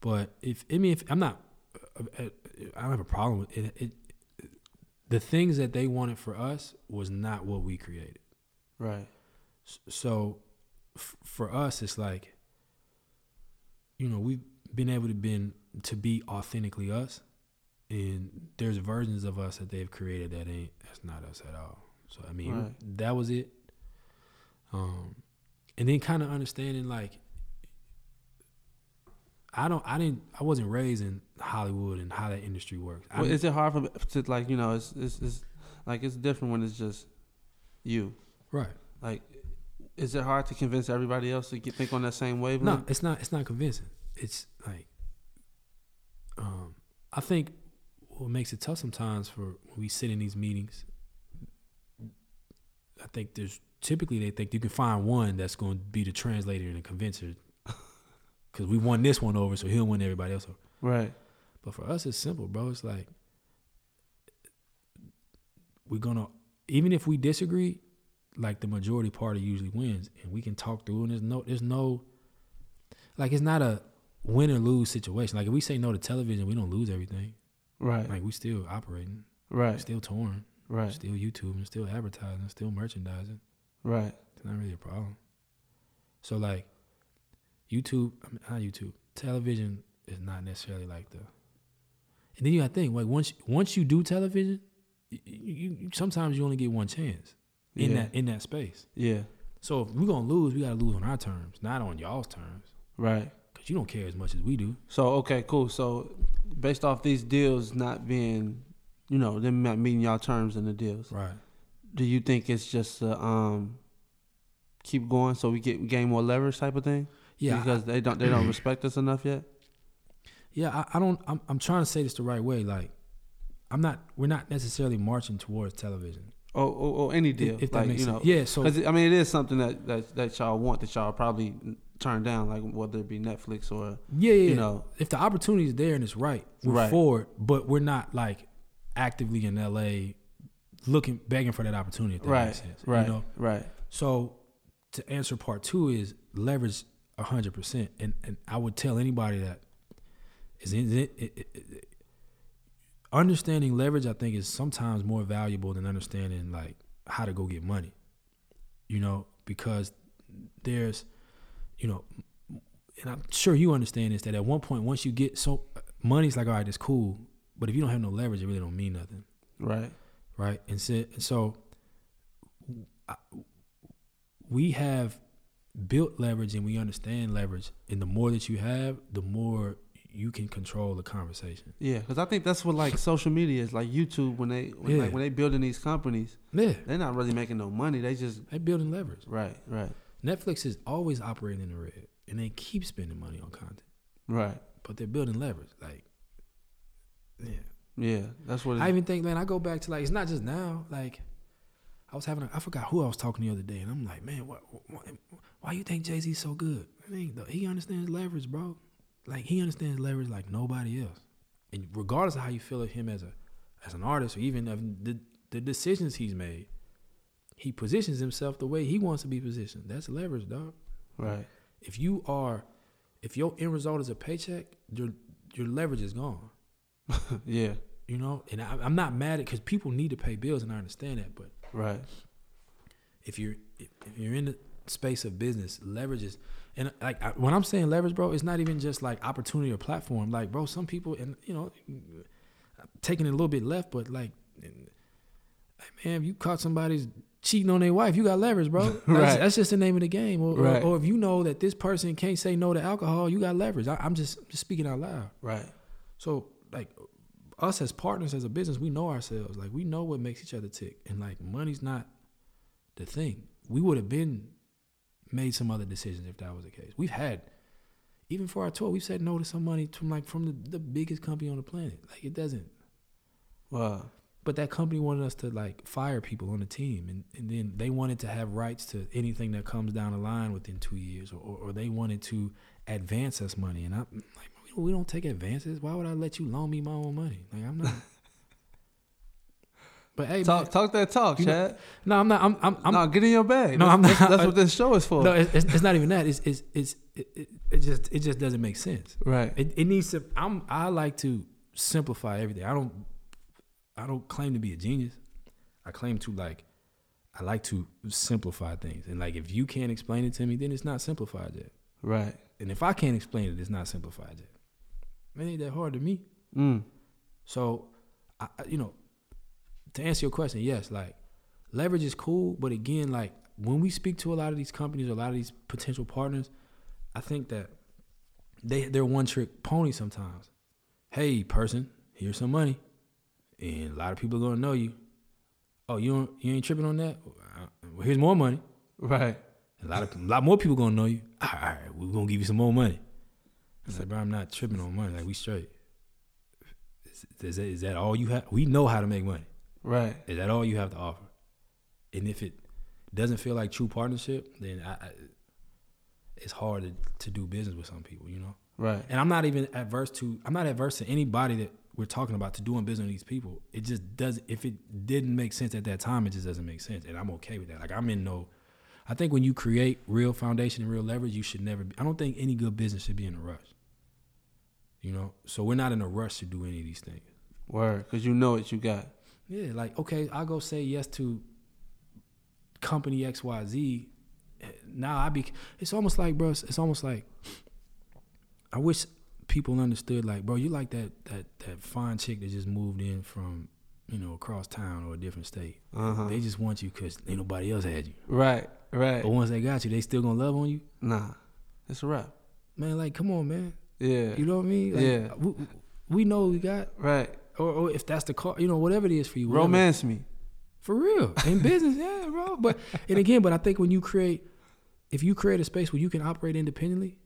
but if I mean, if I'm not, uh, uh, I don't have a problem with it. it the things that they wanted for us was not what we created. Right. So f- for us, it's like, you know, we've been able to been to be authentically us, and there's versions of us that they've created that ain't that's not us at all. So I mean, Right. that was it. Um, and then kind of understanding like, I don't, I didn't, I wasn't raised in Hollywood and how that industry works. Well, is it hard for to like you know it's, it's it's like it's different when it's just you. right. Like, is it hard to convince everybody else to get, think on that same wavelength? No, it's not. It's not convincing. It's like, um, I think what makes it tough sometimes for when we sit in these meetings. I think there's typically they think you can find one that's going to be the translator and the convincer, *laughs* because we won this one over, so he'll win everybody else over. Right. But for us, it's simple, bro. It's like we're gonna even if we disagree, like the majority party usually wins, and we can talk through. And there's no, there's no, like it's not a win or lose situation. Like if we say no to television, we don't lose everything. Right. Like we still operating, right. still touring, Right. still YouTube, and still advertising, still merchandising. Right. It's not really a problem. So like YouTube, I mean, not YouTube, television is not necessarily like the. And then you got to think like once once you do television, you, you, you sometimes you only get one chance in Yeah. that in that space. Yeah. So if we're gonna lose, we gotta lose on our terms, not on y'all's terms, Right. because you don't care as much as we do. So okay, cool. So based off these deals not being, you know, them not meeting y'all terms in the deals, Right. Do you think it's just uh, um keep going so we get gain more leverage type of thing? Yeah. Because they don't they don't *clears throat* respect us enough yet. Yeah, I, I don't. I'm, I'm trying to say this the right way. Like, I'm not. We're not necessarily marching towards television. Or, or, or any deal, If that like makes you know, sense. Yeah. So I mean, it is something that, that that y'all want that y'all probably turn down, like whether it be Netflix or yeah, yeah. you know, if the opportunity is there and it's right, we're Right. for it. But we're not like actively in LA looking, begging for that opportunity. That right, makes sense. right, You know. right, So to answer part two is leverage hundred percent, and and I would tell anybody that is in it, it, it- understanding leverage. I think is sometimes more valuable than understanding like how to go get money. You know, because there's, you know, and I'm sure you understand this that at one point once you get so money's like all right, it's cool, but if you don't have no leverage, it really don't mean nothing right, right? And so, and so I- we have built leverage and we understand leverage. And the more that you have, the more you can control the conversation. yeah. Because I think that's what like social media is like YouTube when they when, Yeah. like when they building these companies, Yeah, they're not really making no money. They just they building leverage. right, right, Netflix is always operating in the red, and they keep spending money on content, right. but they're building leverage. Like, yeah. Yeah, that's what. It, I even think, man, I go back to like it's not just now. Like, I was having, a, I forgot who I was talking to the other day, and I'm like, man, why, why, why you think Jay Z's so good? I mean, he understands leverage, bro. Like he understands leverage like nobody else, and regardless of how you feel of him as a as an artist or even of the the decisions he's made, he positions himself the way he wants to be positioned. That's leverage, dog. Right. If you are, if your end result is a paycheck, your your leverage is gone. *laughs* yeah. You know, and I, I'm not mad at because people need to pay bills, and I understand that. But Right. if you're if you're in the space of business, leverage is, and like I, when I'm saying leverage, bro, it's not even just like opportunity or platform. Like, bro, some people, and you know, taking it a little bit left, but like, man, if you caught somebody's cheating on their wife, you got leverage, bro. *laughs* That's, Right. that's just the name of the game. Or, or- Right. or, if you know that this person can't say no to alcohol, you got leverage. I, I'm just just speaking out loud. Right. So like us as partners as a business, we know ourselves. Like we know what makes each other tick. And like money's not the thing. We would have been made some other decisions if that was the case. We've had even for our tour, we've said no to some money from like from the, the biggest company on the planet. Like it doesn't Wow. but that company wanted us to like fire people on the team and, and then they wanted to have rights to anything that comes down the line within two years or, or, or they wanted to advance us money and i'm like we don't, take advances why would i let you loan me my own money like i'm not *laughs* but hey Talk man, talk that talk, You know, Chad. no i'm not i'm i'm, I'm no, get in your bag. No, That's- I'm not- That's, that's what this show is for. no it's, it's, it's not even that it's it's, it's it, it, it just it just doesn't make sense right. It, it needs to. I'm. I like to simplify everything. I don't. I don't claim to be a genius. I claim to like. I like to simplify things, and like if you can't explain it to me, then it's not simplified yet. right. And if I can't explain it, it's not simplified yet. It ain't that hard to me. Mm. So, I, I- you know, to answer your question, yes, like leverage is cool, but again, like when we speak to a lot of these companies, a lot of these potential partners, I think that they they're one trick pony sometimes. Hey, person, here's some money, and a lot of people are gonna know you. Oh, you don't, you ain't tripping on that? Well, here's more money. Right. A lot of a lot more people gonna know you. All right, all right, we're gonna give you some more money. It's like, bro, I'm not tripping on money. Like we straight. Is, is, that, is that all you have? We know how to make money. Right. Is that all you have to offer? And if it doesn't feel like true partnership, then I, I, it's hard to, to do business with some people, you know. Right. And I'm not even adverse to. I'm not adverse to anybody that we're talking about to doing business with these people. It just doesn't. If it didn't make sense at that time, it just doesn't make sense, and I'm okay with that. Like I'm in no. I think when you create real foundation and real leverage, you should never. Be, I don't think any good business should be in a rush. You know, so we're not in a rush to do any of these things. Word. Because you know what you got. Yeah, like okay, I'll go say yes to company XYZ. Now I be it's almost like bro, it's, almost like I wish people understood like, bro, you like that that that fine chick that just moved in from, you know, across town or a different state. Uh huh. They just want you cuz ain't nobody else had you. Right. Right. But once they got you, they still to love on you. Nah. It's a wrap. Man, like come on, man. Yeah. You know what I mean? Like, Yeah. We, we know what we got right. or, or if that's the car, you know, whatever it is for you. whatever. Romance me. For real. In business, *laughs* yeah, bro. But and again, but I think when you create if you create a space where you can operate independently,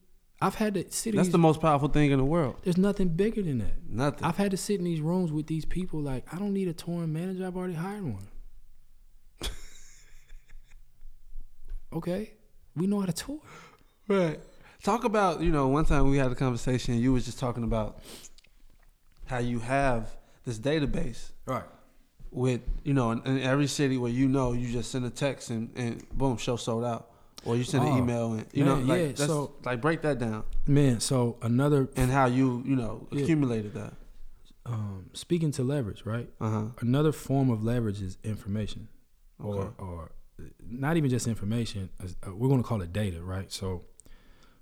I've had to sit in That's these, the most powerful thing in the world. there's nothing bigger than that. Nothing. I've had to sit in these rooms with these people like I don't need a touring manager, I've already hired one. *laughs* okay. We know how to tour. Right. Talk about, you know, one time we had a conversation and you was just talking about how you have this database Right. with, you know, in, in every city where you know you just send a text and, and boom, show sold out. Or you send an Oh, email and you man, know, like yeah, that's, so- like break that down Man, so another and how you, you know, Yeah. accumulated that. um speaking to leverage, right? Uh huh. Another form of leverage is information. Okay. or or not even just information. uh, We're going to call it data, right? So,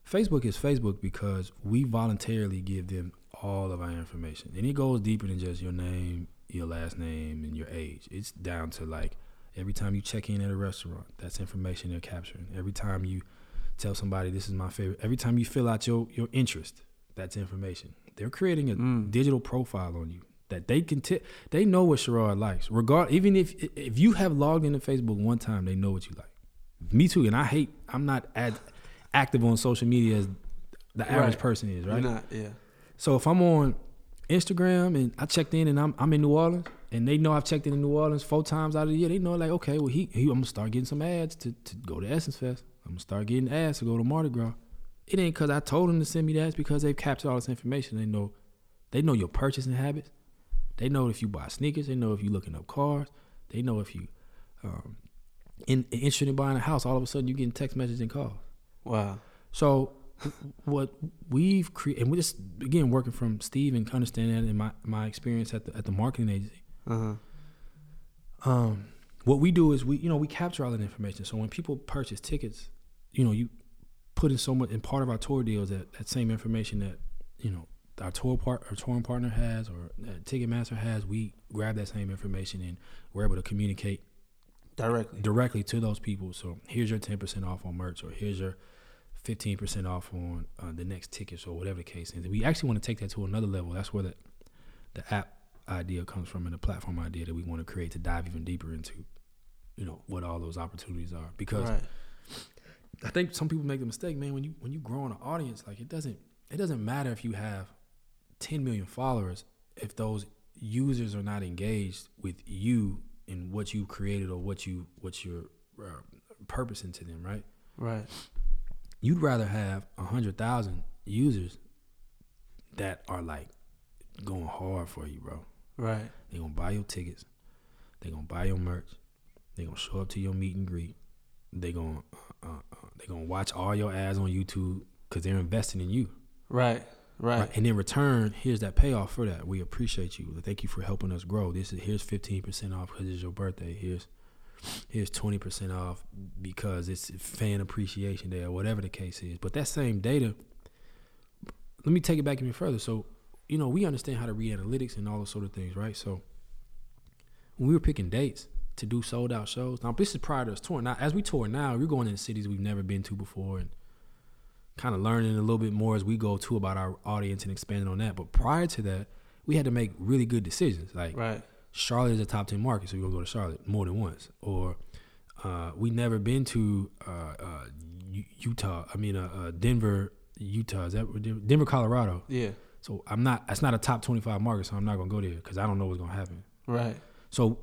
Facebook is Facebook because we voluntarily give them all of our information, and it goes deeper than just your name, your last name, and your age. It's down to like every time you check in at a restaurant, that's information they're capturing. Every time you tell somebody this is my favorite, every time you fill out your your interest, that's information. They're creating a Mm. digital profile on you that they can t- they know what Sherrod likes. Regard even if if you have logged into Facebook one time, they know what you like. Me too, and I hate. I'm not as active on social media as the average Right. person is, right? You're not, yeah. So if I'm on Instagram and I checked in and I'm I'm in New Orleans and they know I've checked in in New Orleans four times out of the year, they know like okay, well he, he I'm gonna start getting some ads to, to go to Essence Fest. I'm gonna start getting ads to go to Mardi Gras. It ain't cause I told them to send me the ads because they've captured all this information. They know They know your purchasing habits. They know if you buy sneakers. They know if you're looking up cars. They know if you um, in, interested in buying a house. All of a sudden, you're getting text messages and calls. Wow. So what we've created, and we just again working from Steve and understanding that in my my experience at the at the marketing agency. Uh huh. Um, what we do is we you know we capture all that information. So when people purchase tickets, you know you put in so much in part of our tour deals that that same information that you know our tour part our touring partner has or that Ticketmaster has. We grab that same information and we're able to communicate Directly. directly to those people. So here's your ten percent off on merch, or here's your fifteen percent off on uh, the next tickets, or whatever the case is. We actually want to take that to another level. That's where the the app idea comes from, and the platform idea that we want to create to dive even deeper into, you know, what all those opportunities are. Because Right. I think some people make the mistake, man. When you when you grow an audience, like it doesn't it doesn't matter if you have ten million followers if those users are not engaged with you and what you created or what you what you're uh, purposing to them, right? Right. You'd rather have a hundred thousand users that are like going hard for you, bro. Right. They gonna buy your tickets. They gonna buy your merch. They gonna show up to your meet and greet. They gonna uh, uh, they gonna watch all your ads on YouTube because they're investing in you. Right. Right. And in return, here's that payoff for that. We appreciate you. Thank you for helping us grow. This is here's fifteen percent off because it's your birthday. Here's here's twenty percent off because it's fan appreciation day or whatever the case is. But that same data, let me take it back even further. So, you know, we understand how to read analytics and all those sort of things, right? So when we were picking dates to do sold out shows, now this is prior to us touring. Now as we tour now, we're going into cities we've never been to before and kind of learning a little bit more as we go too about our audience and expanding on that. But prior to that, we had to make really good decisions. Like Right. Charlotte is a top ten market, so we're gonna go to Charlotte more than once. Or uh, we never been to uh, uh, Utah. I mean, uh, uh, Denver, Utah. Is that Denver, Denver, Colorado? Yeah. So I'm not. That's not a top twenty five market, so I'm not gonna go there because I don't know what's gonna happen. Right. So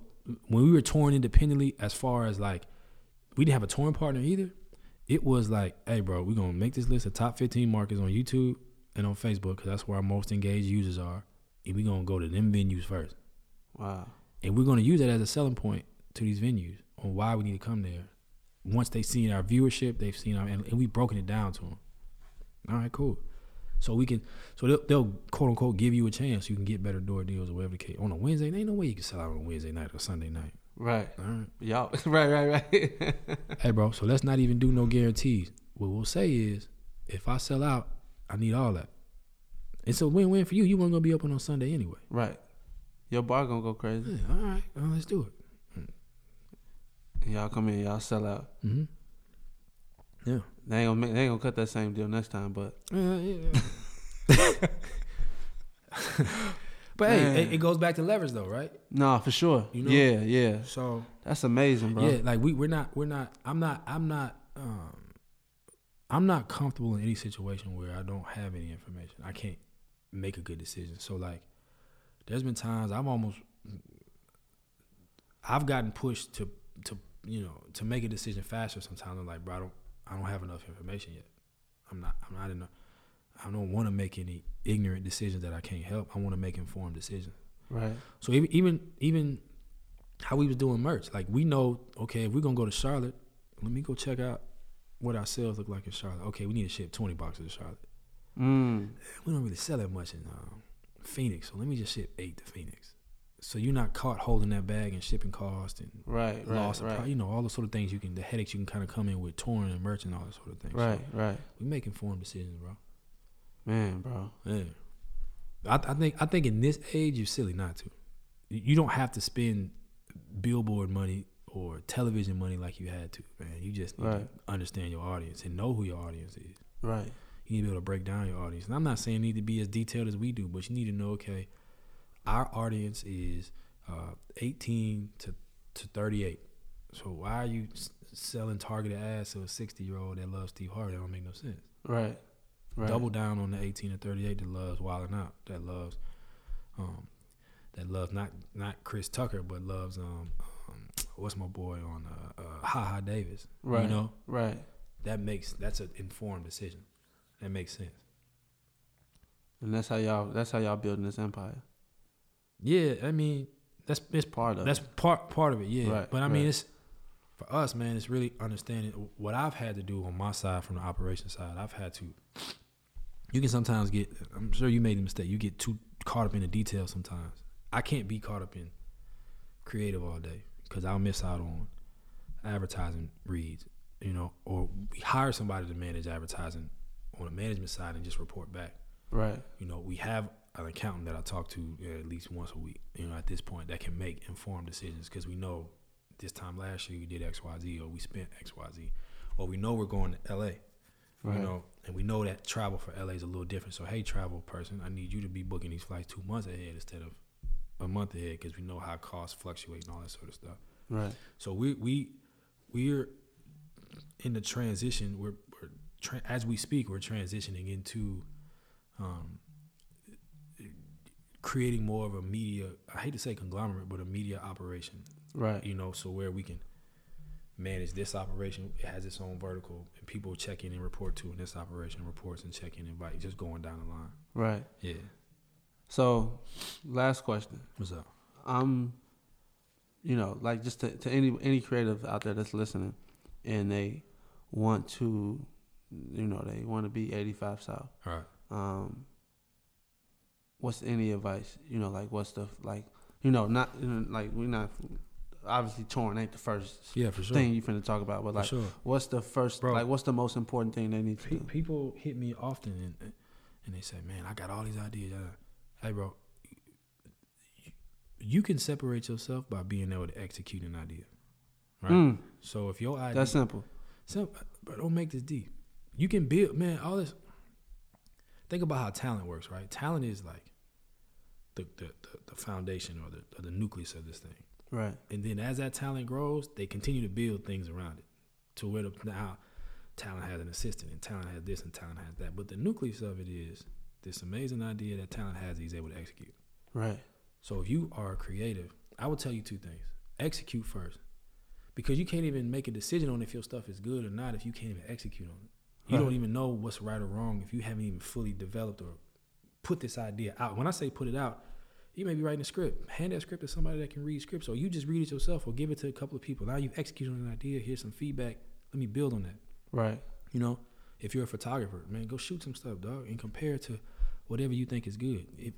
when we were touring independently, as far as like we didn't have a touring partner either, it was like, hey, bro, we're gonna make this list of top 15 markets on YouTube and on Facebook because that's where our most engaged users are, and we're gonna go to them venues first, Wow. and we're gonna use that as a selling point to these venues on why we need to come there. Once they've seen our viewership, they've seen our, and, and we've broken it down to them. All right, cool. So we can, so they'll, they'll quote unquote give you a chance. You can get better door deals or whatever the case. On a Wednesday, there ain't no way you can sell out on a Wednesday night or Sunday night. Right. All right. Y'all. *laughs* Right. Right. Right. *laughs* hey, bro, so let's not even do no guarantees. What we'll say is, if I sell out, I need all that. It's a win-win for you. You weren't gonna be open on Sunday anyway. right. Your bar gonna go crazy. Yeah, all right, well, let's do it. Y'all come in. Y'all sell out. Mm-hmm. Yeah. They ain't gonna make, they ain't gonna cut that same deal next time. But Yeah, yeah. *laughs* but hey, Man. it, it goes back to leverage though, right? nah, for sure. You know? Yeah. Yeah. So That's amazing, bro. yeah, like we we're not we're not I'm not I'm not um I'm not comfortable in any situation where I don't have any information. I can't make a good decision. So like there's been times I've almost I've gotten pushed to to you know to make a decision faster sometimes I'm like bro I don't I don't have enough information yet. I'm not I'm not in a I don't want to make any ignorant decisions that I can't help. I want to make informed decisions. Right. So even even even how we was doing merch, like we know, okay, if we're gonna go to Charlotte, let me go check out what our sales look like in Charlotte. Okay, we need to ship twenty boxes to Charlotte. Mm. We don't really sell that much in um, Phoenix, so let me just ship eight to Phoenix. So you're not caught holding that bag and shipping cost and Right. Right. loss of right. pri- you know all the sort of things you can the headaches you can kind of come in with touring and merch and all that sort of things. So Right. Right. we make informed decisions, bro. Man, bro. Yeah. I, I think I think in this age you're silly not to. You you don't have to spend billboard money or television money like you had to, man. You just need Right. to understand your audience and know who your audience is. Right. You need to be able to break down your audience. And I'm not saying you need to be as detailed as we do, but you need to know, okay, our audience is uh, 18 to, to 38. So why are you s- selling targeted ads to a 60 year old that loves Steve Harvey? That don't make no sense. Right. Right. Double down on the 18 to 38 that loves Wild 'N Out, that loves, um, that loves not not Chris Tucker, but loves um, um what's my boy on uh, uh, Ha Ha Davis. Right. You know Right. that makes that's an informed decision. That makes sense. And that's how y'all. That's how y'all building this empire. Yeah, I mean that's it's Part of that's it. part part of it. Yeah, Right, but I mean right. it's for us, man. It's really understanding what I've had to do on my side from the operation side. I've had to. You can sometimes get. I'm sure you made the mistake. You get too caught up in the details sometimes. I can't be caught up in creative all day because I'll miss out on advertising reads. You know, or we hire somebody to manage advertising on the management side and just report back Right. you know, we have an accountant that I talk to uh, at least once a week, you know, at this point that can make informed decisions because we know this time last year we did X, Y, Z or we spent X, Y, Z, or we know we're going to LA, Right. you know, and we know that travel for LA is a little different. So, hey, travel person, I need you to be booking these flights two months ahead instead of a month ahead because we know how costs fluctuate and all that sort of stuff. Right. So we we we're in the transition. We're tra- as we speak, we're transitioning into um, creating more of a media. I hate to say conglomerate, but a media operation. Right. You know, so where we can manage this operation, it has its own vertical, and people check in and report to, and this operation reports and check in and invite, just going down the line. Right. Yeah. So, last question. What's up? I'm, you know, like just to, to any any creative out there that's listening, and they want to, you know, they want to be 85 South. Right. Um, what's any advice? You know, like what's the like, you know, not you know, like we're not obviously touring ain't the first Yeah, for sure. thing you finna talk about, but like, sure. what's the first Bro. like what's the most important thing they need to Pe- do? people hit me often and and they say, "Man, I got all these ideas." Hey, bro, you- can separate yourself by being able to execute an idea, right? Mm, So if your idea, that's simple. Sim- but don't make this deep. You can build, man. All this. Think about how talent works, right? Talent is like the the, the, the foundation or the or the nucleus of this thing. Right. And then as that talent grows, they continue to build things around it to where the, now talent has an assistant and talent has this and talent has that. But the nucleus of it is this amazing idea that talent has he's able to execute. Right. So if you are creative, I would tell you two things. Execute first. Because you can't even make a decision on if your stuff is good or not if you can't even execute on it. You Right. don't even know what's right or wrong if you haven't even fully developed or put this idea out. When I say put it out, you may be writing a script. Hand that script to somebody that can read scripts, or you just read it yourself, or give it to a couple of people. Now you've executed an idea. Here's some feedback. Let me build on that. Right. You know, if you're a photographer, man, go shoot some stuff, dog, and compare it to whatever you think is good. If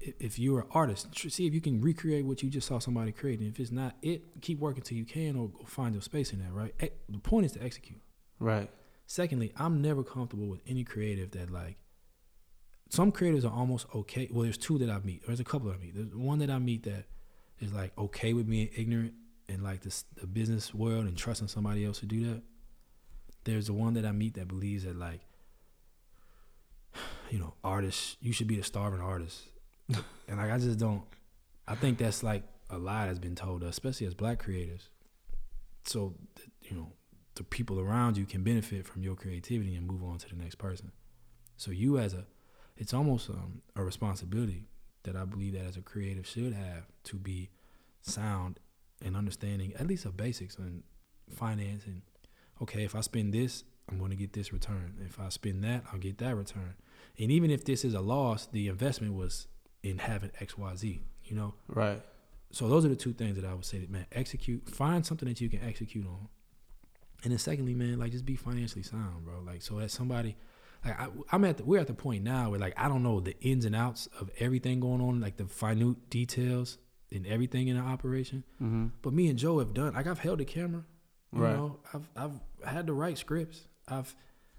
if, if you're an artist, see if you can recreate what you just saw somebody create. And if it's not it, keep working till you can, or find your space in that. Right. The point is to execute. Right. Secondly, I'm never comfortable with any creative that like. Some creators are almost okay. Well, there's two that I meet. There's a couple that I meet. There's one that I meet that is like okay with being ignorant and like this the business world and trusting somebody else to do that. There's the one that I meet that believes that like, *sighs* you know, artists you should be the starving artist, *laughs* and like I just don't. I think that's like a lie that's been told us, especially as black creators. So you know, the people around you can benefit from your creativity and move on to the next person. So you as a, it's almost um, a responsibility that I believe that as a creative should have to be sound and understanding at least of basics and finance and okay if I spend this I'm going to get this return if I spend that I'll get that return and even if this is a loss the investment was in having X Y Z you know Right. so those are the two things that I would say that man, execute, find something that you can execute on. And then secondly, man, like just be financially sound, bro. Like so that somebody like I, I'm at the we're at the point now where like I don't know the ins and outs of everything going on, like the minute details and everything in the operation. Mm-hmm. But me and Joe have done like I've held the camera. You Right. know, I've I've had to write scripts. I've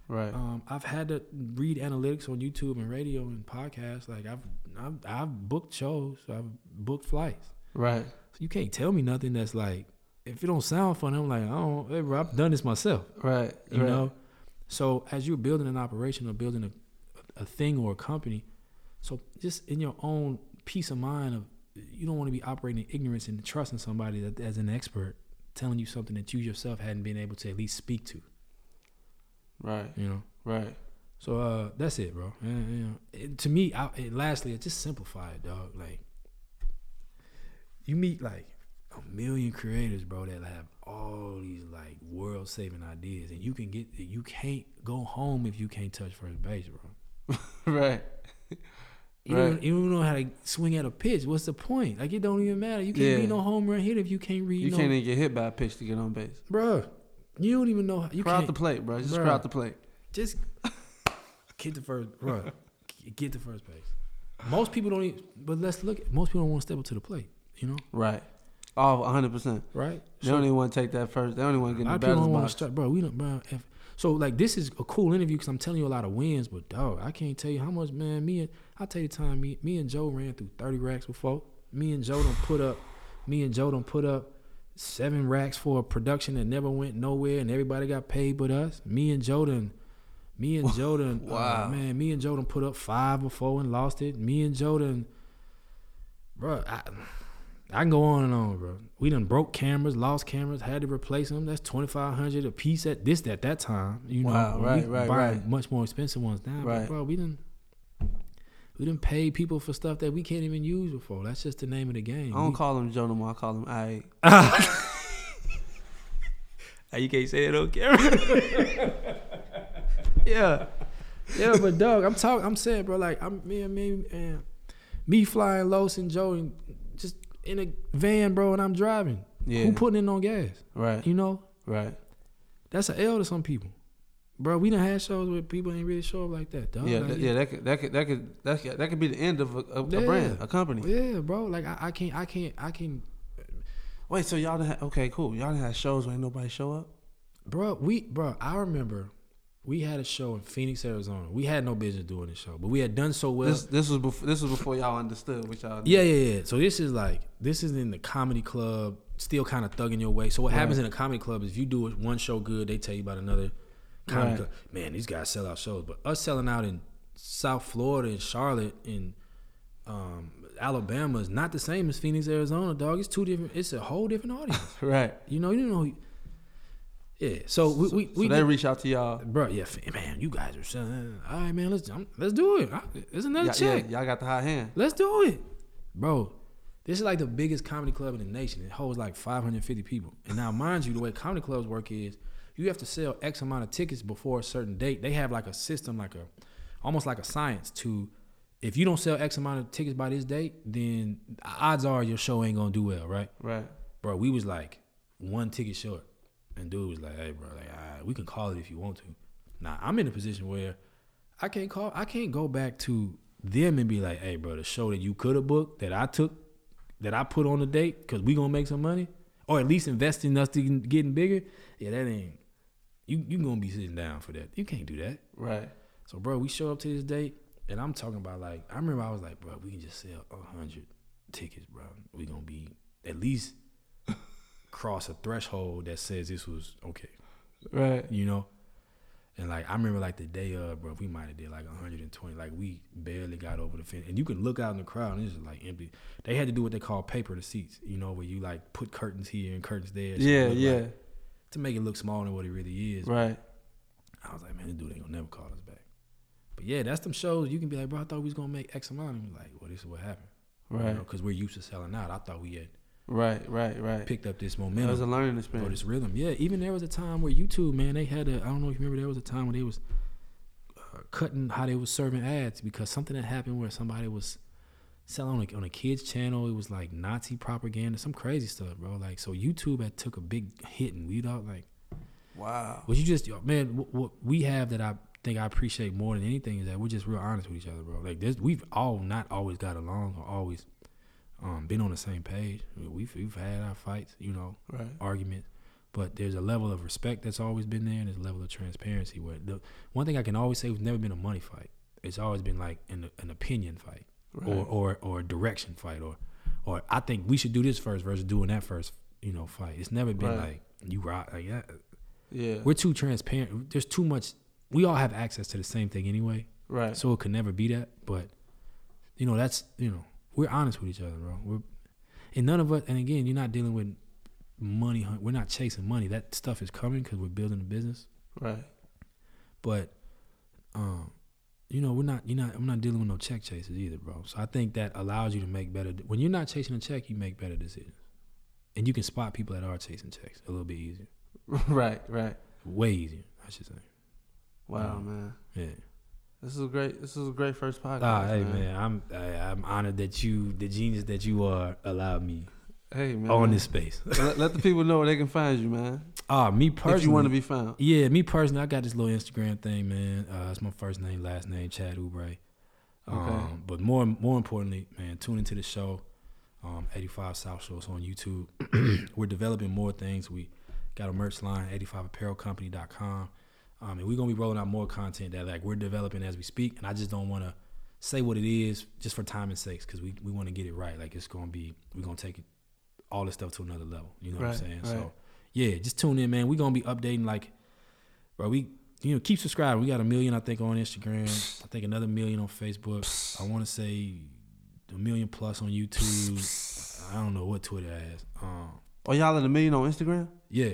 Right. um, I've had to read analytics on YouTube and radio and podcasts. Like I've I've, I've booked shows. I've booked flights. right. So you can't tell me nothing that's like, if it don't sound fun, I'm like, I don't, hey, bro, I've done this myself, Right. you right. know? So as you're building an operation or building a, a thing or a company, so just in your own peace of mind of, you don't want to be operating in ignorance and trusting somebody that as an expert telling you something that you yourself hadn't been able to at least speak to, Right. you know? Right. So uh, that's it, bro. And, you know, it- to me, I, and lastly, it just simplify it, dog. Like you meet like a million creators, bro, that have all these like world saving ideas, and you can get you can't go home if you can't touch first base, bro. *laughs* right. You, Right. don't, you don't know how to swing at a pitch. What's the point? Like it don't even matter. You can't Yeah. be no home run hitter if you can't read. You no, can't even get hit by a pitch to get on base. bro. You don't even know. How, you crowd the plate, bro. Just crowd the plate. just *laughs* get the first, bruh. Get the first base. Most people don't. Even, but let's look. At, most people don't want to step up to the plate. You know, Right. Oh, 100 percent. right? They don't even want to take that first. They don't even want to get in the people batter's don't want to box. start, bro. We don't, bro. If, so like this is a cool interview because I'm telling you a lot of wins, but dog, I can't tell you how much, man. Me and I tell you the time me, me and Joe ran through 30 racks before. Me and Joe don't put up. Me and Joe don't put up seven racks for a production that never went nowhere, and everybody got paid but us. Me and Joe done. Me and *laughs* Joe done, uh, Wow. man. Me and Joe done put up five before and lost it. Me and Joe done, bro. I, I can go on and on, bro. We done broke cameras, lost cameras, had to replace them. That's twenty five hundred a piece at this at that time. You know, Wow, we right, right, much more expensive ones now. Right. But bro, we didn't we didn't pay people for stuff that we can't even use before. That's just the name of the game. I don't We- call him Joe no more. I call him I. *laughs* you can't say it on camera. *laughs* yeah, yeah, but dog, I'm talking. I'm saying, bro, like I'm me and me and me flying Los and Joe and just in a van, bro, and I'm driving. Yeah. Who putting in on gas? Right. You know, Right. that's an L to some people. Bro, we done had shows where people ain't really show up like that, dog. Yeah. Like, that, yeah. That could. That could. That could. That could, that could be the end of a, a, a brand, a company. Yeah, bro. Like I, I can't, I can't, I can, Wait. So y'all done had, okay? Cool. Y'all done had shows where ain't nobody show up. bro. We, bro. I remember we had a show in Phoenix, Arizona. We had no business doing this show, but we had done so well. this this was before this was before y'all understood what y'all. yeah, yeah, yeah. So this is like this is in the comedy club, still kind of thugging your way. So what happens in a comedy club is if you do one show good, they tell you about another comedy Right. club. Man, these guys sell out shows, but us selling out in South Florida and Charlotte and um, Alabama is not the same as Phoenix, Arizona. Dog, it's two different. It's a whole different audience. *laughs* Right. You know, you know. Yeah. So we we, So we they reach out to y'all. bro. Yeah, man, you guys are selling. All right, man. Let's um, let's do it. It's another Y'all, yeah, check. y'all got the high hand. Let's do it, bro. This is like the biggest comedy club in the nation. It holds like 550 people. And now, mind you, the way comedy clubs work is you have to sell X amount of tickets before a certain date. They have like a system, like a almost like a science to. If you don't sell X amount of tickets by this date, then odds are your show ain't gonna do well, right? Right. bro, we was like one ticket short, and dude was like, "Hey, bro, like, all right, we can call it if you want to." Now I'm in a position where I can't call, I can't go back to them and be like, "Hey, bro, the show that you could have booked, that I took, that I put on the date, because we gonna make some money, or at least invest in us to getting bigger." Yeah, that ain't you. You gonna be sitting down for that? You can't do that. Right. So, bro, we show up to this date, and I'm talking about like I remember I was like, bro, we can just sell a hundred tickets, bro. We gonna be at least cross a threshold that says this was okay, Right. you know. And like I remember like the day of, bro, we might have did like 120. Like we barely got over the fence, and you can look out in the crowd and it's just like empty. They had to do what they call paper the seats, you know, where you like put curtains here and curtains there. Yeah. Yeah. like- to make it look smaller than what it really is. Right. I was like, man, this dude ain't gonna never call us back. But yeah, that's them shows you can be like, bro, I thought we was gonna make X amount. And like, well, this is what happened. Right. Because we're used to selling out. I thought we had Right. Right. Right. picked up this That was momentum a learning or this rhythm. Yeah, even there was a time where YouTube, man, they had a, I don't know if you remember, there was a time when they was uh, cutting how they was serving ads because something had happened where somebody was selling on a, on a kids channel. It was like Nazi propaganda, some crazy stuff, bro. Like, so YouTube had took a big hit and we thought like, Wow. What you just, man, what, what we have that I think I appreciate more than anything is that we're just real honest with each other, bro. Like this, we've all not always got along or always um, been on the same page. We've we've had our fights, you know, Right. arguments, but there's a level of respect that's always been there, and there's a level of transparency where the one thing I can always say was never been a money fight. It's always been like an, an opinion fight Right. or or or a direction fight or or I think we should do this first versus doing that first, you know, fight. It's never been Right. like you rock like that. yeah. We're too transparent. There's too much. We all have access to the same thing anyway, right. so it could never be that. But you know, that's you know, we're honest with each other, bro. We're and none of us. And again, you're not dealing with money. We're not chasing money. That stuff is coming because we're building a business. right. But um, you know, we're not. You're not. I'm not dealing with no check chasers either, bro. So I think that allows you to make better. When you're not chasing a check, you make better decisions, and you can spot people that are chasing checks a little bit easier, *laughs* right. Right. way easier, I should say. Wow, Um, man. Yeah. This is a great. This is a great first podcast. Ah, hey man. man, I'm I, I'm honored that you, the genius that you are, allowed me Hey man. on this space. *laughs* let, let the people know where they can find you, man. Ah, me personally, If you want to be found. Yeah, me personally, I got this little Instagram thing, man. Uh, it's my first name, last name, Chad Oubre. Um, Okay. But more, more importantly, man, tune into the show. Um, 85 South Shows on YouTube. *clears throat* We're developing more things. We got a merch line, 85apparelcompany.com. Um, and we're gonna be rolling out more content that like we're developing as we speak. And I just don't want to say what it is just for time and sakes because we, we want to get it right. Like it's gonna be we're gonna take it all this stuff to another level. You know what I'm saying? right. So yeah, just tune in, man. We're gonna be updating like bro, we you know, keep subscribing. We got a million, I think, on Instagram. I think another million on Facebook. I want to say a million plus on YouTube. I don't know what Twitter has. Um, Oh, y'all at a million on Instagram? yeah,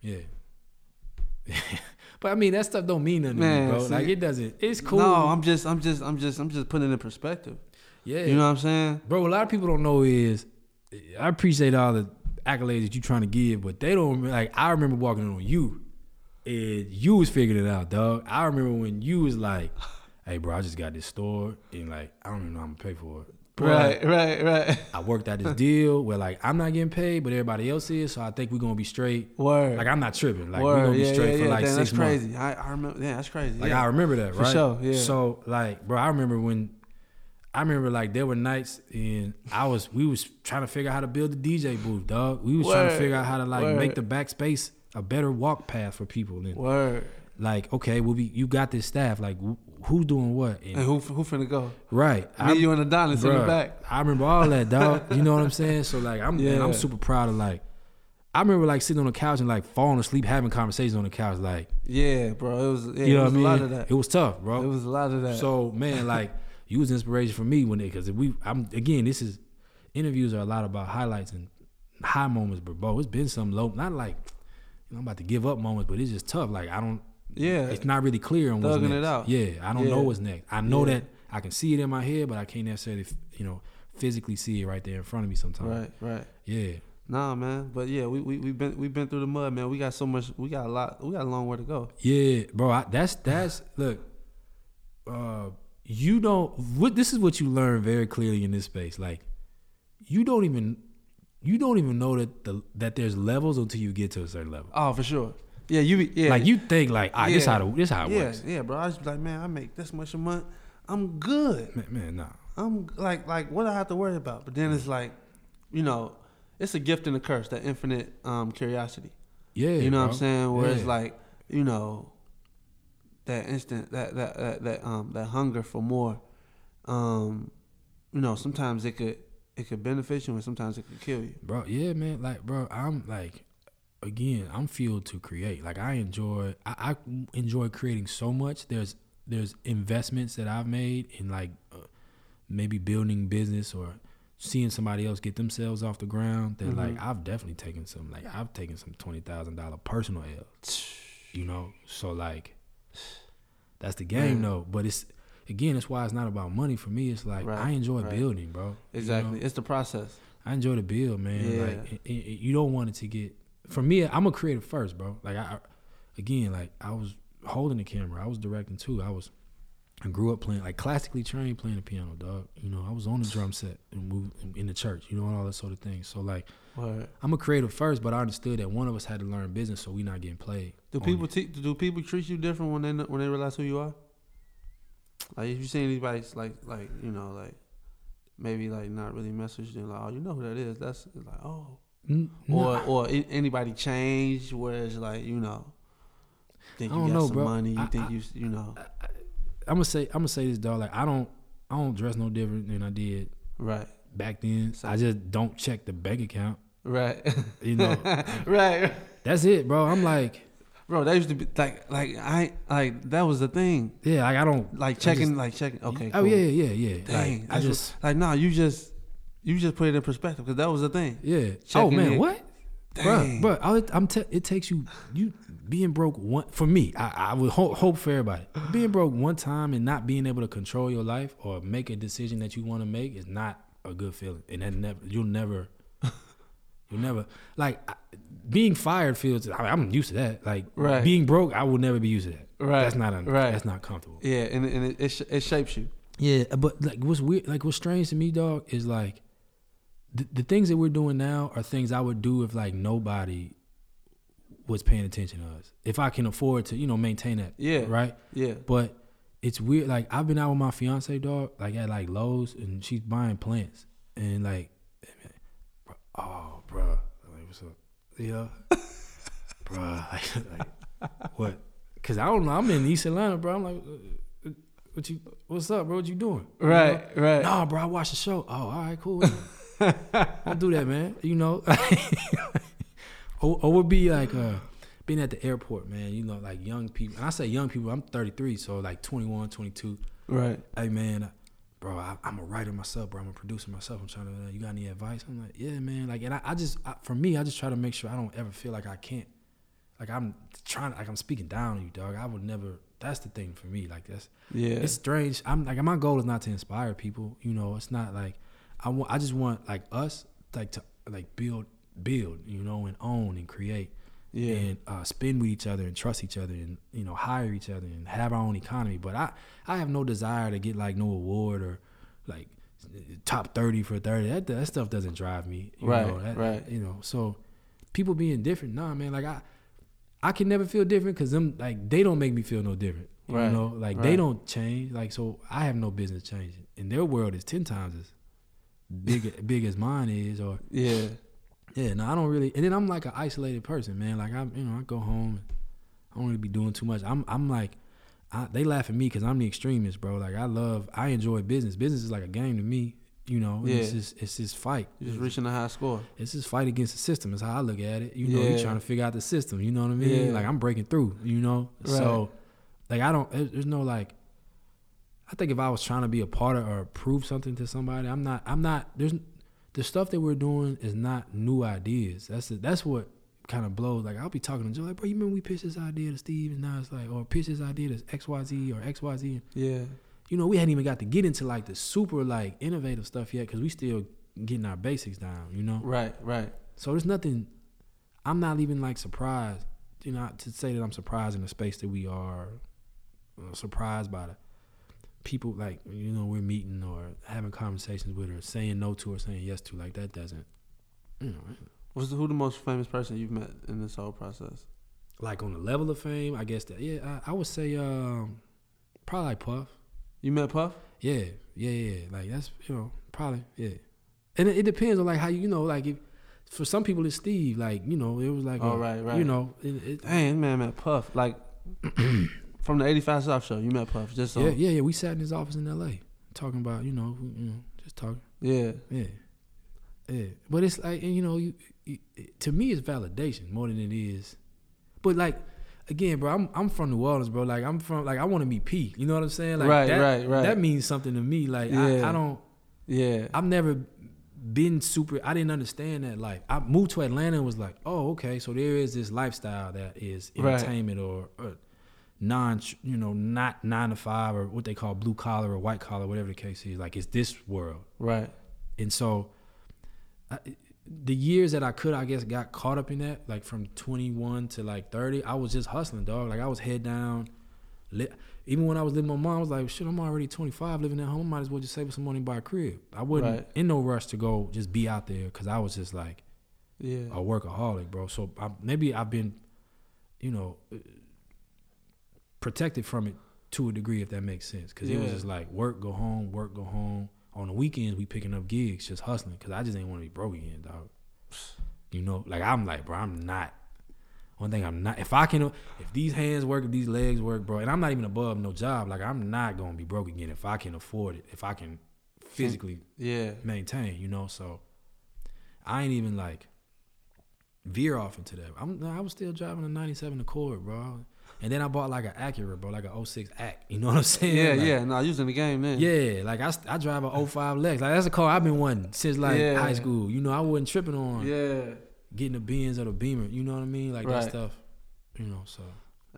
yeah. *laughs* but I mean, that stuff don't mean nothing Man, me, bro. see- like it doesn't. It's cool. No, I'm just, I'm just, I'm just, I'm just putting it in perspective. yeah, You know what I'm saying? bro. A lot of people don't know is I appreciate all the accolades that you trying to give, but they don't like. I remember walking in on you, and you was figuring it out, dog. I remember when you was like, "Hey, bro, I just got this store, and like I don't even know how I'm gonna pay for it." Right, right, right. I worked out this deal where like I'm not getting paid, but everybody else is, so I think we're gonna be straight. Word. Like I'm not tripping. Like we're Word. gonna be yeah, straight yeah, for yeah. like Damn, six that's months. crazy. I, I remember. Yeah, that's crazy. Like yeah. I remember that, For right? sure, yeah. So like, bro, I remember when I remember like there were nights and I was we was trying to figure out how to build the DJ booth, dog. We was trying to figure out how to like Word. make the backspace a better walk path for people. And Word. like, okay, well, we you got this staff. Like, wh- who's doing what? And, And who who finna go? right, Me, you, and Adonis in the Bruh, back. I remember all that, dog. *laughs* you know what I'm saying? So like, I'm man, Yeah. I'm super proud of like. I remember like sitting on the couch and like falling asleep, having conversations on the couch, like Yeah, bro. It was. Yeah, you it know was what I mean. a lot of that. It was tough, bro. It was a lot of that. So man, like *laughs* you was inspiration for me when it because we I'm again this is interviews are a lot about highlights and high moments, but bro, it's been some low not like you know, I'm about to give up moments, but it's just tough. Like I don't yeah, it's not really clear on what's next. it out. Yeah, I don't Yeah. know what's next. I know Yeah. that I can see it in my head, but I can't necessarily you know physically see it right there in front of me sometimes. right, right. Yeah. Nah, man. But yeah, we we we been we been through the mud, man. We got so much. We got a lot. We got a long way to go. Yeah, bro. I, that's that's look. Uh, you don't. What this is what you learn very clearly in this space. Like, you don't even you don't even know that the that there's levels until you get to a certain level. Oh, for sure. Yeah, you. Yeah, Like you think like, ah, this Yeah. how the, this how it yeah, works. yeah, bro. I was like, man, I make this much a month. I'm good. Man, man, nah. I'm like, like, what do I have to worry about? But then it's like, you know, it's a gift and a curse. That infinite um, curiosity. Yeah, you know what. I'm saying? Where it's like, you know, that instant, that that that, that um that hunger for more. Um, you know, sometimes it could it could benefit you, and sometimes it could kill you. bro. Yeah, man. Like, bro, I'm like, again, I'm fueled to create. Like, I enjoy, I, I enjoy creating so much. There's, there's investments that I've made in like, uh, maybe building business or seeing somebody else get themselves off the ground. That like, I've definitely taken some, like, I've taken some twenty thousand dollar personal L. You know, so like, that's the game though. But it's again, that's why it's not about money for me. It's like Right, I enjoy right. building, bro. You Exactly. know? It's the process. I enjoy the build, man. Yeah. Like it, it- you don't want it to get. For me, I'm a creative first, bro. Like I, again, like I was holding the camera. I was directing too. I was. I grew up playing like classically trained playing the piano, dog. You know, I was on the drum set and moved in the church. You know, and all that sort of thing. So like, Word. I'm a creative first, but I understood that one of us had to learn business, so we not getting played. Do people te- do people treat you different when they when they realize who you are? Like if you see anybody like like you know like maybe like not really message them like oh you know who that is that's like oh no, or or anybody change where it's like you know think I you don't got know, some bro. money you I- think I- you you know I'm gonna say I'm gonna say this, dog. Like I don't I don't dress no different than I did right back then. So- I just don't check the bank account. right You know, *laughs* right that's it, bro. I'm like, bro that used to be like like I like that was the thing yeah, like I don't like checking just- like checking okay Oh cool. yeah, yeah, yeah. Dang, like, I what- just like nah you just you just put it in perspective because that was the thing yeah. oh man, what? Dang. Bro, bro, I'm te- it takes you you being broke one for me. I, I would hope, hope for everybody. Being broke one time and not being able to control your life or make a decision that you want to make is not a good feeling, and that never you'll never you'll never like I- being fired feels. I, I'm used to that. Like Right. being broke, I will never be used to that. Right. That's not a, right. that's not comfortable. Yeah, and and it it, sh- it shapes you. Yeah, but like what's weird, like what's strange to me, dog, is like the, the things that we're doing now are things I would do if like nobody was paying attention to us. If I can afford to, you know, maintain that. Yeah. Right. Yeah. But it's weird. Like I've been out with my fiance, dog, like at like Lowe's, and she's buying plants, and like, oh, bro, like what's up? You know, bro, like, like what? Cause I don't know. I'm in East Atlanta, bro. I'm like, uh, what you? What's up, bro? What you doing? You Right. know? Right. Nah, bro. I watched the show. Oh, all right, cool. *laughs* don't do that, man. You know, *laughs* or, or would be like uh, being at the airport, man. You know, like young people. And I say young people. I'm 33, so like 21, 22. Right. Hey, man, bro, I, I'm a writer myself, bro. I'm a producer myself. I'm trying to. Uh, you got any advice? I'm like, yeah, man. Like, and I, I just, I, for me, I just try to make sure I don't ever feel like I can't. Like I'm trying, like I'm speaking down on you, dog. I would never. That's the thing for me. Like that's Yeah. it's strange. I'm like my goal is not to inspire people. You know, it's not like I want. I just want like us like to like build, build. You know, and own and create yeah. and uh, spend with each other and trust each other and you know hire each other and have our own economy. But I I have no desire to get like no award or like top thirty for thirty. That that stuff doesn't drive me. You Right, Know, that, right. You know, so people being different, nah, man. Like I. I can never feel different because them like they don't make me feel no different. You Right, know, like they don't change. Like so, I have no business changing. And their world is ten times as big big as mine is. Or yeah. yeah, no, I don't really. And then I'm like an isolated person, man. Like I'm, you know, I go home. And I don't really be doing too much. I'm I'm like, I, they laugh at me because I'm the extremist, bro. Like I love, I enjoy business. Business is like a game to me. You know, and it's just it's just fight. You're just reaching a high score. It's just fight against the system. Is how I look at it. You know, Yeah. you're trying to figure out the system. You know what I mean? Yeah. Like I'm breaking through. You know, so like I don't. there- There's no like. I think if I was trying to be a part of or prove something to somebody, I'm not. I'm not. There's the stuff that we're doing is not new ideas. That's the, that's what kind of blows. Like I'll be talking to Joe, like, bro, you remember we pitched this idea to Steve, and now it's like, or pitched this idea to X Y Z or X Y Z. Yeah. You know, we hadn't even got to get into like the super like innovative stuff yet because we still getting our basics down. You know, Right. Right. so there's nothing. I'm not even like surprised, you know, to say that I'm surprised in the space that we are. uh, surprised by the people like you know we're meeting or having conversations with or saying no to or saying yes to. Like that doesn't, you know, What's the, who the most famous person you've met in this whole process? like on the level of fame. I guess that yeah, I, I would say um, probably like Puff. You met Puff? Yeah, yeah, yeah. Like that's you know probably yeah, and it, it depends on like how you you know like if for some people it's Steve like you know it was like Oh, a- right, right. you know it, it, Dang, man, met Puff. Like *clears throat* from the 85 South show, you met Puff. Just so. Yeah, um, yeah, yeah. We sat in his office in L.A. talking about, you know, you know, just talking. Yeah. Yeah, yeah. But it's like, you know, you, you to me, it's validation more than it is. But like, again, bro, I'm I'm from New Orleans, bro. Like, I'm from like I want to meet P. You know what I'm saying? Like, Right, that, right, right. That means something to me. Like, Yeah. I, I don't. Yeah. I've never been super. I didn't understand that life. I moved to Atlanta and was like, oh, okay, so there is this lifestyle that is Right. entertainment or, or non, you know, not nine to five or what they call blue collar or white collar, whatever the case is. Like, it's this world, Right. and so. I, the years that I could, I guess, got caught up in that, like from 21 to like 30, I was just hustling, dog. Like I was head down. Li- Even when I was living with my mom, I was like, shit, I'm already 25 living at home. I might as well just save some money and buy a crib. I wasn't Right. in no rush to go just be out there because I was just like Yeah. a workaholic, bro. So I, maybe I've been, you know, protected from it to a degree, if that makes sense. Because it was just like work, go home, work, go home. On the weekends, we picking up gigs, just hustling. Because I just ain't want to be broke again, dog. You know, like I'm like, bro, I'm not. One thing I'm not. If I can, if these hands work, if these legs work, bro, and I'm not even above no job. Like I'm not gonna be broke again if I can afford it. If I can physically Yeah. maintain, you know. So I ain't even like veer off into that. I'm I was still driving a '97 Accord, bro, and then I bought like an Acura, bro, like a 06 Act. You know what I'm saying? Yeah, Like, yeah. No, you was in the game then. Yeah, like I, I drive a 05 Lex. Like that's a car I've been wanting since like Yeah. high school. You know, I wasn't tripping on Yeah. getting the Benz or the Beamer. You know what I mean? Like Right. that stuff. You know, so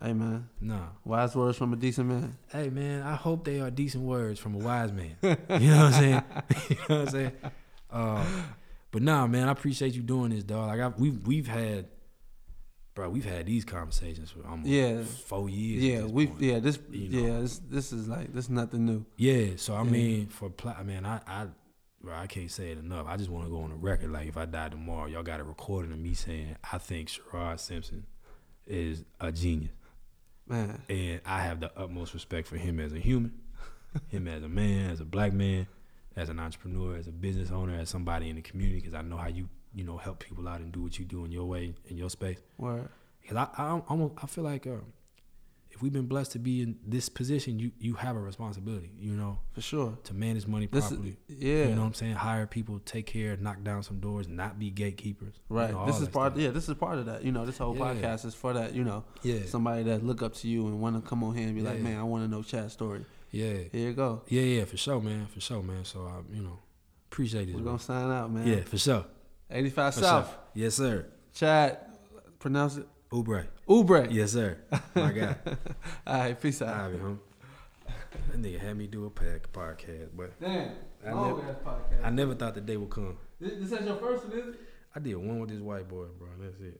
Hey man, nah. wise words from a decent man. Hey man, I hope they are decent words from a wise man. *laughs* You know what I'm saying? *laughs* you know what I'm saying? Uh, but nah, man, I appreciate you doing this, dog. Like I, we've we've had bro, we've had these conversations for almost Yeah. four years. Yeah, this we point. yeah this You know. yeah this this is like this is nothing new. Yeah, so I Yeah. mean, for pla- I mean, I, I, bro, I can't say it enough. I just want to go on the record. Like, if I die tomorrow, y'all got a recording of me saying I think Sherrod Simpson is a genius, Man, and I have the utmost respect for him as a human, *laughs* him as a man, as a black man, as an entrepreneur, as a business owner, as somebody in the community. Because I know how you, you know, help people out and do what you do in your way, in your space. word. Because I, I, almost, I feel like. Um, if we've been blessed to be in this position, you you have a responsibility, you know, For sure. to manage money properly. is yeah. You know what I'm saying? Hire people, take care, knock down some doors, not be gatekeepers. you Right. know, this is part. stuff. Yeah. This is part of that. You know, this whole Yeah. podcast is for that. You know, Yeah. somebody that look up to you and want to come on here and be like, man, I want to know Chad's story. Yeah. Here you go. Yeah, yeah, for sure, man. For sure, man. So I, you know, appreciate this. We're gonna sign out, man. Yeah, for sure. 85 For South. sure. Yes, sir. Chad, pronounce it Ubre. Ubre. Yes, sir. My guy. *laughs* All right. Peace out. right, home. That nigga had me do a pack podcast, but Damn. I long never- podcast. I never thought the day would come. this, this is your first one, is it? I did one with this white boy, bro. That's it.